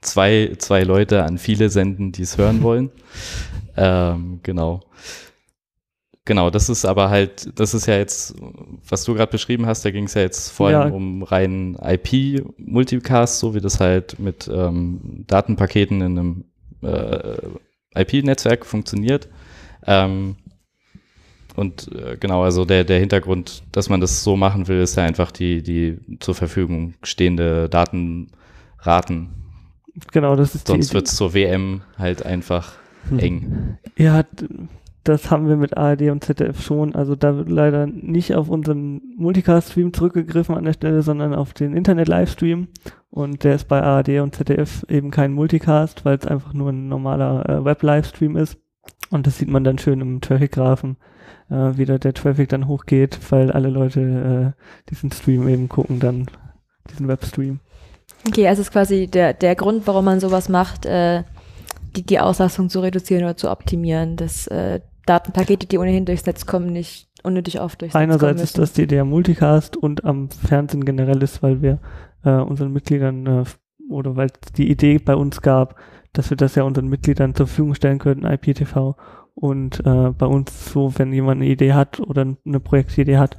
[SPEAKER 2] zwei, zwei Leute an viele senden, die es hören [laughs] wollen. ähm, genau. Genau, das ist aber halt, das ist ja jetzt, was du gerade beschrieben hast, da ging es ja jetzt vor allem
[SPEAKER 4] Ja.
[SPEAKER 2] um rein IP-Multicast, so wie das halt mit ähm, Datenpaketen in einem äh, IP-Netzwerk funktioniert. Ähm, und äh, genau, also der, der Hintergrund, dass man das so machen will, ist ja einfach die, die zur Verfügung stehende Datenraten.
[SPEAKER 4] Genau, das ist
[SPEAKER 2] Sonst wird es zur WM halt einfach eng.
[SPEAKER 4] Ja, das haben wir mit ARD und ZDF schon. Also da wird leider nicht auf unseren Multicast-Stream zurückgegriffen an der Stelle, sondern auf den Internet-Livestream. Und der ist bei ARD und ZDF eben kein Multicast, weil es einfach nur ein normaler äh, Web-Livestream ist. Und das sieht man dann schön im Traffic-Graphen, äh, wie da der Traffic dann hochgeht, weil alle Leute äh, diesen Stream eben gucken, dann diesen Webstream.
[SPEAKER 1] Okay, also ist quasi der, der Grund, warum man sowas macht, äh, die, die Auslastung zu reduzieren oder zu optimieren, dass äh, Datenpakete, die ohnehin durchs Netz kommen, nicht unnötig oft durchs Netz kommen
[SPEAKER 4] Einerseits ist das die Idee am Multicast und am Fernsehen generell ist, weil wir äh, unseren Mitgliedern äh, oder weil es die Idee bei uns gab, dass wir das ja unseren Mitgliedern zur Verfügung stellen könnten, IPTV. Und äh, bei uns so, wenn jemand eine Idee hat oder eine Projektidee hat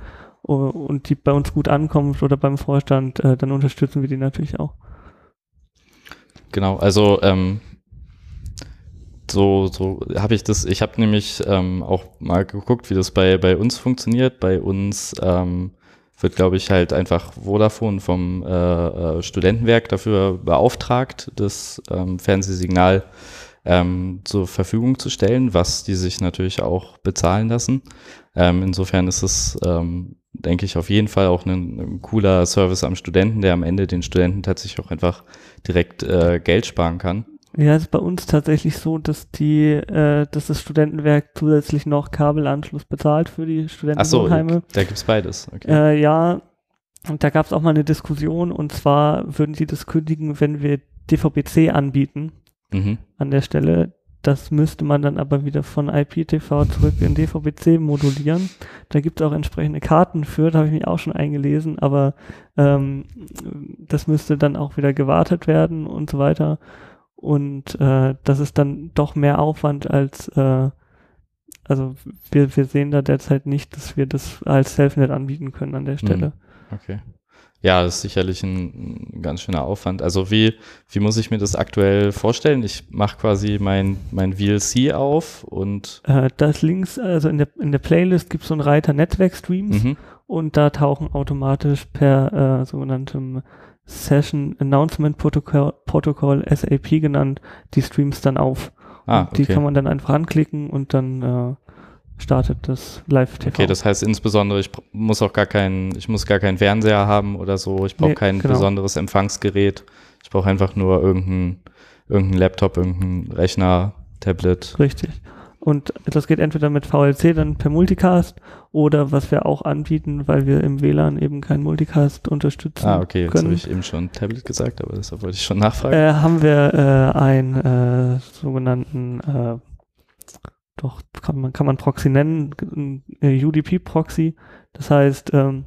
[SPEAKER 4] uh, und die bei uns gut ankommt oder beim Vorstand, äh, dann unterstützen wir die natürlich auch.
[SPEAKER 2] Genau, also ähm, so, so habe ich das, ich habe nämlich ähm, auch mal geguckt, wie das bei, bei uns funktioniert. Bei uns ähm, wird, glaube ich, halt einfach Vodafone vom äh, äh, Studentenwerk dafür beauftragt, das ähm, Fernsehsignal ähm, zur Verfügung zu stellen, was die sich natürlich auch bezahlen lassen. Ähm, insofern ist es, ähm, denke ich, auf jeden Fall auch ein, ein cooler Service am Studenten, der am Ende den Studenten tatsächlich auch einfach direkt äh, Geld sparen kann.
[SPEAKER 4] Ja, es ist bei uns tatsächlich so, dass die, äh, dass das Studentenwerk zusätzlich noch Kabelanschluss bezahlt für die
[SPEAKER 2] Ach so, da gibt's beides. Okay.
[SPEAKER 4] Äh, ja, und da gab es auch mal eine Diskussion und zwar würden sie das kündigen, wenn wir DVB-C anbieten
[SPEAKER 2] mhm.
[SPEAKER 4] an der Stelle. Das müsste man dann aber wieder von IPTV zurück in DVB-C modulieren. Da gibt es auch entsprechende Karten für, da habe ich mich auch schon eingelesen, aber ähm, das müsste dann auch wieder gewartet werden und so weiter. Und äh, das ist dann doch mehr Aufwand als, äh, also wir, wir sehen da derzeit nicht, dass wir das als Selfnet anbieten können an der Stelle.
[SPEAKER 2] Okay. Ja, das ist sicherlich ein, ein ganz schöner Aufwand. Also wie, wie muss ich mir das aktuell vorstellen? Ich mache quasi mein, mein VLC auf und
[SPEAKER 4] Äh, das links, also in der, in der Playlist gibt es so einen Reiter Netzwerk-Streams
[SPEAKER 2] mhm.
[SPEAKER 4] und da tauchen automatisch per äh, sogenanntem Session Announcement Protocol, Protocol SAP genannt, die Streams dann auf.
[SPEAKER 2] ah,
[SPEAKER 4] Und die
[SPEAKER 2] okay.
[SPEAKER 4] kann man dann einfach anklicken und dann äh, startet das Live-TV.
[SPEAKER 2] Okay, das heißt insbesondere, ich muss auch gar keinen, ich muss gar keinen Fernseher haben oder so. Ich brauche
[SPEAKER 4] Nee,
[SPEAKER 2] kein
[SPEAKER 4] genau.
[SPEAKER 2] besonderes Empfangsgerät. Ich brauche einfach nur irgendein, irgendein Laptop, irgendein Rechner, Tablet.
[SPEAKER 4] Richtig. Und das geht entweder mit VLC dann per Multicast oder was wir auch anbieten, weil wir im WLAN eben keinen Multicast unterstützen.
[SPEAKER 2] Ah, okay, jetzt habe ich eben schon Tablet gesagt, aber deshalb wollte ich schon nachfragen.
[SPEAKER 4] Äh, haben wir äh, einen äh, sogenannten, äh, doch kann man, kann man Proxy nennen, äh, UDP-Proxy. Das heißt, ähm,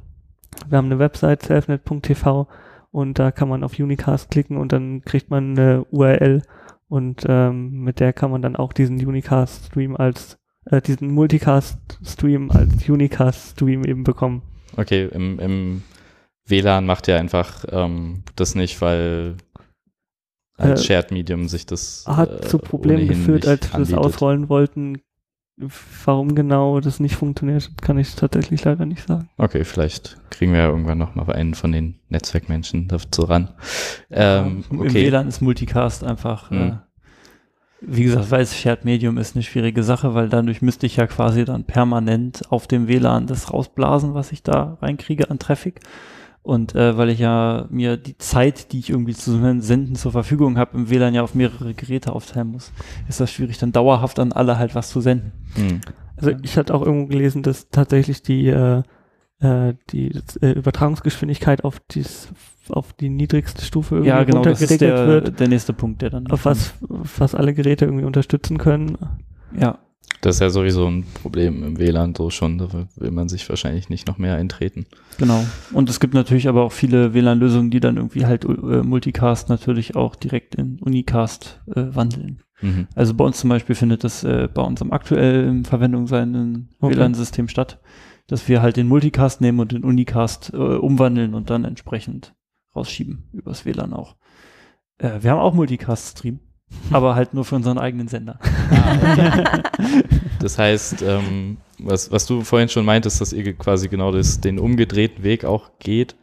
[SPEAKER 4] wir haben eine Website, selfnet.tv und da kann man auf Unicast klicken und dann kriegt man eine URL und ähm, mit der kann man dann auch diesen Unicast-Stream als, äh, diesen Multicast-Stream als Unicast-Stream eben bekommen.
[SPEAKER 2] Okay, im, im WLAN macht ihr einfach ähm, das nicht, weil als
[SPEAKER 4] Äh,
[SPEAKER 2] Shared Medium sich das
[SPEAKER 4] hat
[SPEAKER 2] äh,
[SPEAKER 4] zu Problemen geführt, als wir das ausrollen wollten. Warum genau das nicht funktioniert, kann ich tatsächlich leider nicht sagen.
[SPEAKER 2] Okay, vielleicht kriegen wir ja irgendwann noch mal einen von den Netzwerkmenschen dazu ran. Ähm,
[SPEAKER 3] Im
[SPEAKER 2] okay.
[SPEAKER 3] WLAN ist Multicast einfach,
[SPEAKER 2] Mhm.
[SPEAKER 3] äh, wie gesagt, weil es Shared Medium ist eine schwierige Sache, weil dadurch müsste ich ja quasi dann permanent auf dem WLAN das rausblasen, was ich da reinkriege an Traffic. Und äh, weil ich ja mir die Zeit, die ich irgendwie zu senden zur Verfügung habe, im WLAN ja auf mehrere Geräte aufteilen muss, ist das schwierig, dann dauerhaft an alle halt was zu senden.
[SPEAKER 2] Hm.
[SPEAKER 4] Also ich hatte auch irgendwo gelesen, dass tatsächlich die, äh, äh, die äh, Übertragungsgeschwindigkeit auf, dies, auf die niedrigste Stufe irgendwie
[SPEAKER 3] Ja, genau, das ist
[SPEAKER 4] runtergeregelt
[SPEAKER 3] der,
[SPEAKER 4] wird,
[SPEAKER 3] der nächste Punkt, der dann.
[SPEAKER 4] auf was fast alle Geräte irgendwie unterstützen können.
[SPEAKER 3] Ja,
[SPEAKER 2] Das ist ja sowieso ein Problem im WLAN so schon. Da will man sich wahrscheinlich nicht noch mehr eintreten.
[SPEAKER 3] Genau. Und es gibt natürlich aber auch viele WLAN-Lösungen, die dann irgendwie halt äh, Multicast natürlich auch direkt in Unicast äh, wandeln.
[SPEAKER 2] Mhm.
[SPEAKER 3] Also bei uns zum Beispiel findet das äh, bei unserem aktuell in Verwendung seienden
[SPEAKER 4] Okay.
[SPEAKER 3] WLAN-System statt, dass wir halt den Multicast nehmen und den Unicast äh, umwandeln und dann entsprechend rausschieben übers WLAN auch. Äh, wir haben auch Multicast-Stream, [laughs] aber halt nur für unseren eigenen Sender.
[SPEAKER 2] Das heißt, ähm, was, was du vorhin schon meintest, dass ihr quasi genau das, den umgedrehten Weg auch geht.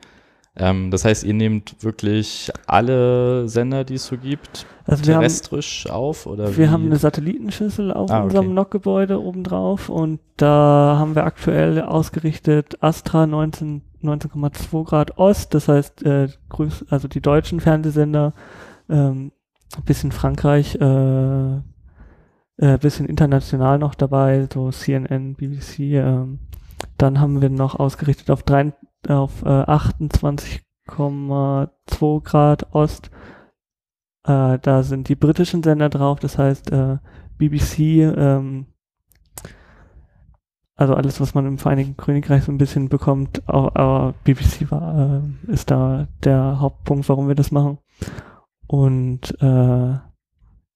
[SPEAKER 2] Ähm, das heißt, ihr nehmt wirklich alle Sender, die es so gibt,
[SPEAKER 4] Also wir haben,
[SPEAKER 2] terrestrisch auf? Oder
[SPEAKER 4] wir
[SPEAKER 2] wie?
[SPEAKER 4] haben eine Satellitenschüssel auf
[SPEAKER 2] Ah, okay.
[SPEAKER 4] unserem NOC-Gebäude obendrauf und da haben wir aktuell ausgerichtet Astra 19 19,2 Grad Ost, das heißt, äh, also die deutschen Fernsehsender, ähm, bisschen Frankreich, äh, äh, bisschen international noch dabei, so CNN, BBC. Ähm, dann haben wir noch ausgerichtet auf, auf äh, 28,2 Grad Ost. Äh, da sind die britischen Sender drauf, das heißt äh, BBC, ähm, also alles, was man im Vereinigten Königreich so ein bisschen bekommt, auch, aber BBC war, äh, ist da der Hauptpunkt, warum wir das machen. Und äh,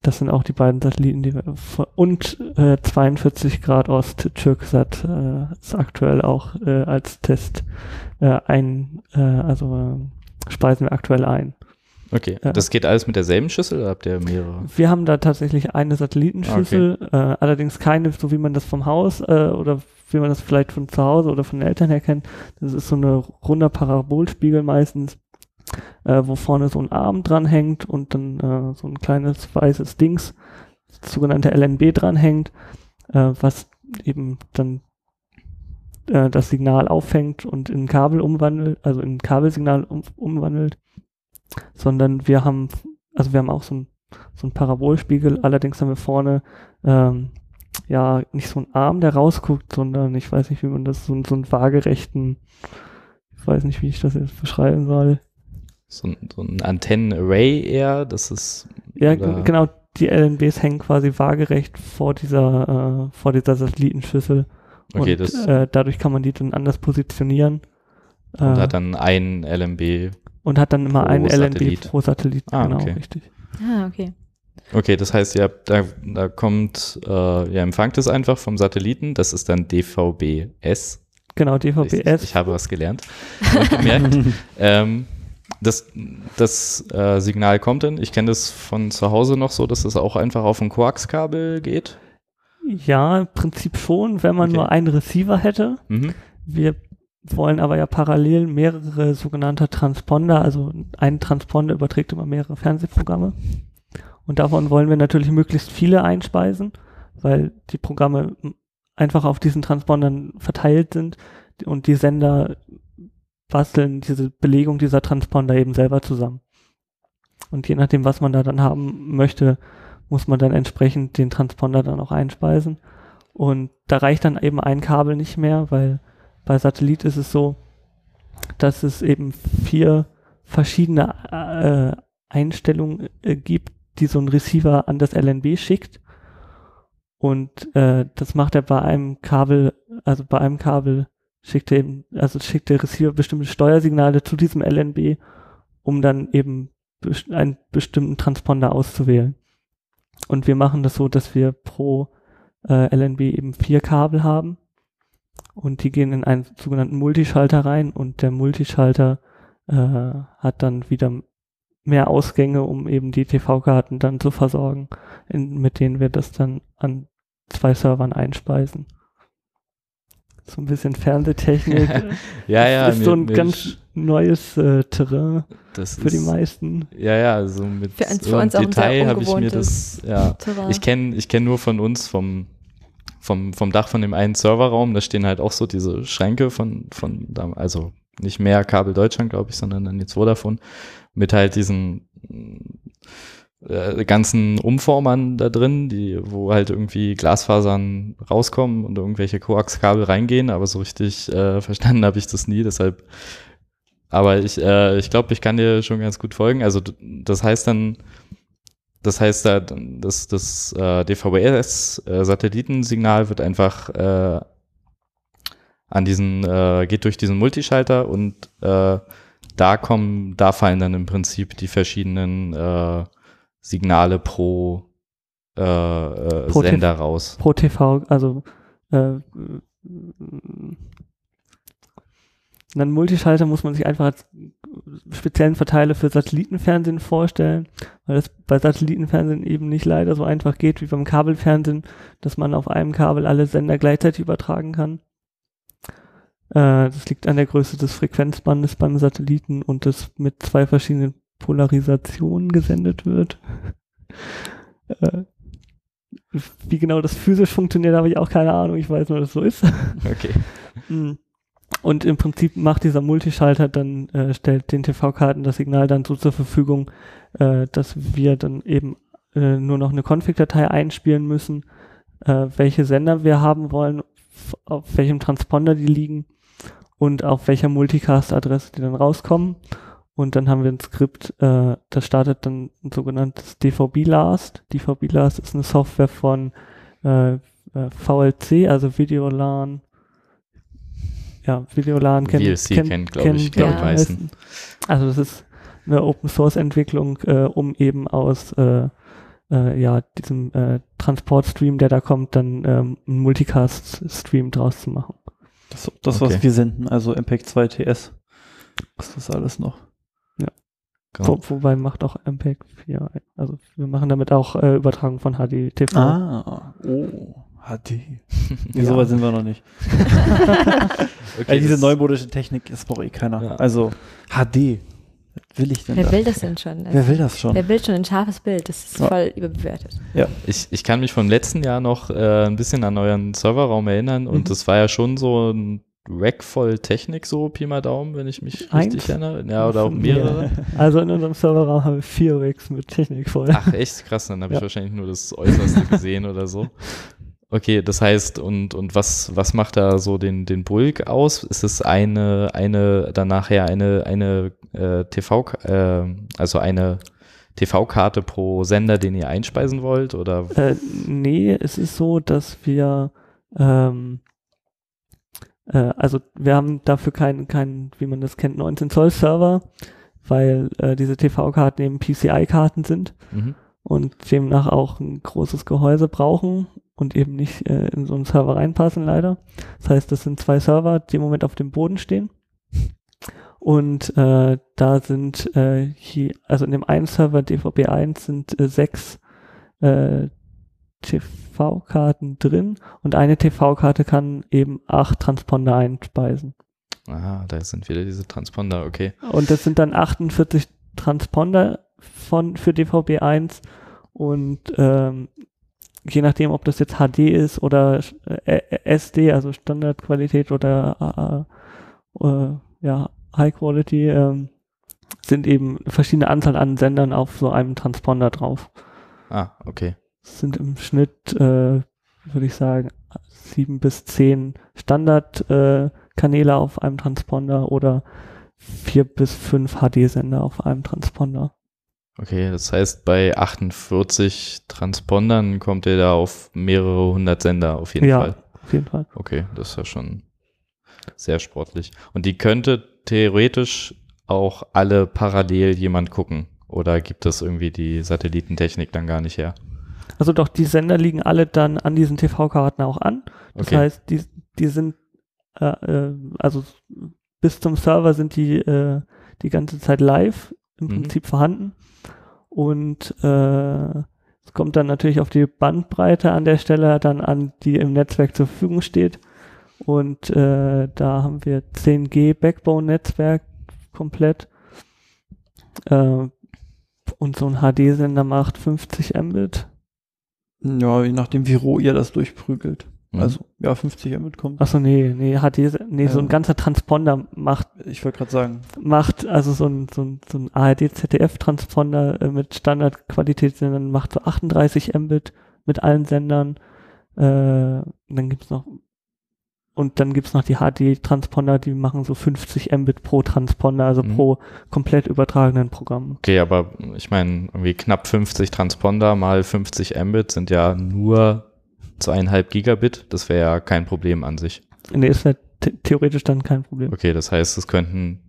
[SPEAKER 4] das sind auch die beiden Satelliten, die wir und äh, 42 Grad Ost Türksat äh, ist aktuell auch äh, als Test äh, ein, äh, also äh, speisen wir aktuell ein.
[SPEAKER 2] Okay,
[SPEAKER 4] Ja.
[SPEAKER 2] das geht alles mit derselben Schüssel oder habt ihr mehrere?
[SPEAKER 4] Wir haben da tatsächlich eine Satellitenschüssel, äh, allerdings keine, so wie man das vom Haus äh, oder wie man das vielleicht von zu Hause oder von den Eltern her kennt. Das ist so eine runder Parabolspiegel meistens, äh, wo vorne so ein Arm dran hängt und dann äh, so ein kleines weißes Dings, sogenannte LNB dranhängt, äh, was eben dann äh, das Signal auffängt und in Kabel umwandelt, also in Kabelsignal um, umwandelt, sondern wir haben, also wir haben auch so ein so ein Parabolspiegel. Allerdings haben wir vorne ähm, ja nicht so einen Arm, der rausguckt, sondern ich weiß nicht, wie man das, so, so einen waagerechten, ich weiß nicht, wie ich das jetzt beschreiben soll.
[SPEAKER 2] So ein, so ein Antennen-Array eher, das ist.
[SPEAKER 4] Ja, genau, die LNBs hängen quasi waagerecht vor dieser, äh, vor dieser Satellitenschüssel.
[SPEAKER 2] Okay,
[SPEAKER 4] und
[SPEAKER 2] das
[SPEAKER 4] äh, dadurch kann man die dann anders positionieren.
[SPEAKER 2] und
[SPEAKER 4] äh,
[SPEAKER 2] hat dann ein LMB.
[SPEAKER 4] und hat dann immer ein LNB
[SPEAKER 2] Satellit.
[SPEAKER 4] pro Satellit.
[SPEAKER 2] Ah,
[SPEAKER 4] genau,
[SPEAKER 2] okay.
[SPEAKER 4] richtig.
[SPEAKER 1] Ah, okay.
[SPEAKER 2] Okay, das heißt, ihr habt, da, da kommt, äh, ihr empfangt es einfach vom Satelliten, das ist dann DVB-S.
[SPEAKER 4] Genau,
[SPEAKER 2] Ich,
[SPEAKER 4] DVB-S.
[SPEAKER 2] ich habe was gelernt. Und gemerkt. [laughs] ähm, das das äh, Signal kommt dann, ich kenne das von zu Hause noch so, dass es auch einfach auf ein Koaxkabel geht.
[SPEAKER 4] Ja, im Prinzip schon, wenn man
[SPEAKER 2] Okay.
[SPEAKER 4] nur einen Receiver hätte.
[SPEAKER 2] Mhm.
[SPEAKER 4] Wir wollen aber ja parallel mehrere sogenannte Transponder, also ein Transponder überträgt immer mehrere Fernsehprogramme. Und davon wollen wir natürlich möglichst viele einspeisen, weil die Programme einfach auf diesen Transpondern verteilt sind und die Sender basteln diese Belegung dieser Transponder eben selber zusammen. Und je nachdem, was man da dann haben möchte, muss man dann entsprechend den Transponder dann auch einspeisen. Und da reicht dann eben ein Kabel nicht mehr, weil bei Satellit ist es so, dass es eben vier verschiedene äh, Einstellungen äh, gibt, die so ein Receiver an das LNB schickt. Und äh, das macht er bei einem Kabel, also bei einem Kabel schickt eben, also schickt der Receiver bestimmte Steuersignale zu diesem LNB, um dann eben einen bestimmten Transponder auszuwählen. Und wir machen das so, dass wir pro äh, LNB eben vier Kabel haben und die gehen in einen sogenannten Multischalter rein und der Multischalter äh, hat dann wieder mehr Ausgänge, um eben die TV-Karten dann zu versorgen, in, mit denen wir das dann an zwei Servern einspeisen. So ein bisschen Fernsehtechnik.
[SPEAKER 2] Ja, ja,
[SPEAKER 4] ist
[SPEAKER 2] mir-
[SPEAKER 4] so ein
[SPEAKER 2] mir
[SPEAKER 4] ganz neues äh, Terrain
[SPEAKER 2] das
[SPEAKER 4] für die
[SPEAKER 2] ist-
[SPEAKER 4] meisten.
[SPEAKER 2] Ja, ja, so mit
[SPEAKER 1] Für uns- für uns
[SPEAKER 2] Detail habe ich mir das, ja.
[SPEAKER 1] Terrain.
[SPEAKER 2] Ich kenne ich kenn nur von uns vom, vom, vom Dach von dem einen Serverraum, da stehen halt auch so diese Schränke von, von da- also nicht mehr Kabel Deutschland, glaube ich, sondern dann jetzt Vodafone, mit halt diesen äh, ganzen Umformern da drin, die, wo halt irgendwie Glasfasern rauskommen und irgendwelche Koaxkabel reingehen, aber so richtig äh, verstanden habe ich das nie, deshalb aber ich, äh, ich glaube, ich kann dir schon ganz gut folgen. Also das heißt dann, das heißt da, das, das äh, DVB-S-Satellitensignal wird einfach äh, an diesen, äh, geht durch diesen Multischalter und äh, da kommen, da fallen dann im Prinzip die verschiedenen äh, Signale pro, äh, äh,
[SPEAKER 4] Pro
[SPEAKER 2] Sender raus.
[SPEAKER 4] Pro TV, also äh, einen Multischalter muss man sich einfach als speziellen Verteiler für Satellitenfernsehen vorstellen, weil das bei Satellitenfernsehen eben nicht leider so einfach geht wie beim Kabelfernsehen, dass man auf einem Kabel alle Sender gleichzeitig übertragen kann. Äh, das liegt an der Größe des Frequenzbandes beim Satelliten und das mit zwei verschiedenen Polarisationen gesendet wird. [laughs] äh, wie genau das physisch funktioniert, habe ich auch keine Ahnung. Ich weiß nur, dass es so ist. [laughs]
[SPEAKER 2] Okay.
[SPEAKER 4] Mm. Und im Prinzip macht dieser Multischalter dann, äh, stellt den TV-Karten das Signal dann so zur Verfügung, äh, dass wir dann eben äh, nur noch eine Config-Datei einspielen müssen, äh, welche Sender wir haben wollen, auf welchem Transponder die liegen und auf welcher Multicast-Adresse die dann rauskommen. Und dann haben wir ein Skript, äh, das startet dann ein sogenanntes DVB-Last. DVB-Last ist eine Software von äh, äh, VLC, also Videolan. Ja, Videolan kennen,
[SPEAKER 2] VLC kennt, glaub ich,
[SPEAKER 1] glaub
[SPEAKER 4] die
[SPEAKER 1] die
[SPEAKER 2] meisten.
[SPEAKER 4] Also das ist eine Open Source Entwicklung, äh, um eben aus äh, äh, ja, diesem äh, Transportstream, der da kommt, dann ähm, einen Multicast-Stream draus zu machen.
[SPEAKER 3] Das, das
[SPEAKER 2] Okay.
[SPEAKER 3] was wir senden, also MPEG 2 TS. Was ist das alles noch?
[SPEAKER 2] Genau.
[SPEAKER 4] Wo, wobei macht auch MPEG 4. ein. Also wir machen damit auch äh, Übertragung von HDTV.
[SPEAKER 3] Ah, oh, HD. [laughs] Nee,
[SPEAKER 4] Ja.
[SPEAKER 3] so weit sind wir noch nicht. [laughs]
[SPEAKER 2] Okay,
[SPEAKER 3] Weil diese neumodische Technik, das braucht eh keiner.
[SPEAKER 2] Ja.
[SPEAKER 3] Also HD. Was will ich denn
[SPEAKER 1] Wer
[SPEAKER 3] da?
[SPEAKER 1] will das denn schon?
[SPEAKER 3] Wer will das schon?
[SPEAKER 1] Wer will schon ein scharfes Bild? Das ist
[SPEAKER 3] Ja.
[SPEAKER 1] voll überbewertet.
[SPEAKER 2] Ich, ich kann mich vom letzten Jahr noch äh, ein bisschen an euren Serverraum erinnern und
[SPEAKER 3] Mhm.
[SPEAKER 2] das war ja schon so ein Rack voll Technik, so Pi mal Daumen, wenn ich mich
[SPEAKER 4] Eins?
[SPEAKER 2] richtig erinnere. Ja, oder auch mehrere.
[SPEAKER 4] Also in unserem Serverraum haben wir vier Racks mit Technik voll.
[SPEAKER 2] Ach, echt krass, dann habe ich
[SPEAKER 4] Ja.
[SPEAKER 2] wahrscheinlich nur das Äußerste [laughs] gesehen oder so. Okay, das heißt, und, und was, was macht da so den, den Bulk aus? Ist es eine, eine, dann nachher eine, eine äh, TV, äh, also eine TV-Karte pro Sender, den ihr einspeisen wollt? Oder
[SPEAKER 4] Äh, nee, es ist so, dass wir ähm, äh, also wir haben dafür keinen, keinen, wie man das kennt, 19 Zoll Server, weil äh, diese TV-Karten eben PCI-Karten sind
[SPEAKER 2] mhm.
[SPEAKER 4] und demnach auch ein großes Gehäuse brauchen und eben nicht äh, in so einen Server reinpassen leider. Das heißt, das sind zwei Server, die im Moment auf dem Boden stehen. Und äh, da sind äh, hier, also in dem einen Server DVB1 sind äh, sechs äh, TV-Karten drin und eine TV-Karte kann eben acht Transponder einspeisen.
[SPEAKER 2] Aha, da sind wieder diese Transponder, okay.
[SPEAKER 4] Und das sind dann 48 Transponder von, für DVB1 und ähm, je nachdem, ob das jetzt HD ist oder äh, SD, also Standardqualität oder äh, äh, ja, High Quality, ähm, sind eben verschiedene Anzahl an Sendern auf so einem Transponder drauf.
[SPEAKER 2] Ah, okay.
[SPEAKER 4] Es sind im Schnitt, äh, würde ich sagen, sieben bis zehn Standardkanäle äh, auf einem Transponder oder vier bis fünf HD-Sender auf einem Transponder.
[SPEAKER 2] Okay, das heißt, bei 48 Transpondern kommt ihr da auf mehrere hundert Sender auf jeden
[SPEAKER 4] Ja.
[SPEAKER 2] Fall.
[SPEAKER 4] Auf jeden Fall.
[SPEAKER 2] Okay, das ist ja schon sehr sportlich. Und die könnte theoretisch auch alle parallel jemand gucken. Oder gibt es irgendwie die Satellitentechnik dann gar nicht her?
[SPEAKER 4] Also doch, die Sender liegen alle dann an diesen TV-Karten auch an. Das
[SPEAKER 2] Okay.
[SPEAKER 4] heißt, die, die sind, äh, äh, also bis zum Server sind die äh, die ganze Zeit live im
[SPEAKER 2] Mhm.
[SPEAKER 4] Prinzip vorhanden. Und äh, Es kommt dann natürlich auf die Bandbreite an der Stelle dann an, die im Netzwerk zur Verfügung steht. Und äh, da haben wir 10G Backbone-Netzwerk komplett. Äh, und so ein HD-Sender macht 50 Mbit.
[SPEAKER 3] Ja, je nachdem, wie roh ihr das durchprügelt.
[SPEAKER 2] Mhm.
[SPEAKER 3] Also, ja, 50 Mbit kommt.
[SPEAKER 4] Achso, nee, nee, HD, nee, so
[SPEAKER 3] Ja.
[SPEAKER 4] ein ganzer Transponder macht,
[SPEAKER 3] Ich wollte gerade sagen,
[SPEAKER 4] macht, also so ein, so ein, so ein ARD-ZDF-Transponder äh, mit Standardqualitätssendern macht so 38 Mbit mit allen Sendern. Äh, und dann gibt's noch, und dann gibt's noch die HD-Transponder, die machen so 50 Mbit pro Transponder, also
[SPEAKER 2] Mhm.
[SPEAKER 4] pro komplett übertragenen Programm.
[SPEAKER 2] Okay, aber ich meine, irgendwie knapp 50 Transponder mal 50 Mbit sind ja nur zweieinhalb Gigabit. Das wäre ja kein Problem an sich.
[SPEAKER 4] Nee, ist ja the theoretisch dann kein Problem.
[SPEAKER 2] Okay, das heißt, es könnten,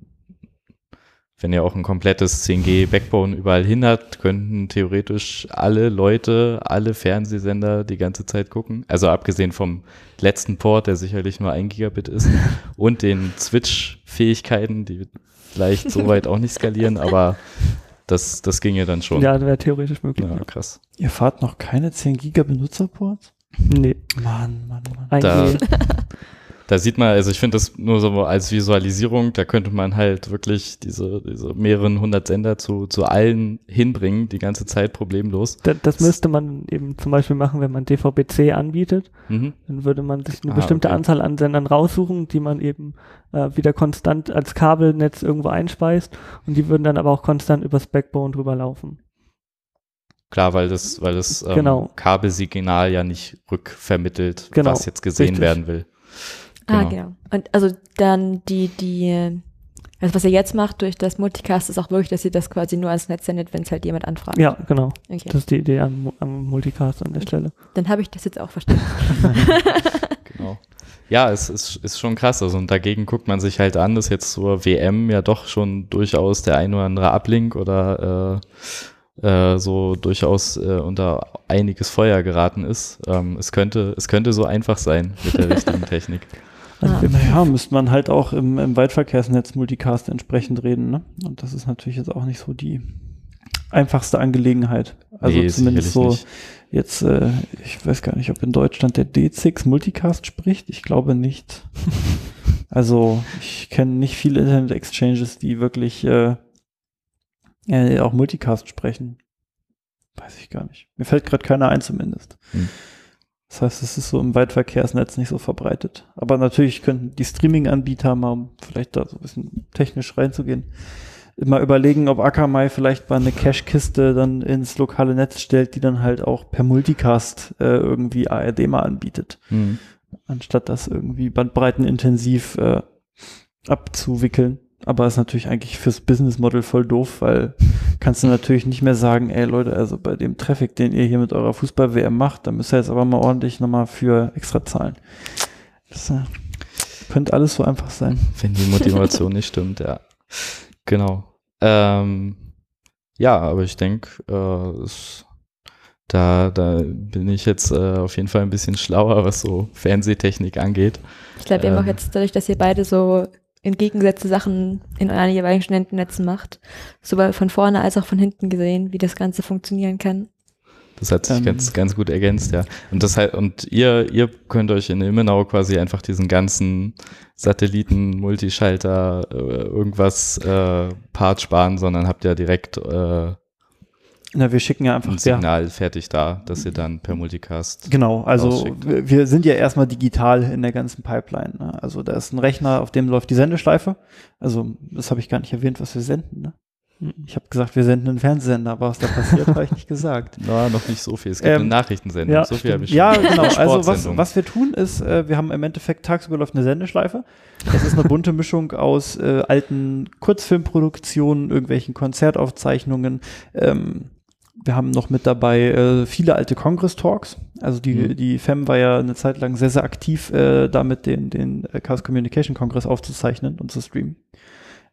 [SPEAKER 2] wenn ihr auch ein komplettes 10G Backbone überall hin habt, könnten theoretisch alle Leute, alle Fernsehsender die ganze Zeit gucken. Also abgesehen vom letzten Port, der sicherlich nur ein Gigabit ist, [laughs] und den Switch-Fähigkeiten, die vielleicht so weit auch nicht skalieren, [laughs] aber das, das ginge dann schon.
[SPEAKER 4] Ja, wäre theoretisch möglich.
[SPEAKER 2] Ja, krass.
[SPEAKER 3] ihr fahrt noch keine 10 Giga Benutzerports?
[SPEAKER 4] Nee,
[SPEAKER 3] Mann, Mann, Mann.
[SPEAKER 4] eigentlich. [laughs]
[SPEAKER 2] Da sieht man, also ich finde das nur so als Visualisierung, da könnte man halt wirklich diese, diese mehreren hundert Sender zu, zu allen hinbringen, die ganze Zeit problemlos.
[SPEAKER 4] Da, das müsste man eben zum Beispiel machen, wenn man DVB-C anbietet.
[SPEAKER 2] Mhm.
[SPEAKER 4] Dann würde man sich eine
[SPEAKER 2] Ah,
[SPEAKER 4] bestimmte
[SPEAKER 2] okay.
[SPEAKER 4] Anzahl an Sendern raussuchen, die man eben äh, wieder konstant als Kabelnetz irgendwo einspeist und die würden dann aber auch konstant übers Backbone drüber laufen.
[SPEAKER 2] Klar, weil das, weil das ähm,
[SPEAKER 4] Genau.
[SPEAKER 2] Kabelsignal ja nicht rückvermittelt,
[SPEAKER 4] Genau,
[SPEAKER 2] was jetzt gesehen
[SPEAKER 4] richtig.
[SPEAKER 2] werden will.
[SPEAKER 1] Ah,
[SPEAKER 2] Genau.
[SPEAKER 1] genau. Und also dann die, die, also was ihr jetzt macht durch das Multicast ist auch wirklich, dass ihr das quasi nur ans Netz sendet, wenn es halt jemand anfragt.
[SPEAKER 4] Ja, genau.
[SPEAKER 1] Okay.
[SPEAKER 4] Das ist die Idee am, am Multicast an der Stelle.
[SPEAKER 1] Dann habe ich das jetzt auch verstanden. [laughs]
[SPEAKER 2] Genau. Ja, es ist, ist schon krass. Also, und dagegen guckt man sich halt an, dass jetzt zur WM ja doch schon durchaus der ein oder andere Ablink oder äh, äh, so durchaus äh, unter einiges Feuer geraten ist. Ähm, es könnte, es könnte so einfach sein mit der richtigen [laughs] Technik.
[SPEAKER 4] Also
[SPEAKER 1] Ah.
[SPEAKER 3] Naja, müsste man halt auch im, im Weitverkehrsnetz Multicast entsprechend reden, ne? Und das ist natürlich jetzt auch nicht so die einfachste Angelegenheit. Also
[SPEAKER 2] Nee,
[SPEAKER 3] zumindest so
[SPEAKER 2] nicht.
[SPEAKER 3] jetzt, äh, ich weiß gar nicht, ob in Deutschland der D6 Multicast spricht. Ich glaube nicht. [laughs] also ich kenne nicht viele Internet-Exchanges, die wirklich äh, äh, auch Multicast sprechen. Weiß ich gar nicht. Mir fällt gerade keiner ein zumindest.
[SPEAKER 2] Hm.
[SPEAKER 3] Das heißt, es ist so im Weitverkehrsnetz nicht so verbreitet. Aber natürlich könnten die Streaming-Anbieter mal, um vielleicht da so ein bisschen technisch reinzugehen, mal überlegen, ob Akamai vielleicht mal eine Cache-Kiste dann ins lokale Netz stellt, die dann halt auch per Multicast äh, irgendwie ARD mal anbietet,
[SPEAKER 2] Hm.
[SPEAKER 3] anstatt das irgendwie bandbreitenintensiv äh, abzuwickeln. Aber ist natürlich eigentlich fürs Business Model voll doof, weil kannst du natürlich nicht mehr sagen, ey Leute, also bei dem Traffic, den ihr hier mit eurer Fußball-WM macht, da müsst ihr jetzt aber mal ordentlich nochmal für extra zahlen. Das äh, könnte alles so einfach sein.
[SPEAKER 2] Wenn die Motivation nicht stimmt, ja. Genau. Ähm, ja, aber ich denke, äh, da, da bin ich jetzt äh, auf jeden Fall ein bisschen schlauer, was so Fernsehtechnik angeht.
[SPEAKER 1] Ich glaube, ihr
[SPEAKER 2] Ähm.
[SPEAKER 1] jetzt dadurch, dass ihr beide so entgegengesetzte Sachen in euren jeweiligen Studentennetzen macht, sowohl von vorne als auch von hinten gesehen, wie das Ganze funktionieren kann.
[SPEAKER 2] Das hat sich
[SPEAKER 3] Ähm.
[SPEAKER 2] ganz, ganz gut ergänzt, ja. Und das halt, und ihr, ihr könnt euch in Ilmenau quasi einfach diesen ganzen Satelliten, Multischalter, äh, irgendwas äh, Part sparen, sondern habt ja direkt äh,
[SPEAKER 3] Na, wir schicken ja einfach
[SPEAKER 2] ein
[SPEAKER 3] ja,
[SPEAKER 2] Signal fertig da, dass ihr dann per Multicast.
[SPEAKER 3] Genau, also
[SPEAKER 2] rausschickt.
[SPEAKER 3] wir, sind ja erstmal digital in der ganzen Pipeline. Ne? Also da ist ein Rechner, auf dem läuft die Sendeschleife. Also das habe ich gar nicht erwähnt, was wir senden. Ne? Ich habe gesagt, wir senden einen Fernsehsender, aber was da passiert, habe ich nicht gesagt. [laughs]
[SPEAKER 2] Na, noch nicht so viel. Es gibt
[SPEAKER 3] Ähm,
[SPEAKER 2] eine Nachrichtensendung.
[SPEAKER 4] ja,
[SPEAKER 2] so viel habe ich
[SPEAKER 3] Ja,
[SPEAKER 2] schon.
[SPEAKER 3] genau. [laughs] Also was, was wir tun ist, äh, wir haben im Endeffekt tagsüber läuft eine Sendeschleife. Das ist eine bunte Mischung aus äh, alten Kurzfilmproduktionen, irgendwelchen Konzertaufzeichnungen. Ähm, wir haben noch mit dabei äh, viele alte Congress-Talks. Also die,
[SPEAKER 2] Mhm.
[SPEAKER 3] die FEM war ja eine Zeit lang sehr, sehr aktiv, äh, damit den, den äh, Chaos Communication Congress aufzuzeichnen und zu streamen.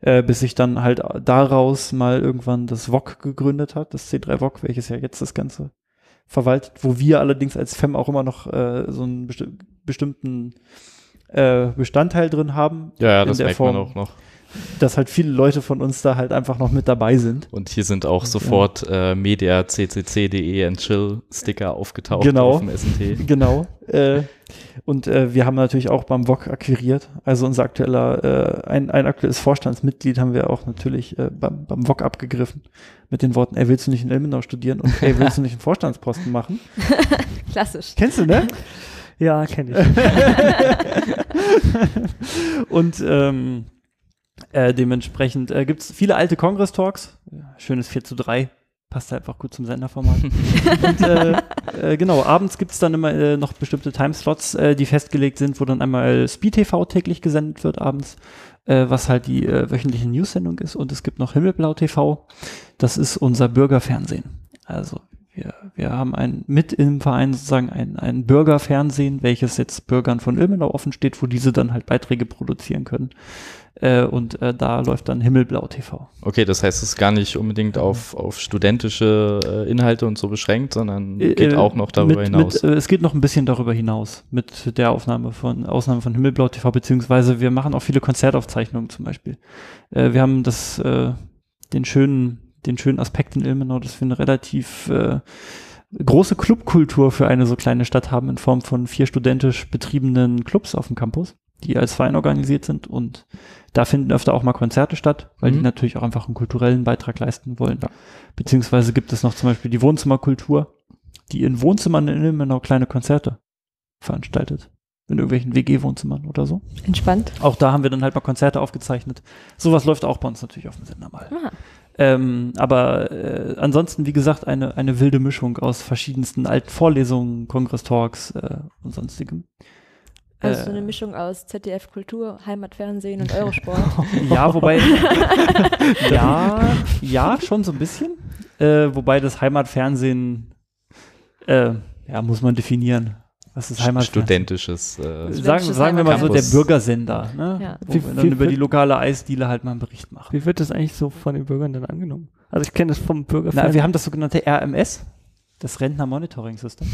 [SPEAKER 3] Äh, bis sich dann halt daraus mal irgendwann das VOG gegründet hat, das C3 VOG, welches ja jetzt das Ganze verwaltet, wo wir allerdings als FEM auch immer noch äh, so einen besti bestimmten äh, Bestandteil drin haben.
[SPEAKER 2] ja, ja, das merkt
[SPEAKER 3] Form.
[SPEAKER 2] man auch noch.
[SPEAKER 3] Dass halt viele Leute von uns da halt einfach noch mit dabei sind.
[SPEAKER 2] Und hier sind auch sofort äh, media ccc.de and chill Sticker aufgetaucht
[SPEAKER 3] Genau.
[SPEAKER 2] auf dem SNT. [laughs]
[SPEAKER 3] Genau. Äh, und äh, wir haben natürlich auch beim VOG akquiriert. Also unser aktueller, äh, ein, ein aktuelles Vorstandsmitglied haben wir auch natürlich äh, beim, beim VOG abgegriffen. Mit den Worten, ey, willst du nicht in Ilmenau studieren und ey, willst du nicht einen Vorstandsposten machen? [laughs]
[SPEAKER 1] Klassisch.
[SPEAKER 3] Kennst du, ne?
[SPEAKER 4] Ja, kenne ich. [laughs]
[SPEAKER 3] Und ähm, äh, dementsprechend äh, gibt es viele alte Congress-Talks. Schönes 4 zu 3. Passt einfach gut zum Senderformat. [laughs] und äh, äh, genau, abends gibt es dann immer äh, noch bestimmte Timeslots, äh, die festgelegt sind, wo dann einmal Speed TV täglich gesendet wird abends, äh, was halt die äh, wöchentliche News-Sendung ist. Und es gibt noch Himmelblau TV. Das ist unser Bürgerfernsehen. Also wir, wir haben ein, mit im Verein sozusagen ein, ein Bürgerfernsehen, welches jetzt Bürgern von Ilmenau offen steht, wo diese dann halt Beiträge produzieren können. Äh, und äh, da läuft dann Himmelblau TV.
[SPEAKER 2] Okay, das heißt, es ist gar nicht unbedingt auf, auf studentische äh, Inhalte und so beschränkt, sondern geht
[SPEAKER 3] Äh,
[SPEAKER 2] auch noch darüber
[SPEAKER 3] mit,
[SPEAKER 2] hinaus.
[SPEAKER 3] Mit, äh, es geht noch ein bisschen darüber hinaus mit der Aufnahme von Ausnahme von Himmelblau TV, beziehungsweise wir machen auch viele Konzertaufzeichnungen zum Beispiel. Äh, wir haben das, äh, den schönen, den schönen Aspekt in Ilmenau, dass wir eine relativ äh, große Clubkultur für eine so kleine Stadt haben in Form von vier studentisch betriebenen Clubs auf dem Campus, die als Verein organisiert sind und da finden öfter auch mal Konzerte statt, weil die
[SPEAKER 2] Mhm.
[SPEAKER 3] natürlich auch einfach einen kulturellen Beitrag leisten wollen. Beziehungsweise gibt es noch zum Beispiel die Wohnzimmerkultur, die in Wohnzimmern in Ilmenau kleine Konzerte veranstaltet. In irgendwelchen WG-Wohnzimmern oder so.
[SPEAKER 1] Entspannt.
[SPEAKER 3] Auch da haben wir dann halt mal Konzerte aufgezeichnet. Sowas läuft auch bei uns natürlich auf dem Sender mal.
[SPEAKER 1] Aha.
[SPEAKER 3] Ähm, aber äh, ansonsten, wie gesagt, eine, eine wilde Mischung aus verschiedensten alten Vorlesungen, Kongress-Talks äh, und sonstigem.
[SPEAKER 1] Also
[SPEAKER 3] Äh,
[SPEAKER 1] so eine Mischung aus ZDF Kultur, Heimatfernsehen und [laughs] Eurosport. [laughs]
[SPEAKER 3] Ja, wobei, [laughs] ja, ja, schon so ein bisschen. Äh, wobei das Heimatfernsehen, äh, ja, muss man definieren. Was ist Heimatfernsehen?
[SPEAKER 2] Studentisches. Äh,
[SPEAKER 3] Sagen, sagen wir mal so der. Bürgersender, ne?
[SPEAKER 1] Ja.
[SPEAKER 3] wo
[SPEAKER 4] Wie-
[SPEAKER 3] wir dann
[SPEAKER 4] wie
[SPEAKER 3] über die lokale Eisdiele halt mal einen Bericht machen.
[SPEAKER 4] Wie wird das eigentlich so von den Bürgern denn angenommen? Also ich kenne das vom Bürger.
[SPEAKER 3] Na, wir haben das sogenannte RMS, das Rentner Monitoring System.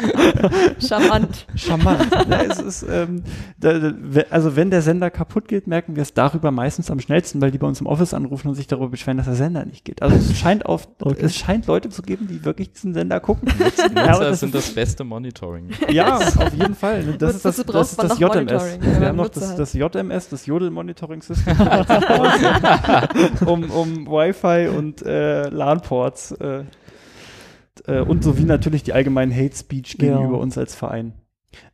[SPEAKER 3] [laughs]
[SPEAKER 1] Charmant.
[SPEAKER 3] Charmant. ja, es ist, ähm, da, also wenn der Sender kaputt geht, merken wir es darüber meistens am schnellsten, weil die bei uns im Office anrufen und sich darüber beschweren, dass der Sender nicht geht. Also es scheint auf,
[SPEAKER 4] Okay.
[SPEAKER 3] es scheint Leute zu geben, die wirklich diesen Sender gucken.
[SPEAKER 2] Nutzer
[SPEAKER 3] aber das
[SPEAKER 2] sind das beste Monitoring.
[SPEAKER 3] ja, auf jeden Fall. Das ist das,
[SPEAKER 1] braucht
[SPEAKER 3] das, das
[SPEAKER 1] noch
[SPEAKER 3] JMS. Wir haben noch das, das JMS, das Jodel Monitoring System, [laughs] um, um Wi-Fi und äh, LAN-Ports äh, äh, und sowie natürlich die allgemeinen Hate Speech
[SPEAKER 4] Ja.
[SPEAKER 3] gegenüber uns als Verein.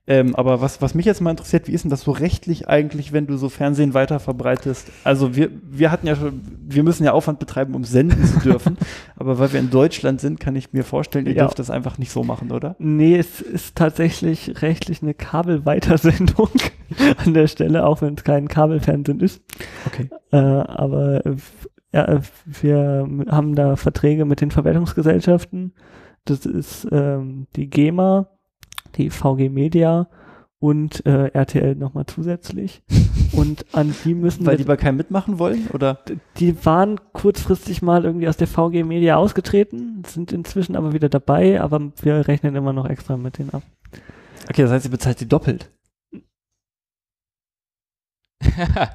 [SPEAKER 3] Ähm, aber was, was mich jetzt mal interessiert, wie ist denn das so rechtlich eigentlich, wenn du so Fernsehen weiter verbreitest? Also wir, wir hatten ja schon, wir müssen ja Aufwand betreiben, um senden zu dürfen. [laughs] aber weil wir in Deutschland sind, kann ich mir vorstellen, ihr
[SPEAKER 4] Ja.
[SPEAKER 3] dürft das einfach nicht so machen, oder?
[SPEAKER 4] Nee, es ist tatsächlich rechtlich eine Kabelweitersendung [laughs] an der Stelle, auch wenn es kein Kabelfernsehen ist.
[SPEAKER 3] Okay.
[SPEAKER 4] Äh, aber ja, äh, wir haben da Verträge mit den Verwertungsgesellschaften. Das ist ähm, die GEMA, die VG Media und äh, RTL nochmal zusätzlich. [laughs] und an die müssen
[SPEAKER 3] Weil die bei keinem mitmachen wollen, oder?
[SPEAKER 4] die waren kurzfristig mal irgendwie aus der VG Media ausgetreten, sind inzwischen aber wieder dabei, aber wir rechnen immer noch extra mit denen ab.
[SPEAKER 3] Okay, das heißt, ihr bezahlt die doppelt.
[SPEAKER 2] Da,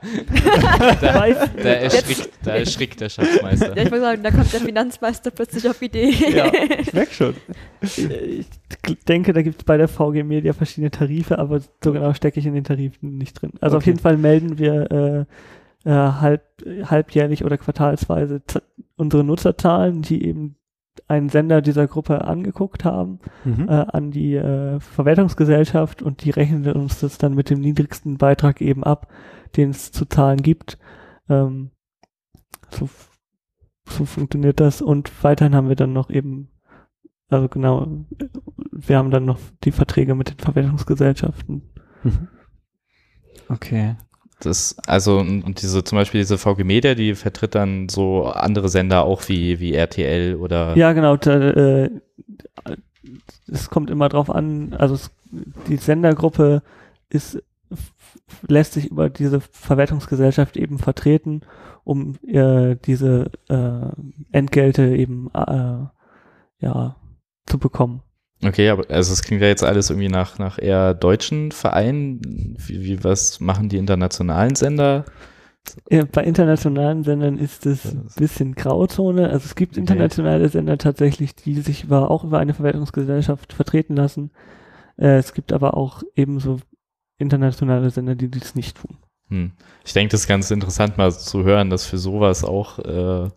[SPEAKER 2] [laughs] da, erschrickt, da erschrickt der Schatzmeister.
[SPEAKER 1] Ja, ich wollte sagen, da kommt der Finanzmeister plötzlich auf Idee.
[SPEAKER 3] Ja, [laughs] ich merke schon.
[SPEAKER 4] Ich denke, da gibt es bei der VG Media verschiedene Tarife, aber so genau stecke ich in den Tarifen nicht drin. Also auf
[SPEAKER 3] Okay.
[SPEAKER 4] jeden Fall melden wir äh, äh, halb, halbjährlich oder quartalsweise unsere Nutzerzahlen, die eben einen Sender dieser Gruppe angeguckt haben,
[SPEAKER 3] Mhm.
[SPEAKER 4] äh, an die äh, Verwertungsgesellschaft und die rechnen uns das dann mit dem niedrigsten Beitrag eben ab, den es zu zahlen gibt. Ähm, so, so funktioniert das und weiterhin haben wir dann noch eben, also genau, wir haben dann noch die Verträge mit den Verwertungsgesellschaften.
[SPEAKER 3] Mhm. Okay.
[SPEAKER 2] Das, also, und diese, zum Beispiel diese VG Media, die vertritt dann so andere Sender auch wie, wie RTL oder.
[SPEAKER 4] Ja, genau. Da, äh, es kommt immer drauf an, also es, die Sendergruppe ist, lässt sich über diese Verwertungsgesellschaft eben vertreten, um äh, diese äh, Entgelte eben äh, ja zu bekommen.
[SPEAKER 2] Okay, aber also es klingt ja jetzt alles irgendwie nach, nach eher deutschen Vereinen. Wie, wie was machen die internationalen Sender?
[SPEAKER 4] Ja, Bei internationalen Sendern ist es ein bisschen Grauzone. Also es gibt internationale Sender tatsächlich, die sich über, auch über eine Verwertungsgesellschaft vertreten lassen. Äh, es gibt aber auch ebenso internationale Sender, die dies nicht tun.
[SPEAKER 2] Hm. Ich denke, das ist ganz interessant mal zu hören, dass für sowas auch äh,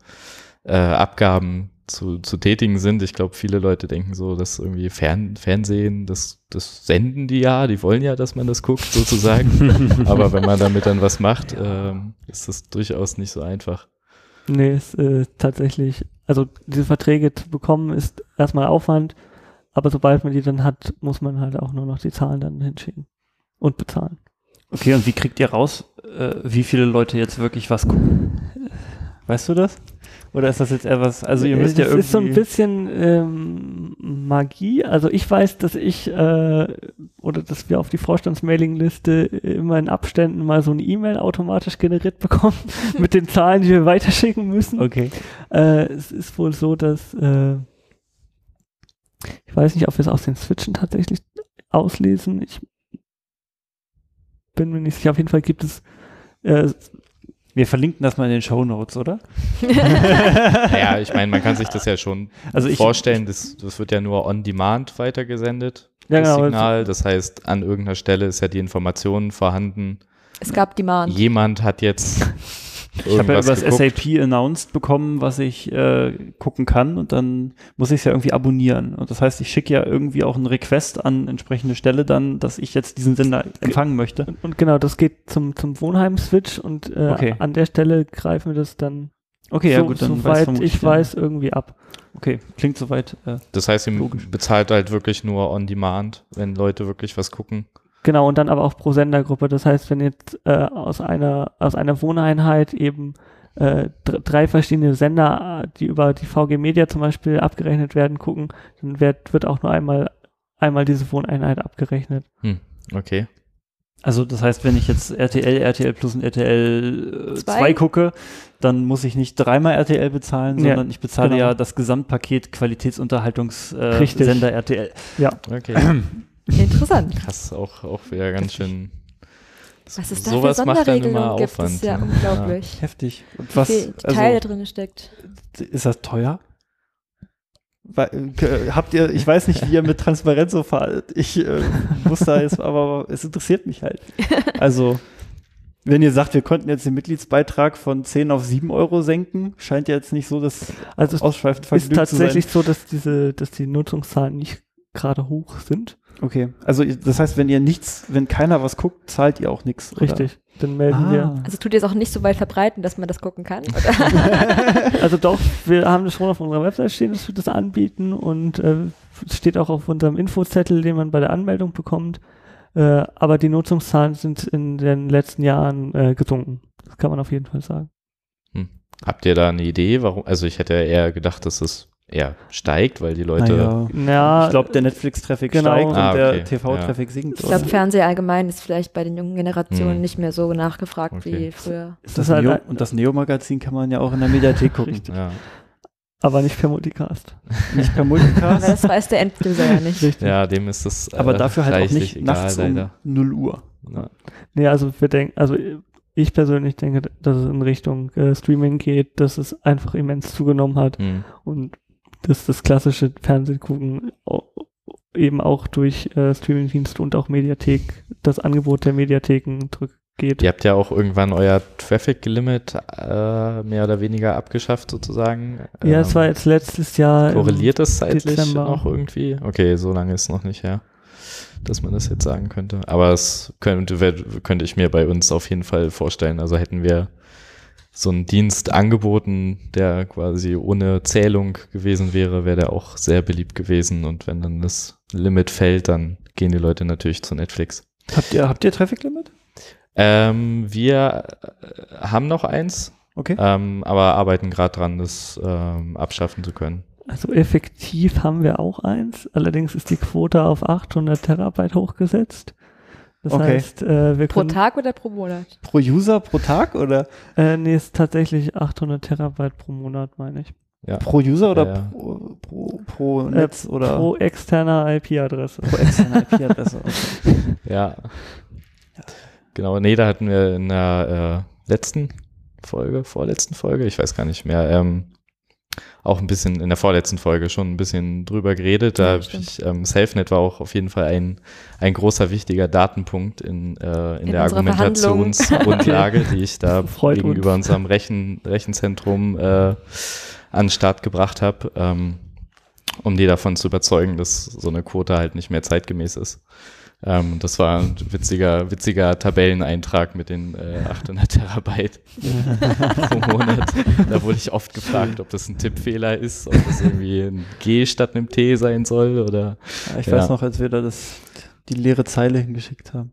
[SPEAKER 2] äh, Abgaben zu, zu tätigen sind. Ich glaube, viele Leute denken so, dass irgendwie Fern Fernsehen, das, das senden die ja, die wollen ja, dass man das guckt, sozusagen. [laughs] Aber wenn man damit dann was macht, ähm, ist das durchaus nicht so einfach.
[SPEAKER 4] Nee, ist äh, tatsächlich, also diese Verträge zu bekommen ist erstmal Aufwand, aber sobald man die dann hat, muss man halt auch nur noch die Zahlen dann hinschicken und bezahlen.
[SPEAKER 3] Okay, und wie kriegt ihr raus, äh, wie viele Leute jetzt wirklich was gucken? Weißt du das? Oder ist das jetzt etwas, also ihr müsst ja
[SPEAKER 4] es
[SPEAKER 3] irgendwie...
[SPEAKER 4] ist so ein bisschen ähm, Magie. Also ich weiß, dass ich äh, oder dass wir auf die Vorstandsmailingliste immer in Abständen mal so eine E-Mail automatisch generiert bekommen [laughs] mit den Zahlen, die wir weiterschicken müssen.
[SPEAKER 3] Okay.
[SPEAKER 4] Äh, es ist wohl so, dass äh, ich weiß nicht, ob wir es aus den Switchen tatsächlich auslesen. Ich bin mir nicht sicher. Auf jeden Fall gibt es äh,
[SPEAKER 3] Wir verlinken das mal in den Show Notes, oder? [laughs]
[SPEAKER 2] Naja, ich meine, man kann sich das ja schon
[SPEAKER 3] Also ich-
[SPEAKER 2] vorstellen, das, das wird ja nur on demand weitergesendet,
[SPEAKER 4] Ja,
[SPEAKER 2] das
[SPEAKER 4] genau,
[SPEAKER 2] Signal. Das heißt, an irgendeiner Stelle ist ja die Information vorhanden.
[SPEAKER 1] Es gab Demand.
[SPEAKER 2] Jemand hat jetzt
[SPEAKER 3] Ich habe ja über das. SAP announced bekommen, was ich äh, gucken kann und dann muss ich es ja irgendwie abonnieren. Und das heißt, ich schicke ja irgendwie auch einen Request an entsprechende Stelle dann, dass ich jetzt diesen Sender empfangen möchte.
[SPEAKER 4] Und, und genau, das geht zum, zum Wohnheim-Switch und äh,
[SPEAKER 3] Okay.
[SPEAKER 4] an der Stelle greifen wir das dann,
[SPEAKER 3] Okay, ja
[SPEAKER 4] so,
[SPEAKER 3] gut, dann weiß
[SPEAKER 4] soweit
[SPEAKER 3] vermutlich
[SPEAKER 4] ich weiß, irgendwie ab.
[SPEAKER 3] Okay, klingt soweit. Äh,
[SPEAKER 2] Das heißt, ihr
[SPEAKER 3] Logisch.
[SPEAKER 2] bezahlt halt wirklich nur on demand, wenn Leute wirklich was gucken.
[SPEAKER 4] Genau, und dann aber auch pro Sendergruppe. Das heißt, wenn jetzt äh, aus einer aus einer Wohneinheit eben äh, dr- drei verschiedene Sender, äh, die über die VG Media zum Beispiel abgerechnet werden, gucken, dann wird, wird auch nur einmal einmal diese Wohneinheit abgerechnet.
[SPEAKER 2] Okay.
[SPEAKER 3] also das heißt, wenn ich jetzt RTL, RTL Plus und RTL 2
[SPEAKER 1] Zwei?
[SPEAKER 3] gucke, dann muss ich nicht dreimal RTL bezahlen,
[SPEAKER 4] Ja,
[SPEAKER 3] sondern ich bezahle
[SPEAKER 4] genau.
[SPEAKER 3] ja das Gesamtpaket Qualitätsunterhaltungssender äh, RTL.
[SPEAKER 2] Okay. [clears throat]
[SPEAKER 1] Interessant.
[SPEAKER 2] Krass, auch, auch wieder ganz schön.
[SPEAKER 1] Was es da für
[SPEAKER 2] Sowas macht dann immer
[SPEAKER 1] Sonderregelungen gibt,
[SPEAKER 2] Aufwand.
[SPEAKER 1] ist ja unglaublich.
[SPEAKER 3] Heftig. Und
[SPEAKER 1] Wie
[SPEAKER 3] was,
[SPEAKER 1] viel
[SPEAKER 3] also,
[SPEAKER 1] Teil da drin steckt.
[SPEAKER 3] Ist das teuer? Weil, äh, habt ihr, ich weiß nicht, wie ihr mit Transparenz so fahrt. Ich äh, muss da jetzt, aber es interessiert mich halt. [laughs] Also, wenn ihr sagt, wir konnten jetzt den Mitgliedsbeitrag von 10 auf 7 Euro senken, scheint ja jetzt nicht so das
[SPEAKER 4] Also es
[SPEAKER 3] ausschweifend
[SPEAKER 4] ist
[SPEAKER 3] vergnügt zu sein.
[SPEAKER 4] tatsächlich so, dass diese, dass die Nutzungszahlen nicht gerade hoch sind.
[SPEAKER 3] Okay, also das heißt, wenn ihr nichts, wenn keiner was guckt, zahlt ihr auch nichts.
[SPEAKER 4] Richtig. Dann melden wir.
[SPEAKER 3] Ah.
[SPEAKER 1] Also tut ihr es auch nicht so weit verbreiten, dass man das gucken kann? Oder? [laughs] [laughs]
[SPEAKER 4] Also doch, wir haben das schon auf unserer Website stehen, dass wir das anbieten und äh, es steht auch auf unserem Infozettel, den man bei der Anmeldung bekommt. Äh, aber die Nutzungszahlen sind in den letzten Jahren äh, gesunken. Das kann man auf jeden Fall sagen.
[SPEAKER 2] Habt ihr da eine Idee, warum? Also ich hätte ja eher gedacht, dass es eher steigt, weil die Leute.
[SPEAKER 3] Naja.
[SPEAKER 4] Ja,
[SPEAKER 3] Ich glaube, der Netflix-Traffic
[SPEAKER 4] Genau.
[SPEAKER 3] steigt und
[SPEAKER 2] Ah, okay.
[SPEAKER 3] der TV-Traffic sinkt.
[SPEAKER 1] Ich glaube, Fernseher allgemein ist vielleicht bei den jungen Generationen
[SPEAKER 2] Hm.
[SPEAKER 1] nicht mehr so nachgefragt
[SPEAKER 2] Okay.
[SPEAKER 1] wie früher.
[SPEAKER 3] das
[SPEAKER 4] halt,
[SPEAKER 3] Neo,
[SPEAKER 4] ein-
[SPEAKER 3] und das Neo-Magazin kann man ja auch in der Mediathek gucken.
[SPEAKER 2] Ja.
[SPEAKER 4] aber nicht per Multicast.
[SPEAKER 3] Nicht per
[SPEAKER 1] Aber
[SPEAKER 3] Multicast,
[SPEAKER 1] das weiß der Enduser ja nicht.
[SPEAKER 4] Richtig.
[SPEAKER 2] ja, dem ist das. Äh,
[SPEAKER 3] aber dafür halt auch nicht nachts um 0 Uhr.
[SPEAKER 2] Ja.
[SPEAKER 4] Nee, also wir denken, also ich persönlich denke, dass es in Richtung äh, Streaming geht, dass es einfach immens zugenommen hat
[SPEAKER 2] Hm.
[SPEAKER 4] und dass das klassische Fernsehgucken eben auch durch äh, Streamingdienste und auch Mediathek, das Angebot der Mediatheken zurückgeht.
[SPEAKER 2] Ihr habt ja auch irgendwann euer Traffic-Limit äh, mehr oder weniger abgeschafft, sozusagen.
[SPEAKER 4] Ja, es
[SPEAKER 2] Ähm,
[SPEAKER 4] war jetzt letztes Jahr.
[SPEAKER 2] Korreliert das zeitlich
[SPEAKER 4] Dezember.
[SPEAKER 2] noch irgendwie? Okay, so lange ist es noch nicht her, dass man das jetzt sagen könnte. Aber es könnte, könnte ich mir bei uns auf jeden Fall vorstellen. Also hätten wir so einen Dienst angeboten, der quasi ohne Zählung gewesen wäre, wäre der auch sehr beliebt gewesen. Und wenn dann das Limit fällt, dann gehen die Leute natürlich zu Netflix.
[SPEAKER 3] Habt ihr, habt ihr Traffic-Limit?
[SPEAKER 2] Ähm, wir äh, haben noch eins,
[SPEAKER 3] Okay.
[SPEAKER 2] ähm, aber arbeiten gerade dran, das ähm, abschaffen zu können.
[SPEAKER 4] Also effektiv haben wir auch eins. Allerdings ist die Quote auf 800 Terabyte hochgesetzt. Das
[SPEAKER 3] Okay.
[SPEAKER 4] heißt, äh, wir
[SPEAKER 1] Pro
[SPEAKER 4] können,
[SPEAKER 1] Tag oder pro Monat?
[SPEAKER 3] Pro User pro Tag oder
[SPEAKER 4] Äh, nee, ist tatsächlich 800 Terabyte pro Monat, meine ich.
[SPEAKER 2] Ja.
[SPEAKER 3] pro User oder
[SPEAKER 2] Ja, ja.
[SPEAKER 3] Pro, pro pro Netz oder
[SPEAKER 4] Pro externer IP-Adresse.
[SPEAKER 3] pro externe IP-Adresse? Okay. [laughs]
[SPEAKER 2] Ja. Genau, nee, da hatten wir in der äh, letzten Folge, vorletzten Folge, ich weiß gar nicht mehr, ähm, auch ein bisschen in der vorletzten Folge schon ein bisschen drüber geredet. Da
[SPEAKER 1] Ja,
[SPEAKER 2] ich, ähm, SafeNet war auch auf jeden Fall ein, ein großer wichtiger Datenpunkt in, äh, in,
[SPEAKER 1] In
[SPEAKER 2] der Argumentationsgrundlage, [laughs] die ich da [laughs]
[SPEAKER 4] Freut
[SPEAKER 2] gegenüber
[SPEAKER 4] uns.
[SPEAKER 2] unserem Rechen, Rechenzentrum äh, an den Start gebracht habe, ähm, um die davon zu überzeugen, dass so eine Quote halt nicht mehr zeitgemäß ist. Ähm, das war ein witziger, witziger Tabelleneintrag mit den äh, 800 Terabyte pro Monat. Da wurde ich oft gefragt, ob das ein Tippfehler ist, ob das irgendwie ein G statt einem T sein soll oder
[SPEAKER 3] ich
[SPEAKER 2] Ja.
[SPEAKER 3] weiß noch, als wir da das, die leere Zeile hingeschickt haben,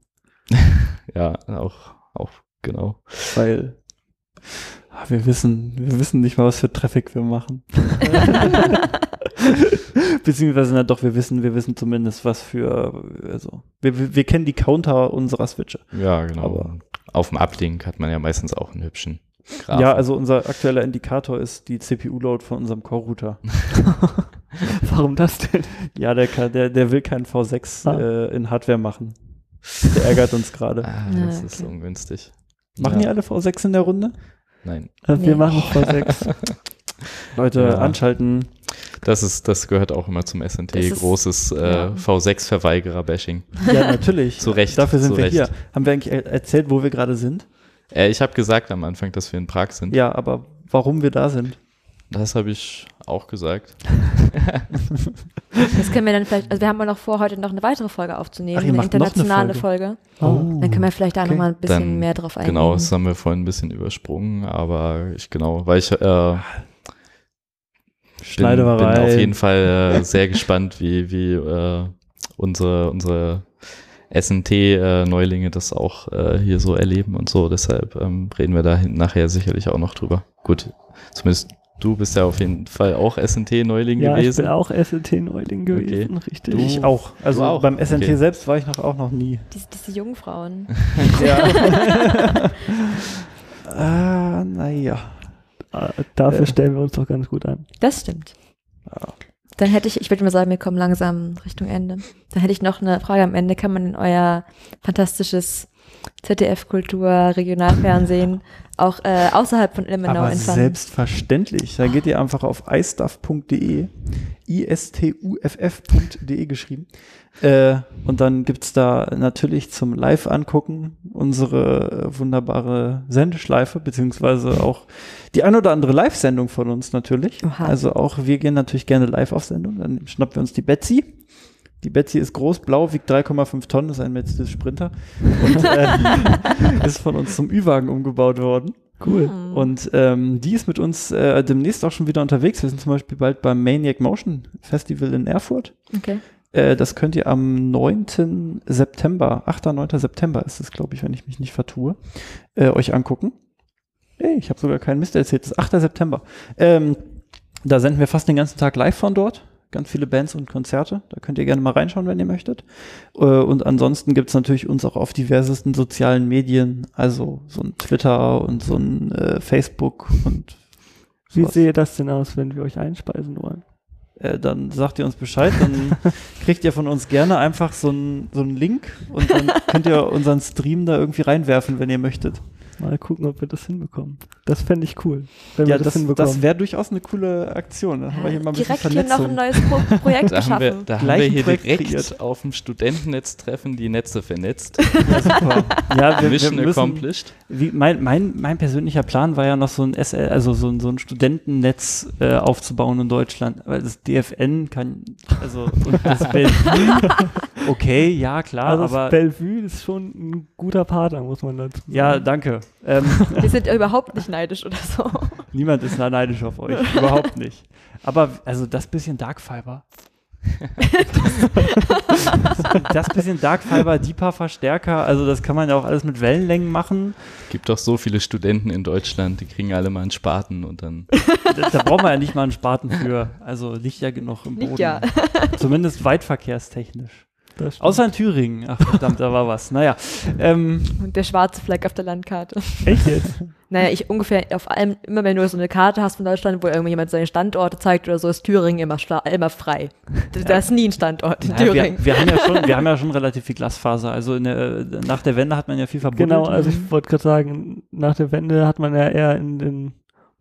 [SPEAKER 3] [laughs]
[SPEAKER 2] ja, auch, auch genau.
[SPEAKER 3] weil ah, wir wissen, wir wissen nicht mal, was für Traffic wir machen. [laughs] Beziehungsweise, na doch, wir wissen, wir wissen zumindest, was für, also, wir, wir, wir kennen die Counter unserer Switche.
[SPEAKER 2] Ja, genau.
[SPEAKER 3] Aber-
[SPEAKER 2] Auf dem Uplink hat man ja meistens auch einen hübschen Graphen.
[SPEAKER 3] Ja, also unser aktueller Indikator ist die CPU-Load von unserem Core-Router. [laughs]
[SPEAKER 4] Warum das denn?
[SPEAKER 3] Ja, der, kann, der, der will keinen V6
[SPEAKER 4] Ah.
[SPEAKER 3] äh, in Hardware machen. Der ärgert uns gerade.
[SPEAKER 2] Ah,
[SPEAKER 1] Ja,
[SPEAKER 2] das ist
[SPEAKER 1] okay.
[SPEAKER 2] ungünstig.
[SPEAKER 3] Machen die
[SPEAKER 2] ja.
[SPEAKER 3] alle V6 in der Runde?
[SPEAKER 2] Nein.
[SPEAKER 4] Äh, Wir
[SPEAKER 1] Nee.
[SPEAKER 4] machen V6. [laughs]
[SPEAKER 3] Leute,
[SPEAKER 2] Ja.
[SPEAKER 3] anschalten.
[SPEAKER 2] Das ist, das gehört auch immer zum SNT.
[SPEAKER 1] Das
[SPEAKER 2] Großes äh,
[SPEAKER 1] ja.
[SPEAKER 2] V6-Verweigerer-Bashing.
[SPEAKER 3] Ja, natürlich.
[SPEAKER 2] Zu Recht,
[SPEAKER 3] Dafür sind wir
[SPEAKER 2] Recht.
[SPEAKER 3] hier. Haben wir eigentlich er- erzählt, wo wir gerade sind?
[SPEAKER 2] Äh, ich habe gesagt am Anfang, dass wir in Prag sind.
[SPEAKER 3] Ja, aber warum wir da sind?
[SPEAKER 2] Das habe ich auch gesagt.
[SPEAKER 1] Das können wir dann vielleicht, also wir haben ja noch vor, heute noch eine weitere Folge aufzunehmen,
[SPEAKER 3] Ach,
[SPEAKER 1] eine internationale
[SPEAKER 3] Folge.
[SPEAKER 1] Folge.
[SPEAKER 4] Oh.
[SPEAKER 1] Dann können wir vielleicht da
[SPEAKER 3] okay.
[SPEAKER 1] noch mal ein bisschen
[SPEAKER 2] Dann-
[SPEAKER 1] mehr drauf eingehen.
[SPEAKER 2] Genau, das haben wir vorhin ein bisschen übersprungen, aber ich genau, weil ich äh, bin, bin
[SPEAKER 3] Schneiderei.
[SPEAKER 2] auf jeden Fall äh, sehr gespannt, wie, wie äh, unsere, unsere SNT-Neulinge das auch äh, hier so erleben und so. Deshalb ähm, reden wir da nachher sicherlich auch noch drüber. Gut, zumindest du bist ja auf jeden Fall auch SNT-Neuling
[SPEAKER 4] Ja, ich
[SPEAKER 2] gewesen.
[SPEAKER 4] bin auch SNT-Neuling gewesen, richtig.
[SPEAKER 3] Ich auch. Also
[SPEAKER 2] Du auch?
[SPEAKER 3] beim SNT
[SPEAKER 2] Okay.
[SPEAKER 3] selbst war ich noch auch noch nie.
[SPEAKER 1] Diese, diese Jungfrauen. [laughs]
[SPEAKER 3] Ja. [laughs] ah, naja.
[SPEAKER 4] Äh, Dafür stellen wir uns doch ganz gut an.
[SPEAKER 1] Das stimmt.
[SPEAKER 3] Ja.
[SPEAKER 1] Dann hätte ich, ich würde mal sagen, wir kommen langsam Richtung Ende. Dann hätte ich noch eine Frage am Ende. Kann man in euer fantastisches ZDF-Kultur-Regionalfernsehen [laughs] auch äh, außerhalb von Ilmenau
[SPEAKER 3] Aber
[SPEAKER 1] entfernen?
[SPEAKER 3] selbstverständlich. Da geht ihr einfach auf istuff.de, istuff.de geschrieben. Äh, und dann gibt's da natürlich zum Live-Angucken unsere äh, wunderbare Sendeschleife, beziehungsweise auch die ein oder andere Live-Sendung von uns natürlich.
[SPEAKER 1] Oha.
[SPEAKER 3] Also auch wir gehen natürlich gerne live auf Sendung. Dann schnappen wir uns die Betsy. Die Betsy ist groß, blau, wiegt 3,5 Tonnen, ist ein Mercedes Sprinter und äh, [laughs] ist von uns zum Ü-Wagen umgebaut worden.
[SPEAKER 4] Cool.
[SPEAKER 1] Hm.
[SPEAKER 3] Und ähm, die ist mit uns äh, demnächst auch schon wieder unterwegs. Wir sind zum Beispiel bald beim Maniac Motion Festival in Erfurt.
[SPEAKER 1] Okay.
[SPEAKER 3] Äh, das könnt ihr am 9. September, 8. 9. September ist es, glaube ich, wenn ich mich nicht vertue, äh, euch angucken. Ey, ich habe sogar keinen Mist erzählt. Das ist 8. September. Ähm, da senden wir fast den ganzen Tag live von dort. Ganz viele Bands und Konzerte. Da könnt ihr gerne mal reinschauen, wenn ihr möchtet. Äh, und ansonsten gibt's natürlich uns auch auf diversesten sozialen Medien, also so ein Twitter und so ein äh, Facebook und
[SPEAKER 4] Wie
[SPEAKER 3] sowas.
[SPEAKER 4] sehe das denn aus, wenn wir euch einspeisen wollen?
[SPEAKER 3] äh, dann sagt ihr uns Bescheid, dann [laughs] kriegt ihr von uns gerne einfach so einen so einen Link und dann könnt ihr unseren Stream da irgendwie reinwerfen, wenn ihr möchtet.
[SPEAKER 4] Mal gucken, ob wir das hinbekommen. Das fände ich cool, wenn
[SPEAKER 3] Ja,
[SPEAKER 4] wir das,
[SPEAKER 3] das,
[SPEAKER 4] hinbekommen.
[SPEAKER 3] das wäre durchaus eine coole Aktion. Dann haben wir hier mal ein bisschen
[SPEAKER 1] Direkt hier noch ein
[SPEAKER 3] Vernetzung.
[SPEAKER 1] neues Pro [laughs] Projekt
[SPEAKER 2] Da haben wir,
[SPEAKER 1] geschaffen.
[SPEAKER 2] da haben
[SPEAKER 3] Gleich
[SPEAKER 2] wir
[SPEAKER 3] ein
[SPEAKER 2] hier
[SPEAKER 3] Projekt
[SPEAKER 2] direkt
[SPEAKER 3] kreiert.
[SPEAKER 2] auf dem Studentennetztreffen die Netze vernetzt. [laughs]
[SPEAKER 3] Ja, super. Ja, wir, wir
[SPEAKER 2] Mission
[SPEAKER 3] müssen,
[SPEAKER 2] accomplished.
[SPEAKER 3] wie, mein, mein, mein persönlicher Plan war ja noch so ein SL, also so ein, so ein Studentennetz äh, aufzubauen in Deutschland. Weil das DFN kann, also und das [laughs] Berlin, okay, ja klar,
[SPEAKER 4] also das
[SPEAKER 3] aber
[SPEAKER 4] Bellevue ist schon ein guter Partner, muss man dazu sagen.
[SPEAKER 3] ja, danke. Ähm, [laughs]
[SPEAKER 1] Wir sind [laughs] überhaupt nicht neidisch oder so.
[SPEAKER 3] Niemand ist neidisch auf euch. Überhaupt nicht. Aber also das bisschen Dark Fiber. [laughs] das bisschen Dark Fiber, die paar Verstärker, also das kann man ja auch alles mit Wellenlängen machen.
[SPEAKER 2] Gibt doch so viele Studenten in Deutschland, die kriegen alle mal einen Spaten und dann.
[SPEAKER 3] Da, da braucht man ja nicht mal einen Spaten für. Also liegt ja genug im Boden.
[SPEAKER 1] Liegt ja.
[SPEAKER 3] Zumindest weitverkehrstechnisch. Außer in Thüringen. Ach verdammt, da war was. Naja. Ähm,
[SPEAKER 1] Und der schwarze Fleck auf der Landkarte.
[SPEAKER 4] Echt jetzt? [laughs]
[SPEAKER 1] Naja, ich ungefähr auf allem, immer wenn du so eine Karte hast von Deutschland, wo irgendjemand seine Standorte zeigt oder so, ist Thüringen immer, immer frei. Da ist nie ein Standort in
[SPEAKER 3] naja,
[SPEAKER 1] Thüringen.
[SPEAKER 3] wir, wir, haben ja schon, wir haben ja schon [laughs] relativ viel Glasfaser. Also in der, nach der Wende hat man ja viel verbunden.
[SPEAKER 4] Genau, also ich wollte gerade sagen, nach der Wende hat man ja eher in den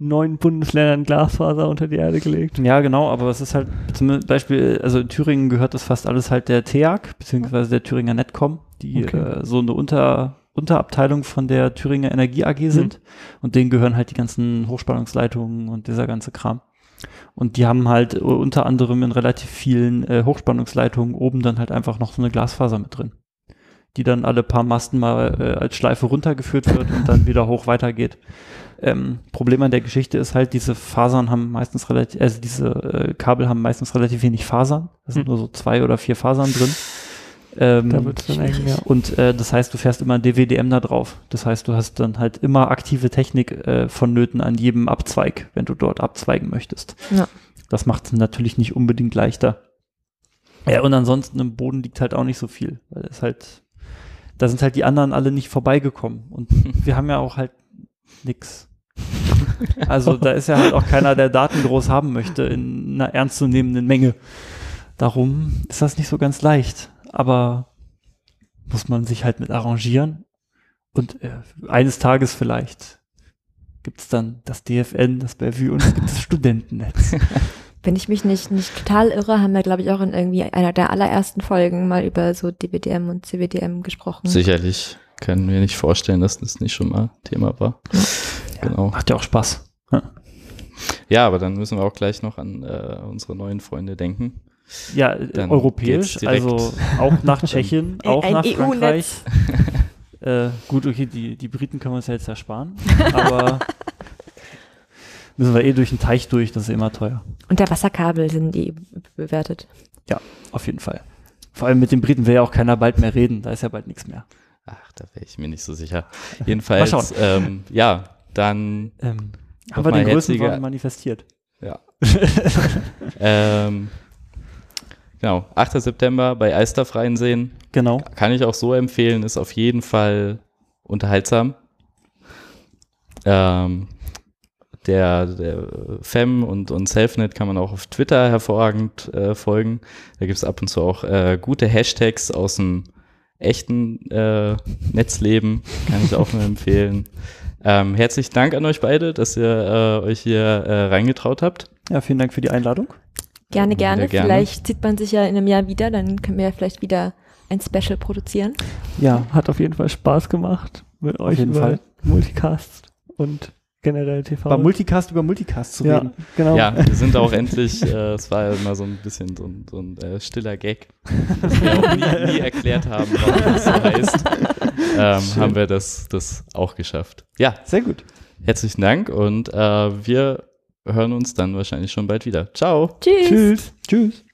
[SPEAKER 4] neuen Bundesländern Glasfaser unter die Erde gelegt.
[SPEAKER 3] Ja, genau, aber es ist halt zum Beispiel, also in Thüringen gehört das fast alles halt der TEAG, beziehungsweise der Thüringer Netcom, die
[SPEAKER 4] Okay.
[SPEAKER 3] äh, so eine Unter, Unterabteilung von der Thüringer Energie AG sind. Und denen gehören halt die ganzen Hochspannungsleitungen und dieser ganze Kram. Und die haben halt unter anderem in relativ vielen äh, Hochspannungsleitungen oben dann halt einfach noch so eine Glasfaser mit drin. Die dann alle paar Masten mal äh, als Schleife runtergeführt wird und dann wieder hoch weitergeht. Ähm, Problem an der Geschichte ist halt, diese Fasern haben meistens relativ, also diese äh, Kabel haben meistens relativ wenig Fasern. Da sind
[SPEAKER 4] Hm.
[SPEAKER 3] nur so zwei oder vier Fasern drin. Ähm,
[SPEAKER 4] Da es eng, ja.
[SPEAKER 3] und äh, das heißt, du fährst immer ein DWDM da drauf. Das heißt, du hast dann halt immer aktive Technik äh, vonnöten an jedem Abzweig, wenn du dort abzweigen möchtest.
[SPEAKER 1] Ja.
[SPEAKER 3] Das macht es natürlich nicht unbedingt leichter. Ja, und ansonsten im Boden liegt halt auch nicht so viel, weil es halt, da sind halt die anderen alle nicht vorbeigekommen. Und [laughs] wir haben ja auch halt nix. Also da ist ja halt auch keiner, der Daten groß haben möchte in einer ernstzunehmenden Menge. Darum ist das nicht so ganz leicht. Aber muss man sich halt mit arrangieren. Und äh, eines Tages vielleicht gibt's dann das DFN, das Bellevue und es gibt das Studentennetz. [laughs]
[SPEAKER 1] Wenn ich mich nicht, nicht total irre, haben wir, glaube ich, auch in irgendwie einer der allerersten Folgen mal über so DWDM und CWDM gesprochen.
[SPEAKER 2] Sicherlich können wir nicht vorstellen, dass das nicht schon mal Thema war. Genau.
[SPEAKER 3] Macht ja auch Spaß.
[SPEAKER 2] Ja, aber dann müssen wir auch gleich noch an äh, unsere neuen Freunde denken.
[SPEAKER 3] Ja,
[SPEAKER 2] Dann
[SPEAKER 3] europäisch, also auch nach Tschechien, [laughs] auch
[SPEAKER 1] Ein
[SPEAKER 3] nach
[SPEAKER 1] EU-Netz.
[SPEAKER 3] Frankreich. [laughs] Äh, gut, okay, die, die Briten können wir uns ja jetzt ersparen, aber [laughs] müssen wir eh durch den Teich durch, das ist immer teuer.
[SPEAKER 1] Und der Wasserkabel sind die bewertet.
[SPEAKER 3] Auf jeden Fall. Vor allem mit den Briten will ja auch keiner bald mehr reden, da ist ja bald nichts mehr.
[SPEAKER 2] Ach, da wäre ich mir nicht so sicher.
[SPEAKER 3] Mal
[SPEAKER 2] Jedenfalls,
[SPEAKER 3] schauen.
[SPEAKER 2] ähm, ja, dann,
[SPEAKER 3] Ähm, haben wir den Größenwahn manifestiert.
[SPEAKER 2] ja. [laughs] ähm, genau, 8. September bei Alster Seen.
[SPEAKER 3] Genau.
[SPEAKER 2] Kann ich auch so empfehlen, ist auf jeden Fall unterhaltsam. Ähm, der, der Fem und, und Selfnet kann man auch auf Twitter hervorragend äh, folgen. Da gibt es ab und zu auch äh, gute Hashtags aus dem echten äh, Netzleben. Kann ich auch nur [laughs] empfehlen. Ähm, herzlichen Dank an euch beide, dass ihr äh, euch hier äh, reingetraut habt.
[SPEAKER 3] Ja, vielen Dank für die Einladung.
[SPEAKER 1] Gerne, gerne.
[SPEAKER 2] gerne.
[SPEAKER 1] Vielleicht sieht man sich ja in einem Jahr wieder, dann können wir ja vielleicht wieder ein Special produzieren.
[SPEAKER 3] Ja,
[SPEAKER 4] Hat auf jeden Fall Spaß gemacht mit euch
[SPEAKER 3] jeden
[SPEAKER 4] über
[SPEAKER 3] Fall.
[SPEAKER 4] Multicast und generell TV.
[SPEAKER 3] war Multicast über Multicast zu
[SPEAKER 4] ja,
[SPEAKER 3] reden.
[SPEAKER 4] genau.
[SPEAKER 2] Ja, wir sind auch endlich, äh, es war ja immer so ein bisschen so ein, so ein äh, stiller Gag, dass wir auch nie, nie erklärt haben, warum das so heißt, ähm, haben wir das, das auch geschafft. Ja,
[SPEAKER 3] Sehr gut.
[SPEAKER 2] herzlichen Dank und äh, wir hören uns dann wahrscheinlich schon bald wieder. Ciao.
[SPEAKER 1] Tschüss.
[SPEAKER 3] Tschüss. Tschüss.